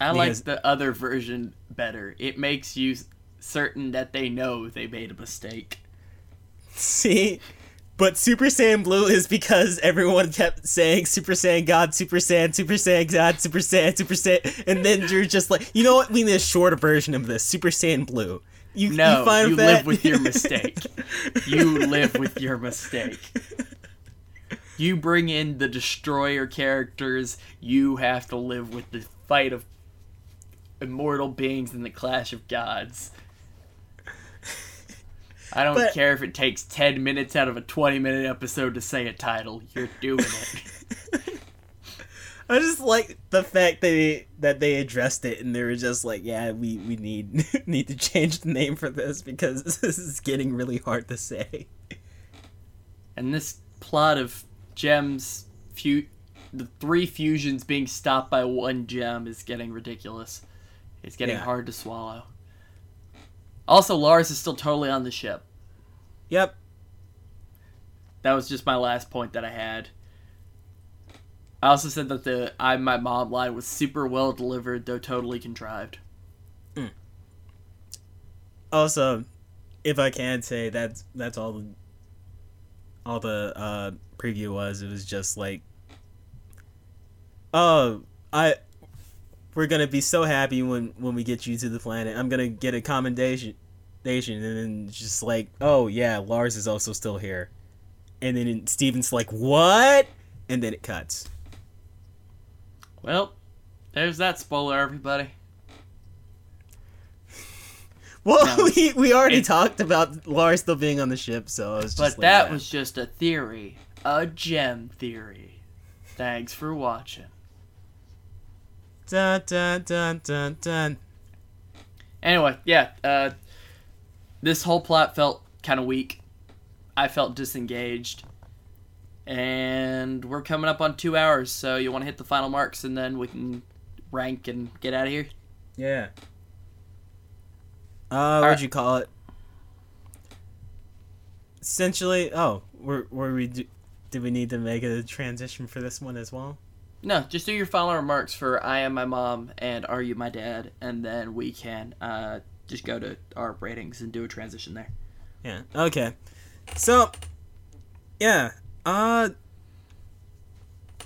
[SPEAKER 1] I like the other version better. It makes you certain that they know they made a mistake.
[SPEAKER 2] See? But Super Saiyan Blue is because everyone kept saying Super Saiyan God, Super Saiyan, Super Saiyan God, Super Saiyan, Super Saiyan, and then you're just like, you know what? We need a shorter version of this, Super Saiyan Blue. You,
[SPEAKER 1] No,
[SPEAKER 2] you,
[SPEAKER 1] you live with your mistake. You live with your mistake. You bring in the destroyer characters, you have to live with the fight of immortal beings in the clash of gods. I don't
[SPEAKER 2] But-
[SPEAKER 1] care if it takes 10 minutes out of a 20 minute episode to say a title, you're doing it.
[SPEAKER 2] I just like the fact that they, that they addressed it and they were just like, yeah, we, we need need to change the name for this because this is getting really hard to say.
[SPEAKER 1] and this plot of gems the three fusions being stopped by one gem is getting ridiculous it's getting
[SPEAKER 2] Yeah.
[SPEAKER 1] hard to swallow also lars is still totally on the ship
[SPEAKER 2] Yep.
[SPEAKER 1] that was just my last point that i had i also said that the i'm my mom line was super well delivered though totally contrived
[SPEAKER 2] Also, if I can say that's that's all the all the uh preview was. It was just like, oh, I we're gonna be so happy when when we get you to the planet. I'm gonna get a commendation, and then just like, oh yeah, Lars is also still here, and then Steven's like, what? And then it cuts.
[SPEAKER 1] well there's that spoiler everybody
[SPEAKER 2] Well,
[SPEAKER 1] No.
[SPEAKER 2] we we already talked about Lars still being on the ship, so I was just
[SPEAKER 1] but
[SPEAKER 2] like,
[SPEAKER 1] that
[SPEAKER 2] yeah.
[SPEAKER 1] was just a theory a gem theory thanks for watching
[SPEAKER 2] dun dun dun dun dun.
[SPEAKER 1] Anyway, yeah, uh, this whole plot felt kind of weak. I felt disengaged. And we're coming up on two hours, so you want to hit the final marks and then we can rank and get out of here?
[SPEAKER 2] Yeah. Uh, what'd
[SPEAKER 1] right.
[SPEAKER 2] you call it? Essentially, oh, were were we? Do, did we need to make a transition for this one as well?
[SPEAKER 1] No, just do your final remarks for I Am My Mom and Are You My Dad, and then we can uh, just go to our ratings and do a transition there.
[SPEAKER 2] Yeah. Okay. So, yeah. Uh,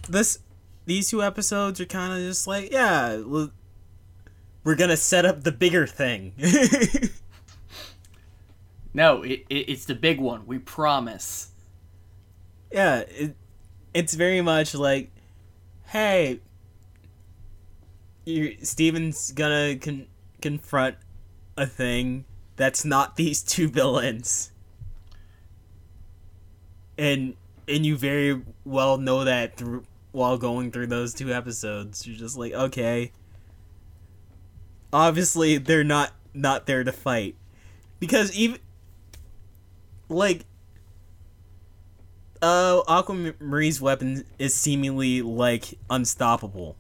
[SPEAKER 2] this these two episodes are kind of just like, yeah, we're gonna set up the bigger thing.
[SPEAKER 1] No, it, it, it's the big one. We promise.
[SPEAKER 2] yeah, it, it's very much like, hey, you Steven's gonna con- confront a thing that's not these two villains, and and you very well know that through while going through those two episodes. You're just like, okay, obviously they're not not there to fight because even like uh Aquamarie's weapon is seemingly like unstoppable.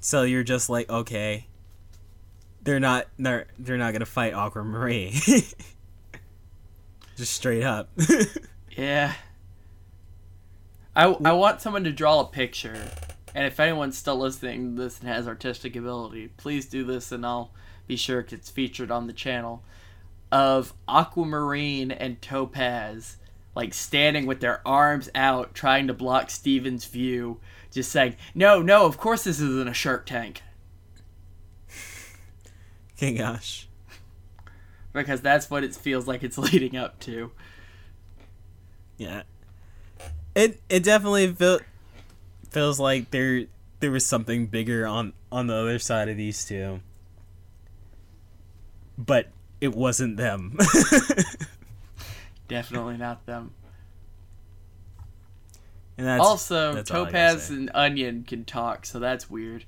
[SPEAKER 2] So you're just like, okay. They're not they're they're not gonna fight Aquamarine. just straight up.
[SPEAKER 1] Yeah. I, I want someone to draw a picture, and if anyone's still listening to this and has artistic ability, please do this, and I'll be sure it gets featured on the channel. Of Aquamarine and Topaz, like standing with their arms out, trying to block Steven's view, just saying, "No, no, of course this isn't a Shark Tank,"
[SPEAKER 2] Okay, gosh.
[SPEAKER 1] because that's what it feels like it's leading up to.
[SPEAKER 2] Yeah. It it definitely feel, feels like there there was something bigger on on the other side of these two. But it wasn't them.
[SPEAKER 1] Definitely not them.
[SPEAKER 2] and that's
[SPEAKER 1] also,
[SPEAKER 2] that's all I gotta
[SPEAKER 1] Topaz and Onion can talk, so that's weird.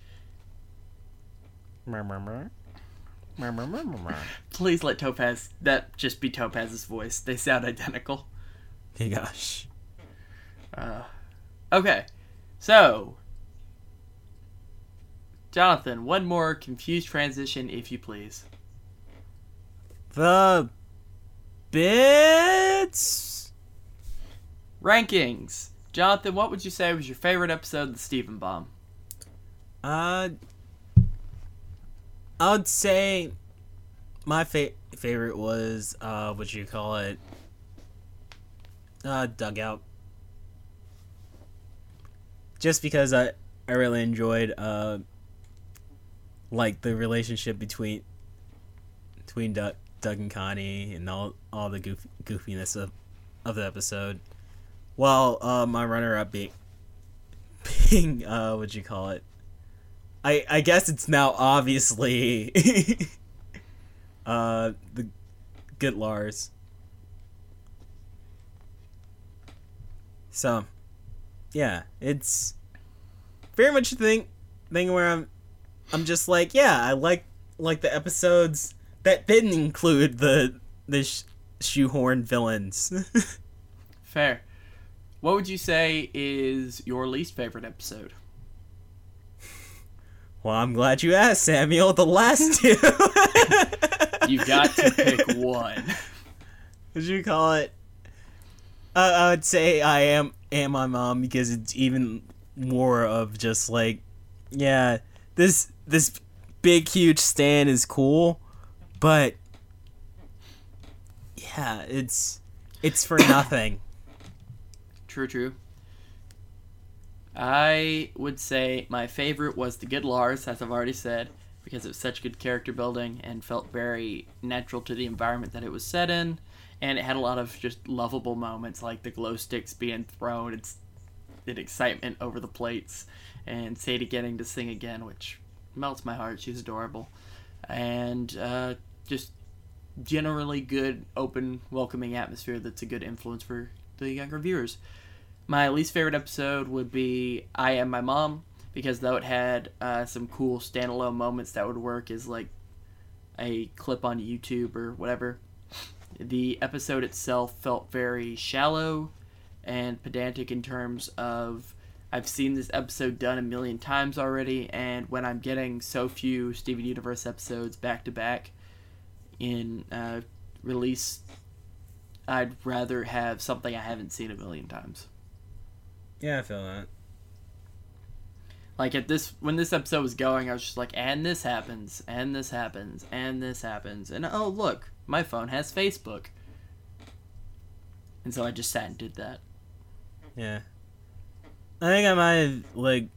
[SPEAKER 1] Please let Topaz that just be Topaz's voice. They sound identical.
[SPEAKER 2] Okay, gosh.
[SPEAKER 1] Uh, okay, so Jonathan, one more confused transition, if you please.
[SPEAKER 2] The bits.
[SPEAKER 1] Rankings. Jonathan, what would you say was your favorite episode of the Steven Bomb?
[SPEAKER 2] Uh, I would say my fa- favorite was uh, what you call it, uh, Doug Out. Just because I I really enjoyed uh, like the relationship between between Doug, Doug and Connie and all all the goof, goofiness of of the episode. While uh, my runner up being being uh, what you call it. I I guess it's now obviously uh the good Lars. So yeah, it's very much a thing thing where I'm I'm just like, yeah, I like like the episodes that didn't include the the sh- shoehorn villains.
[SPEAKER 1] Fair. What would you say is your least favorite episode?
[SPEAKER 2] well, I'm glad you asked, Samuel. The last two.
[SPEAKER 1] You've got to pick one.
[SPEAKER 2] Would you call it? Uh, I would say I am am my mom because it's even more of just like, yeah, this this big huge stand is cool, but yeah, it's it's for nothing.
[SPEAKER 1] True, true. I would say my favorite was the good Lars, as I've already said, because it was such good character building and felt very natural to the environment that it was set in, and it had a lot of just lovable moments like the glow sticks being thrown, it's and excitement over the plates, and Sadie getting to sing again, which melts my heart. She's adorable, and uh, just generally good, open, welcoming atmosphere that's a good influence for the younger viewers. My least favorite episode would be I Am My Mom, because though it had uh, some cool standalone moments that would work as like a clip on YouTube or whatever, the episode itself felt very shallow and pedantic in terms of I've seen this episode done a million times already, and when I'm getting so few Steven Universe episodes back to back in uh, release, I'd rather have something I haven't seen a million times.
[SPEAKER 2] Yeah, I feel that.
[SPEAKER 1] Like at this when this episode was going, I was just like, and this happens, and this happens, and this happens, and oh look, my phone has Facebook. And so I just sat and did that.
[SPEAKER 2] Yeah. I think I might have, like,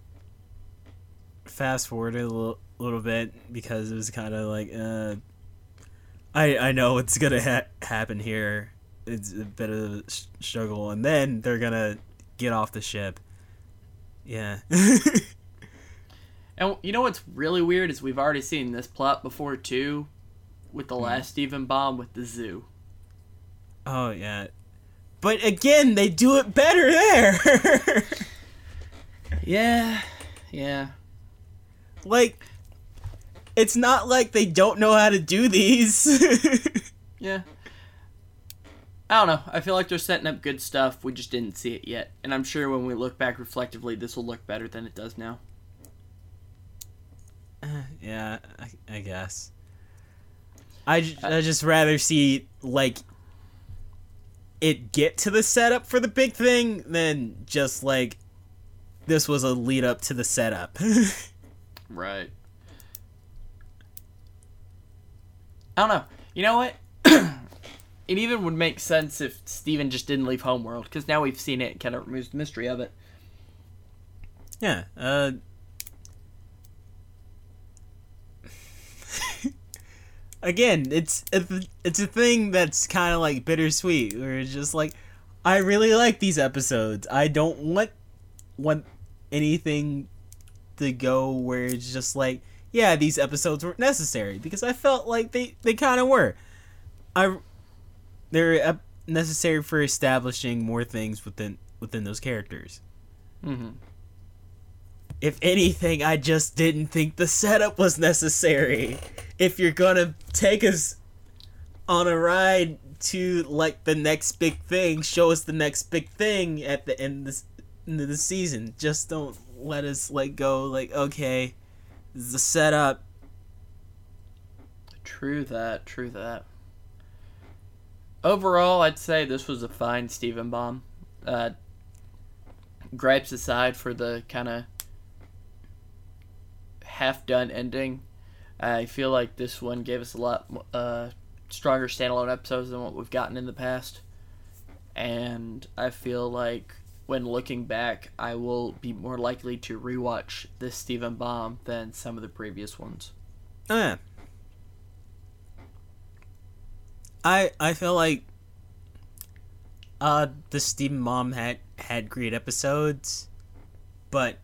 [SPEAKER 2] fast forwarded a little, little bit because it was kind of like, uh, I, I know what's to ha- happen here. It's a bit of a struggle. And then they're to get off the ship. Yeah.
[SPEAKER 1] And you know what's really weird is we've already seen this plot before too, with the hmm. last Steven Bomb with the zoo.
[SPEAKER 2] oh, yeah. But again, they do it better there.
[SPEAKER 1] Yeah, yeah.
[SPEAKER 2] like, it's not like they don't know how to do these.
[SPEAKER 1] Yeah. I don't know. I feel like they're setting up good stuff. We just didn't see it yet. And I'm sure when we look back reflectively, this will look better than it does now.
[SPEAKER 2] Uh, yeah, I, guess. I guess. I, j- uh, I just rather see like it get to the setup for the big thing than just like this was a lead up to the setup.
[SPEAKER 1] Right. I don't know. You know what? it even would make sense if Steven just didn't leave Homeworld, because now we've seen it, kind of removes the mystery of it.
[SPEAKER 2] yeah. Uh Again, it's a, it's a thing that's kind of like bittersweet, where it's just like, I really like these episodes. I don't want want anything to go where it's just like, yeah, these episodes weren't necessary because I felt like they they kind of were. I they're necessary for establishing more things within within those characters.
[SPEAKER 1] Mm-hmm.
[SPEAKER 2] If anything, I just didn't think the setup was necessary. If you're gonna take us on a ride to like the next big thing, show us the next big thing at the end of this end of the season. Just don't let us like go like okay, is the setup.
[SPEAKER 1] True that, true that. Overall, I'd say this was a fine Steven Bomb. Uh, gripes aside for the kind of half done ending, I feel like this one gave us a lot uh, stronger standalone episodes than what we've gotten in the past. And I feel like when looking back, I will be more likely to rewatch this Steven Bomb than some of the previous ones.
[SPEAKER 2] Oh, yeah. I I feel like uh the Steven Mom had had great episodes, but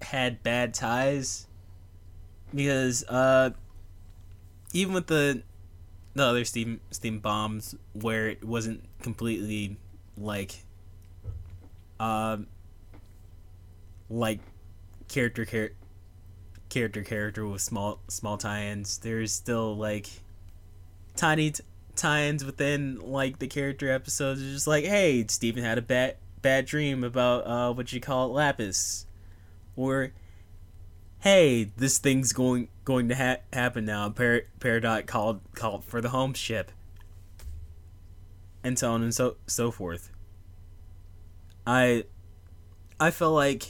[SPEAKER 2] had bad ties because uh even with the the other Steam Steam bombs where it wasn't completely like um like character char- character character with small small tie-ins. There's still like tiny t- tie-ins within like the character episodes. It's just like hey Steven had a bad bad dream about uh what you call it lapis. Or hey this thing's going going to ha- happen now. Par- Peridot called called for the home ship. And so on and so so forth I I feel like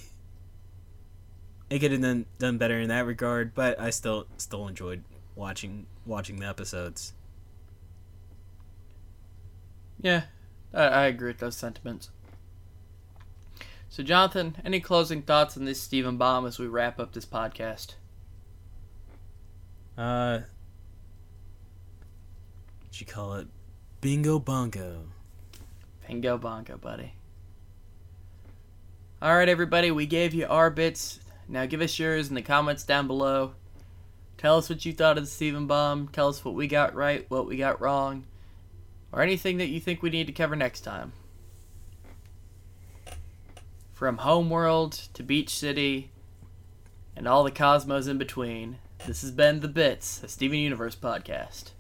[SPEAKER 2] it could have done done better in that regard, but I still still enjoyed watching watching the episodes.
[SPEAKER 1] Yeah, I, I agree with those sentiments. So, Jonathan, any closing thoughts on this Steven Bomb as we wrap up this podcast?
[SPEAKER 2] Uh, what you call it? Bingo bongo.
[SPEAKER 1] Bingo bongo, buddy. All right, everybody, we gave you our bits. Now give us yours in the comments down below. Tell us what you thought of the Steven Bomb. Tell us what we got right, what we got wrong, or anything that you think we need to cover next time. From Homeworld to Beach City and all the cosmos in between, this has been The Bits, a Steven Universe podcast.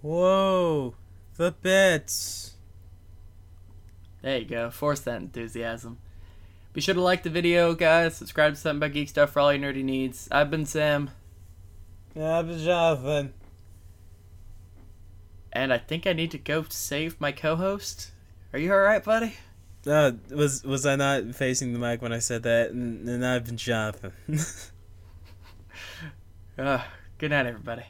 [SPEAKER 2] Whoa, the bits.
[SPEAKER 1] There you go. Force that enthusiasm. Be sure to like the video, guys. Subscribe to Something About Geek Stuff for all your nerdy needs. I've been Sam,
[SPEAKER 2] Yeah, been Jonathan.
[SPEAKER 1] and I think I need to go save my co-host. Are you all right, buddy?
[SPEAKER 2] Uh, was was I not facing the mic when I said that? And, and I've been Jonathan.
[SPEAKER 1] Uh, good night, everybody.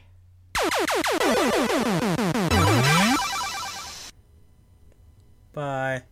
[SPEAKER 2] Bye.